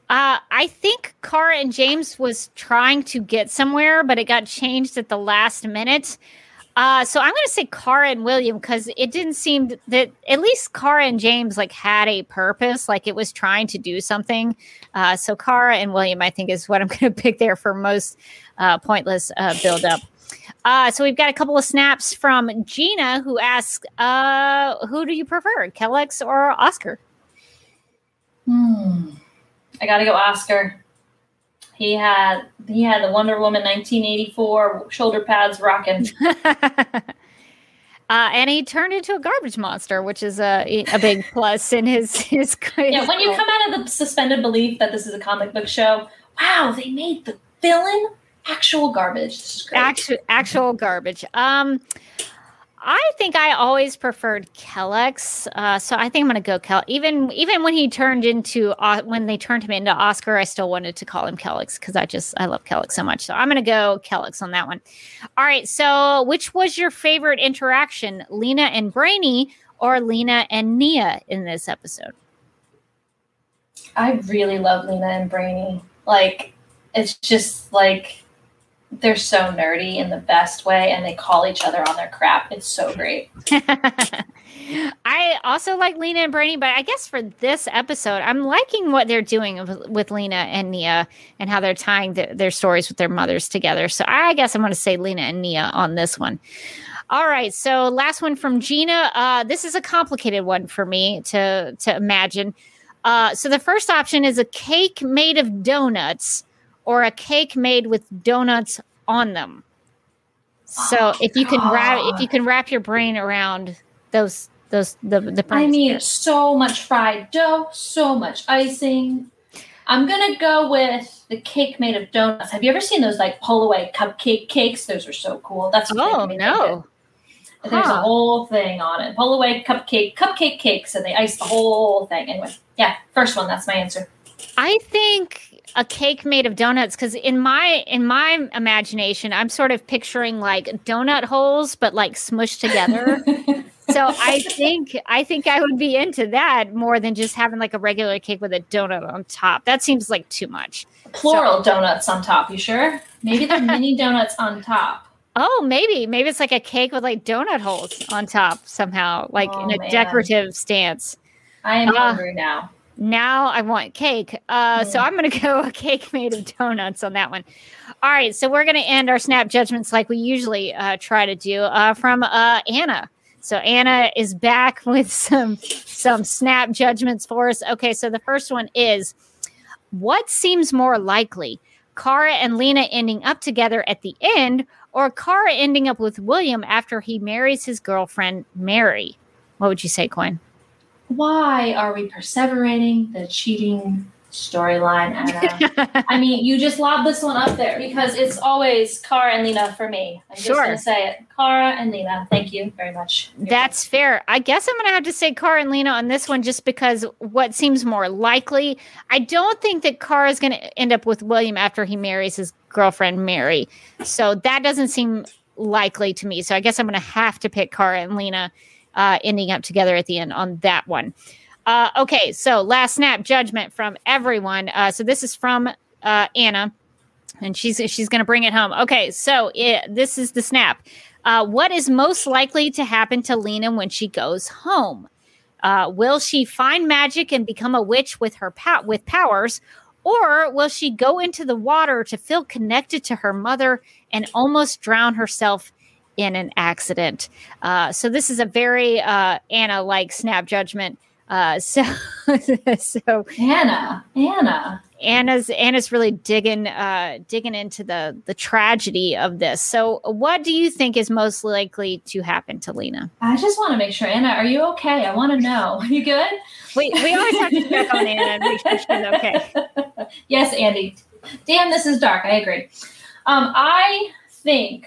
[SPEAKER 1] Uh, I think Kara and James was trying to get somewhere, but it got changed at the last minute. Uh, so I'm going to say Kara and William because it didn't seem that at least Kara and James like had a purpose, like it was trying to do something. Uh, so Kara and William, I think, is what I'm going to pick there for most uh, pointless uh, buildup. Uh, so we've got a couple of snaps from Gina who asks, uh, "Who do you prefer, Kelex or Oscar?"
[SPEAKER 7] Hmm. I gotta go Oscar. He had he had the Wonder Woman 1984 shoulder pads rocking.
[SPEAKER 1] uh, and he turned into a garbage monster, which is a a big plus in his his.
[SPEAKER 7] Yeah, when you come out of the suspended belief that this is a comic book show, wow, they made the villain actual garbage.
[SPEAKER 1] Actual actual garbage. Um, I think I always preferred Kelex, uh, so I think I'm going to go Kel. Even even when he turned into uh, when they turned him into Oscar, I still wanted to call him Kelex because I just I love Kelex so much. So I'm going to go Kelex on that one. All right. So which was your favorite interaction, Lena and Brainy, or Lena and Nia in this episode?
[SPEAKER 7] I really love Lena and Brainy. Like, it's just like they're so nerdy in the best way, and they call each other on their crap. It's so great.
[SPEAKER 1] I also like Lena and Brainy, but I guess for this episode, I'm liking what they're doing with, with Lena and Nia and how they're tying the, their stories with their mothers together. So I guess I'm going to say Lena and Nia on this one. All right, so last one from Gina. Uh, this is a complicated one for me to to imagine. Uh, so the first option is a cake made of donuts or a cake made with donuts on them. So
[SPEAKER 7] Oh,
[SPEAKER 1] if you can wrap if you can wrap your brain around those those the the
[SPEAKER 7] I mean, so much fried dough, so much icing. I'm gonna go with the cake made of donuts. Have you ever seen those like pull away cupcake cakes? Those are so cool. That's what
[SPEAKER 1] oh
[SPEAKER 7] they made it.
[SPEAKER 1] no
[SPEAKER 7] There's a whole thing on it. Pull away cupcake cupcake cakes, and they ice the whole thing. Anyway, yeah, first one. That's my answer.
[SPEAKER 1] I think a cake made of donuts because in my in my imagination I'm sort of picturing like donut holes but like smushed together. so I think I think I would be into that more than just having like a regular cake with a donut on top. That seems like too much.
[SPEAKER 7] Plural donuts on top. You sure? Maybe they're mini donuts on top.
[SPEAKER 1] Oh, maybe maybe it's like a cake with like donut holes on top somehow, like
[SPEAKER 7] Oh,
[SPEAKER 1] in a
[SPEAKER 7] man.
[SPEAKER 1] decorative stance.
[SPEAKER 7] I am
[SPEAKER 1] Ah.
[SPEAKER 7] hungry now.
[SPEAKER 1] Now I want cake. Uh, So I'm going to go a cake made of donuts on that one. All right. So we're going to end our snap judgments like we usually uh, try to do uh, from uh, Anna. So Anna is back with some some snap judgments for us. Okay. So the first one is what seems more likely? Kara and Lena ending up together at the end, or Kara ending up with William after he marries his girlfriend Mary? What would you say, Quinn?
[SPEAKER 7] Why are we perseverating the cheating storyline, Anna? I mean, you just lob this one up there because it's always Kara and Lena for me. I'm just
[SPEAKER 1] Sure.
[SPEAKER 7] going to say it. Kara and Lena. Thank you very much.
[SPEAKER 1] That's fair. I guess I'm going to have to say Kara and Lena on this one just because what seems more likely. I don't think that Kara is going to end up with William after he marries his girlfriend Mary. So that doesn't seem likely to me. So I guess I'm going to have to pick Kara and Lena uh, ending up together at the end on that one. Uh, okay, so last snap judgment from everyone. Uh, so this is from uh, Anna, and she's she's going to bring it home. Okay, so it, this is the snap. Uh, what is most likely to happen to Lena when she goes home? Uh, will she find magic and become a witch with her pow- with powers, or will she go into the water to feel connected to her mother and almost drown herself in an accident? Uh, so this is a very uh, Anna like snap judgment. Uh, so so
[SPEAKER 7] Anna. Anna.
[SPEAKER 1] Anna's Anna's really digging uh digging into the the tragedy of this. So what do you think is most likely to happen to Lena?
[SPEAKER 7] I just want to make sure, Anna, are you okay? I want to know. Are you good?
[SPEAKER 1] We we always have to check on Anna and make sure she's okay.
[SPEAKER 7] yes, Andy. Damn, this is dark. I agree. Um, I think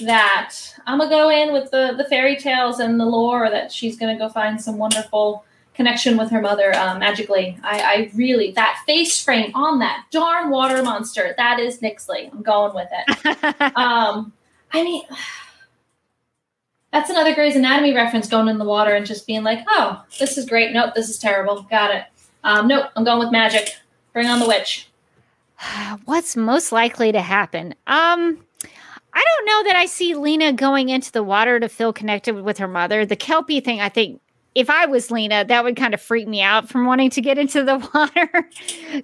[SPEAKER 7] that I'm gonna go in with the the fairy tales and the lore that she's gonna go find some wonderful connection with her mother um, magically. I, I really that face frame on that darn water monster. That is Nyxly. I'm going with it. um, I mean. That's another Grey's Anatomy reference going in the water and just being like, oh, this is great. Nope, this is terrible. Got it. Um, nope, I'm going with magic. Bring on the witch.
[SPEAKER 1] What's most likely to happen? Um I don't know that I see Lena going into the water to feel connected with her mother. The Kelpie thing, I think if I was Lena, that would kind of freak me out from wanting to get into the water.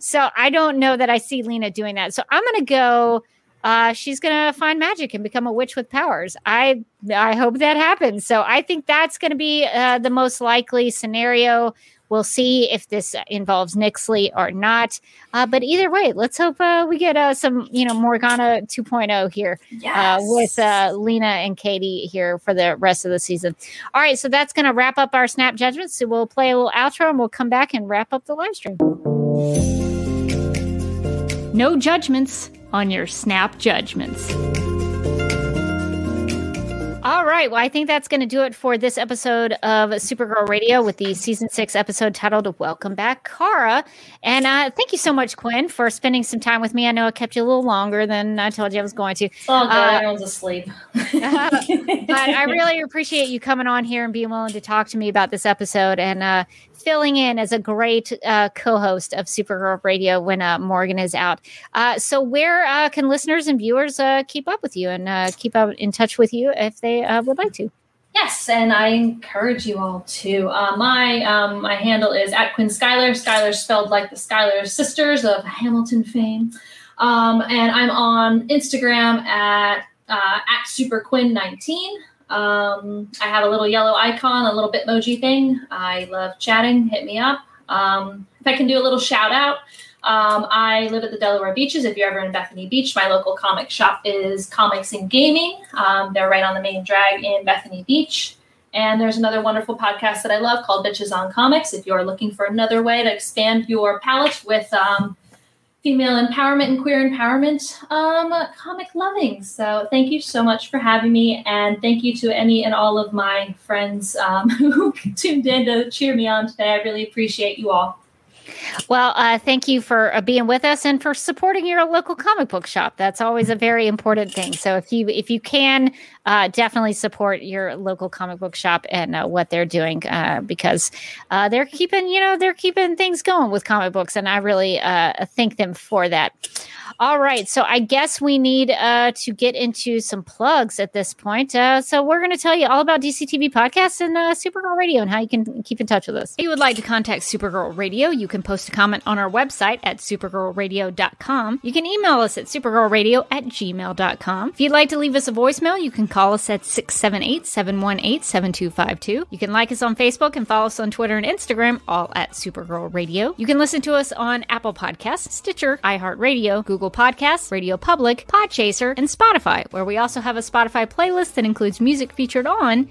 [SPEAKER 1] so I don't know that I see Lena doing that. So I'm going to go. Uh, she's going to find magic and become a witch with powers. I I hope that happens. So I think that's going to be uh, the most likely scenario. We'll see if this involves Nyxly or not. Uh, but either way, let's hope uh, we get uh, some, you know, Morgana 2.0 here uh, with uh, Lena and Katie here for the rest of the season. All right, so that's going to wrap up our snap judgments. So we'll play a little outro and we'll come back and wrap up the live stream. No judgments on your snap judgments. All right. Well, I think that's going to do it for this episode of Supergirl Radio with the season six episode titled Welcome Back, Kara. And uh, thank you so much, Quinn, for spending some time with me. I know I kept you a little longer than I told you I was going to.
[SPEAKER 7] All good.
[SPEAKER 1] Uh,
[SPEAKER 7] Everyone's asleep.
[SPEAKER 1] but I really appreciate you coming on here and being willing to talk to me about this episode and uh, filling in as a great uh, co-host of Supergirl Radio when uh, Morgan is out. Uh, so, where uh, can listeners and viewers keep up with you and keep up in touch with you if they would like to?
[SPEAKER 7] Yes, and I encourage you all to. Uh, my um, my handle is at Quinn Schuyler. Schuyler spelled like the Schuyler sisters of Hamilton fame. Um, and I'm on Instagram at uh, at SuperQuinn19. Um, I have a little yellow icon, a little Bitmoji thing. I love chatting. Hit me up. Um, if I can do a little shout out, um, I live at the Delaware Beaches. If you're ever in Bethany Beach, my local comic shop is Comics and Gaming. Um, they're right on the main drag in Bethany Beach. And there's another wonderful podcast that I love called Bitches on Comics. If you're looking for another way to expand your palette with um, female empowerment and queer empowerment, um, comic loving. So thank you so much for having me. And thank you to any and all of my friends um, who tuned in to cheer me on today. I really appreciate you all.
[SPEAKER 1] Well, uh, thank you for uh, being with us and for supporting your local comic book shop. That's always a very important thing. So if you if you can, uh, definitely support your local comic book shop and uh, what they're doing uh, because uh, they're keeping you know they're keeping things going with comic books, and I really thank them for that. All right, so I guess we need to get into some plugs at this point. so we're going to tell you all about DCTV podcasts and Supergirl Radio and how you can keep in touch with us. If you would like to contact Supergirl Radio, you can post a comment on our website at supergirlradio.com. You can email us at supergirlradio at gmail.com. If you'd like to leave us a voicemail, you can call us at 678 718 7252. You can like us on Facebook and follow us on Twitter and Instagram, all at Supergirl Radio. You can listen to us on Apple Podcasts, Stitcher, iHeartRadio, Google Podcasts, Radio Public, Podchaser, and Spotify, where we also have a Spotify playlist that includes music featured on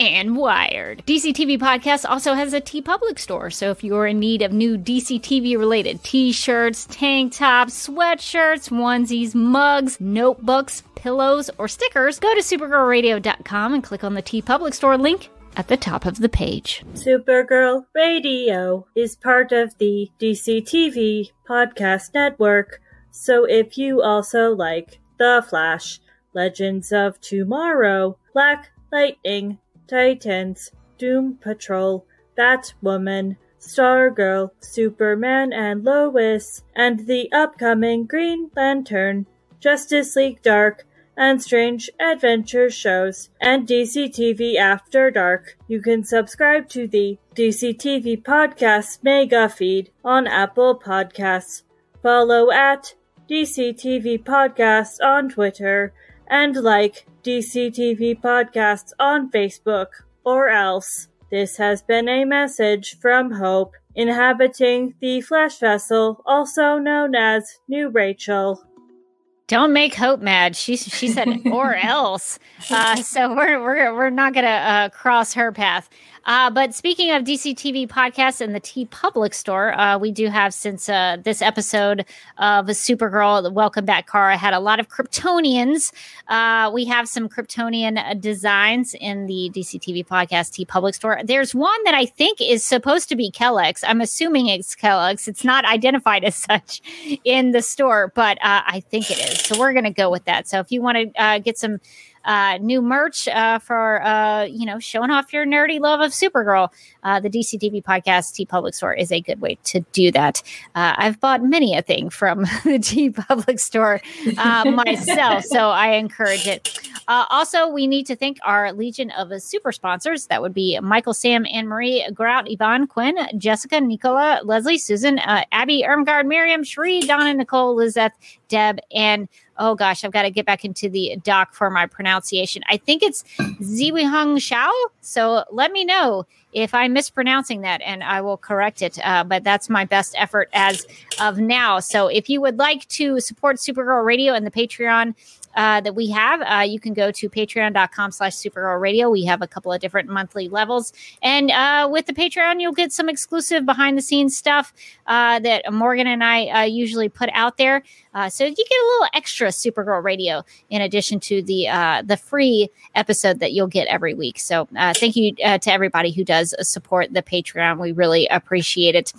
[SPEAKER 1] and Wired. DC TV Podcast also has a TeePublic store, so if you're in need of new DC TV related t shirts, tank tops, sweatshirts, onesies, mugs, notebooks, pillows, or stickers, go to supergirlradio.com and click on the TeePublic store link at the top of the page.
[SPEAKER 8] Supergirl Radio is part of the DC TV Podcast Network, so if you also like The Flash, Legends of Tomorrow, Black Lightning, Titans, Doom Patrol, Batwoman, Stargirl, Superman and Lois, and the upcoming Green Lantern, Justice League Dark, and Strange Adventure shows, and DC TV After Dark. You can subscribe to the DC TV Podcast Mega Feed on Apple Podcasts. Follow at DC TV Podcast on Twitter and like DCTV Podcasts on Facebook or else. This has been a message from Hope, inhabiting the Flash vessel, also known as New Rachel.
[SPEAKER 1] Don't make Hope mad. She she said or else. Uh, so we're we're we're not gonna uh, cross her path. Uh, but speaking of DC TV podcasts and the TeePublic store, uh, we do have since uh, this episode of a Supergirl, Welcome Back, Kara, had a lot of Kryptonians. Uh, we have some Kryptonian uh, designs in the DC TV podcast TeePublic store. There's one that I think is supposed to be Kelex. I'm assuming it's Kelex. It's not identified as such in the store, but uh, I think it is. So we're going to go with that. So if you want to get some uh, new merch uh, for uh, you know showing off your nerdy love of Supergirl. Uh, the DCTV podcast TeePublic Store is a good way to do that. Uh, I've bought many a thing from the TeePublic Store uh, myself, so I encourage it. also, we need to thank our legion of super sponsors. That would be Michael, Sam, Anne Marie, Grout, Yvonne, Quinn, Jessica, Nicola, Leslie, Susan, Abby, Ermgard, Miriam, Sheree, Donna, Nicole, Lizeth, Deb, and oh gosh, I've got to get back into the doc for my pronunciation. I think it's Ziwihung Xiao. So let me know if I'm mispronouncing that and I will correct it. Uh, but that's my best effort as of now. So if you would like to support Supergirl Radio and the Patreon, uh, that we have. Uh, you can go to patreon.com slash supergirl radio. We have a couple of different monthly levels. And uh, with the Patreon, you'll get some exclusive behind the scenes stuff uh, that Morgan and I uh, usually put out there. Uh, so you get a little extra Supergirl radio in addition to the the free episode that you'll get every week. So thank you to everybody who does support the Patreon. We really appreciate it.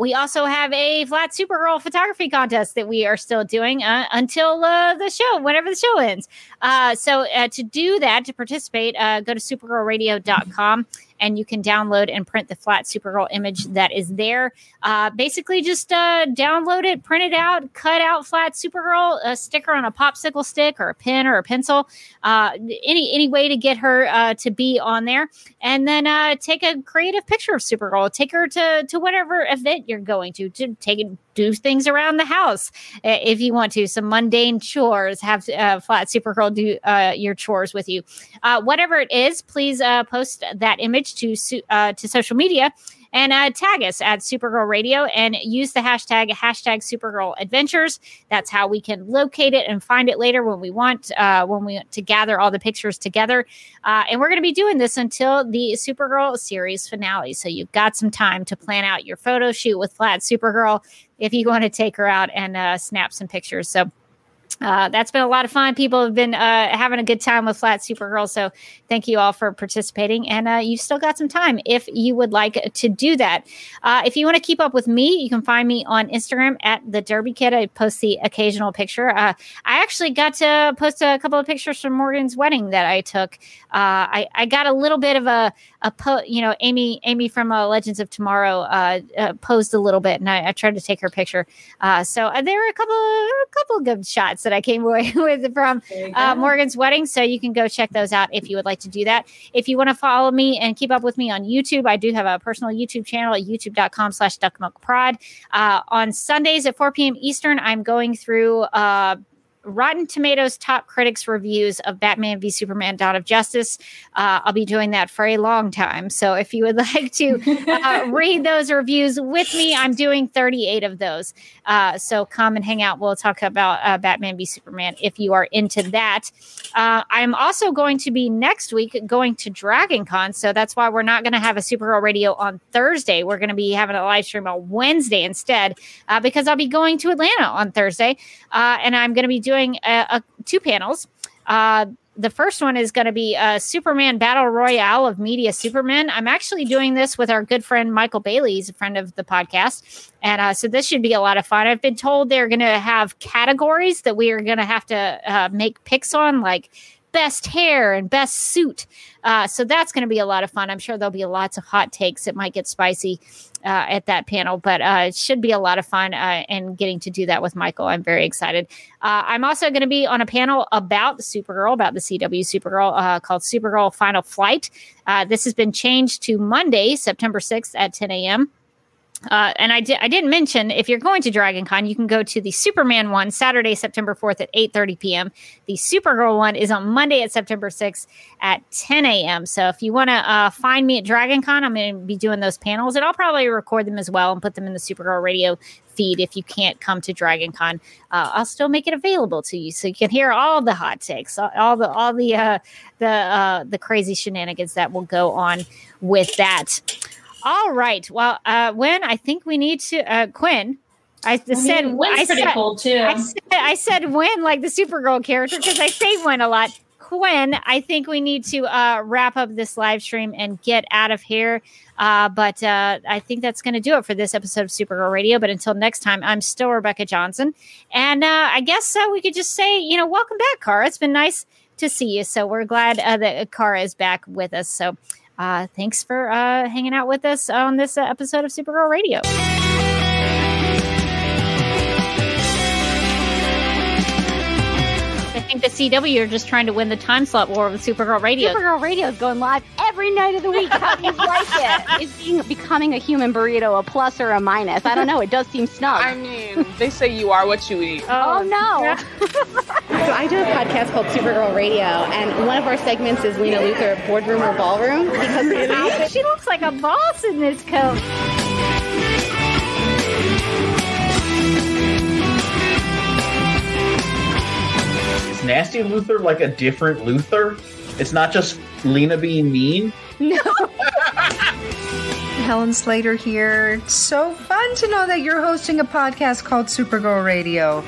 [SPEAKER 1] we also have a flat Supergirl photography contest that we are still doing until the show whenever the show ends. Uh, so uh, to do that, to participate, uh, go to supergirlradio.com and you can download and print the flat Supergirl image that is there. Uh, basically, just uh, download it, print it out, cut out flat Supergirl, a sticker on a popsicle stick or a pen or a pencil, uh, any any way to get her uh, to be on there, and then uh, take a creative picture of Supergirl. Take her to to whatever event you're going to to take it do things around the house if you want to some mundane chores have uh, flat supergirl do uh, your chores with you uh, whatever it is please uh, post that image to uh, to social media and uh, tag us at Supergirl Radio and use the hashtag hashtag Supergirl Adventures. That's how we can locate it and find it later when we want uh, when we want to gather all the pictures together. Uh, and we're going to be doing this until the Supergirl series finale. So you've got some time to plan out your photo shoot with Flat Supergirl if you want to take her out and uh, snap some pictures. So uh, that's been a lot of fun. People have been uh, having a good time with Flat Supergirl. So thank you all for participating. And uh, you've still got some time if you would like to do that. Uh, if you want to keep up with me, you can find me on Instagram at the Derby Kid. I post the occasional picture. Uh, I actually got to post a couple of pictures from Morgan's wedding that I took. Uh, I, I, got a little bit of a, a po- you know, Amy Amy from Legends of Tomorrow posed a little bit, and I, I, tried to take her picture. so there were a couple, a couple of good shots that I came away with from uh, Morgan's wedding. So you can go check those out if you would like to do that. If you want to follow me and keep up with me on YouTube, I do have a personal YouTube channel at youtube.com slash duckmilkprod. Uh, on Sundays at 4 p.m. Eastern, I'm going through uh, Rotten Tomatoes top critics reviews of Batman v Superman Dawn of Justice. Uh, I'll be doing that for a long time. So if you would like to uh, read those reviews with me, I'm doing 38 of those. Uh, so come and hang out. We'll talk about uh, Batman v Superman if you are into that. Uh, I'm also going to be next week going to Dragon Con. So that's why we're not going to have a Supergirl radio on Thursday. We're going to be having a live stream on Wednesday instead uh, because I'll be going to Atlanta on Thursday. and I'm going to be doing doing a, two panels. Uh, the first one is going to be a Superman Battle Royale of Media Superman. I'm actually doing this with our good friend Michael Bailey. He's a friend of the podcast. And uh, so this should be a lot of fun. I've been told they're going to have categories that we are going to have to uh, make picks on, like best hair and best suit. Uh, so that's going to be a lot of fun. I'm sure there'll be lots of hot takes. It might get spicy uh, at that panel, but uh, it should be a lot of fun. Uh, and getting to do that with Michael, I'm very excited. Uh, I'm also going to be on a panel about Supergirl, about the CW Supergirl uh, called Supergirl Final Flight. this has been changed to Monday, September 6th at 10 a.m. Uh, and I, di- I didn't mention if you're going to Dragon Con, you can go to the Superman one Saturday, September 4th at 8:30 p.m. The Supergirl one is on Monday at September 6th at 10 a.m. So if you want to uh, find me at Dragon Con, I'm going to be doing those panels, and I'll probably record them as well and put them in the Supergirl radio feed if you can't come to Dragon Con. Uh, I'll still make it available to you so you can hear all the hot takes, all the all the uh, the uh, the crazy shenanigans that will go on with that. All right. Well, uh, when I think we need to, uh, Quinn. I, I said
[SPEAKER 7] mean,
[SPEAKER 1] I
[SPEAKER 7] pretty
[SPEAKER 1] said,
[SPEAKER 7] cool too.
[SPEAKER 1] I said, I said when like the Supergirl character because I say when a lot. Quinn, I think we need to uh, wrap up this live stream and get out of here. Uh, but uh, I think that's going to do it for this episode of Supergirl Radio. But until next time, I'm still Rebecca Johnson. And uh, I guess uh, we could just say, you know, welcome back, Kara. It's been nice to see you. So we're glad uh, that Kara is back with us. So thanks for uh, hanging out with us on this uh, episode of Supergirl Radio. Think the CW are just trying to win the time slot war with Supergirl Radio.
[SPEAKER 2] Supergirl Radio is going live every night of the week. How do you like it? Is being becoming a human burrito a plus or a minus? I don't know. It does seem snug.
[SPEAKER 3] I mean, they say you are what you eat.
[SPEAKER 2] oh, oh no!
[SPEAKER 4] So I do a podcast called Supergirl Radio, and one of our segments is Lena Luthor boardroom or ballroom because
[SPEAKER 1] She looks like a boss in this coat.
[SPEAKER 5] Nasty Luthor like a different Luthor? It's not just Lena being mean. No.
[SPEAKER 6] Helen Slater here. It's so fun to know that you're hosting a podcast called Supergirl Radio.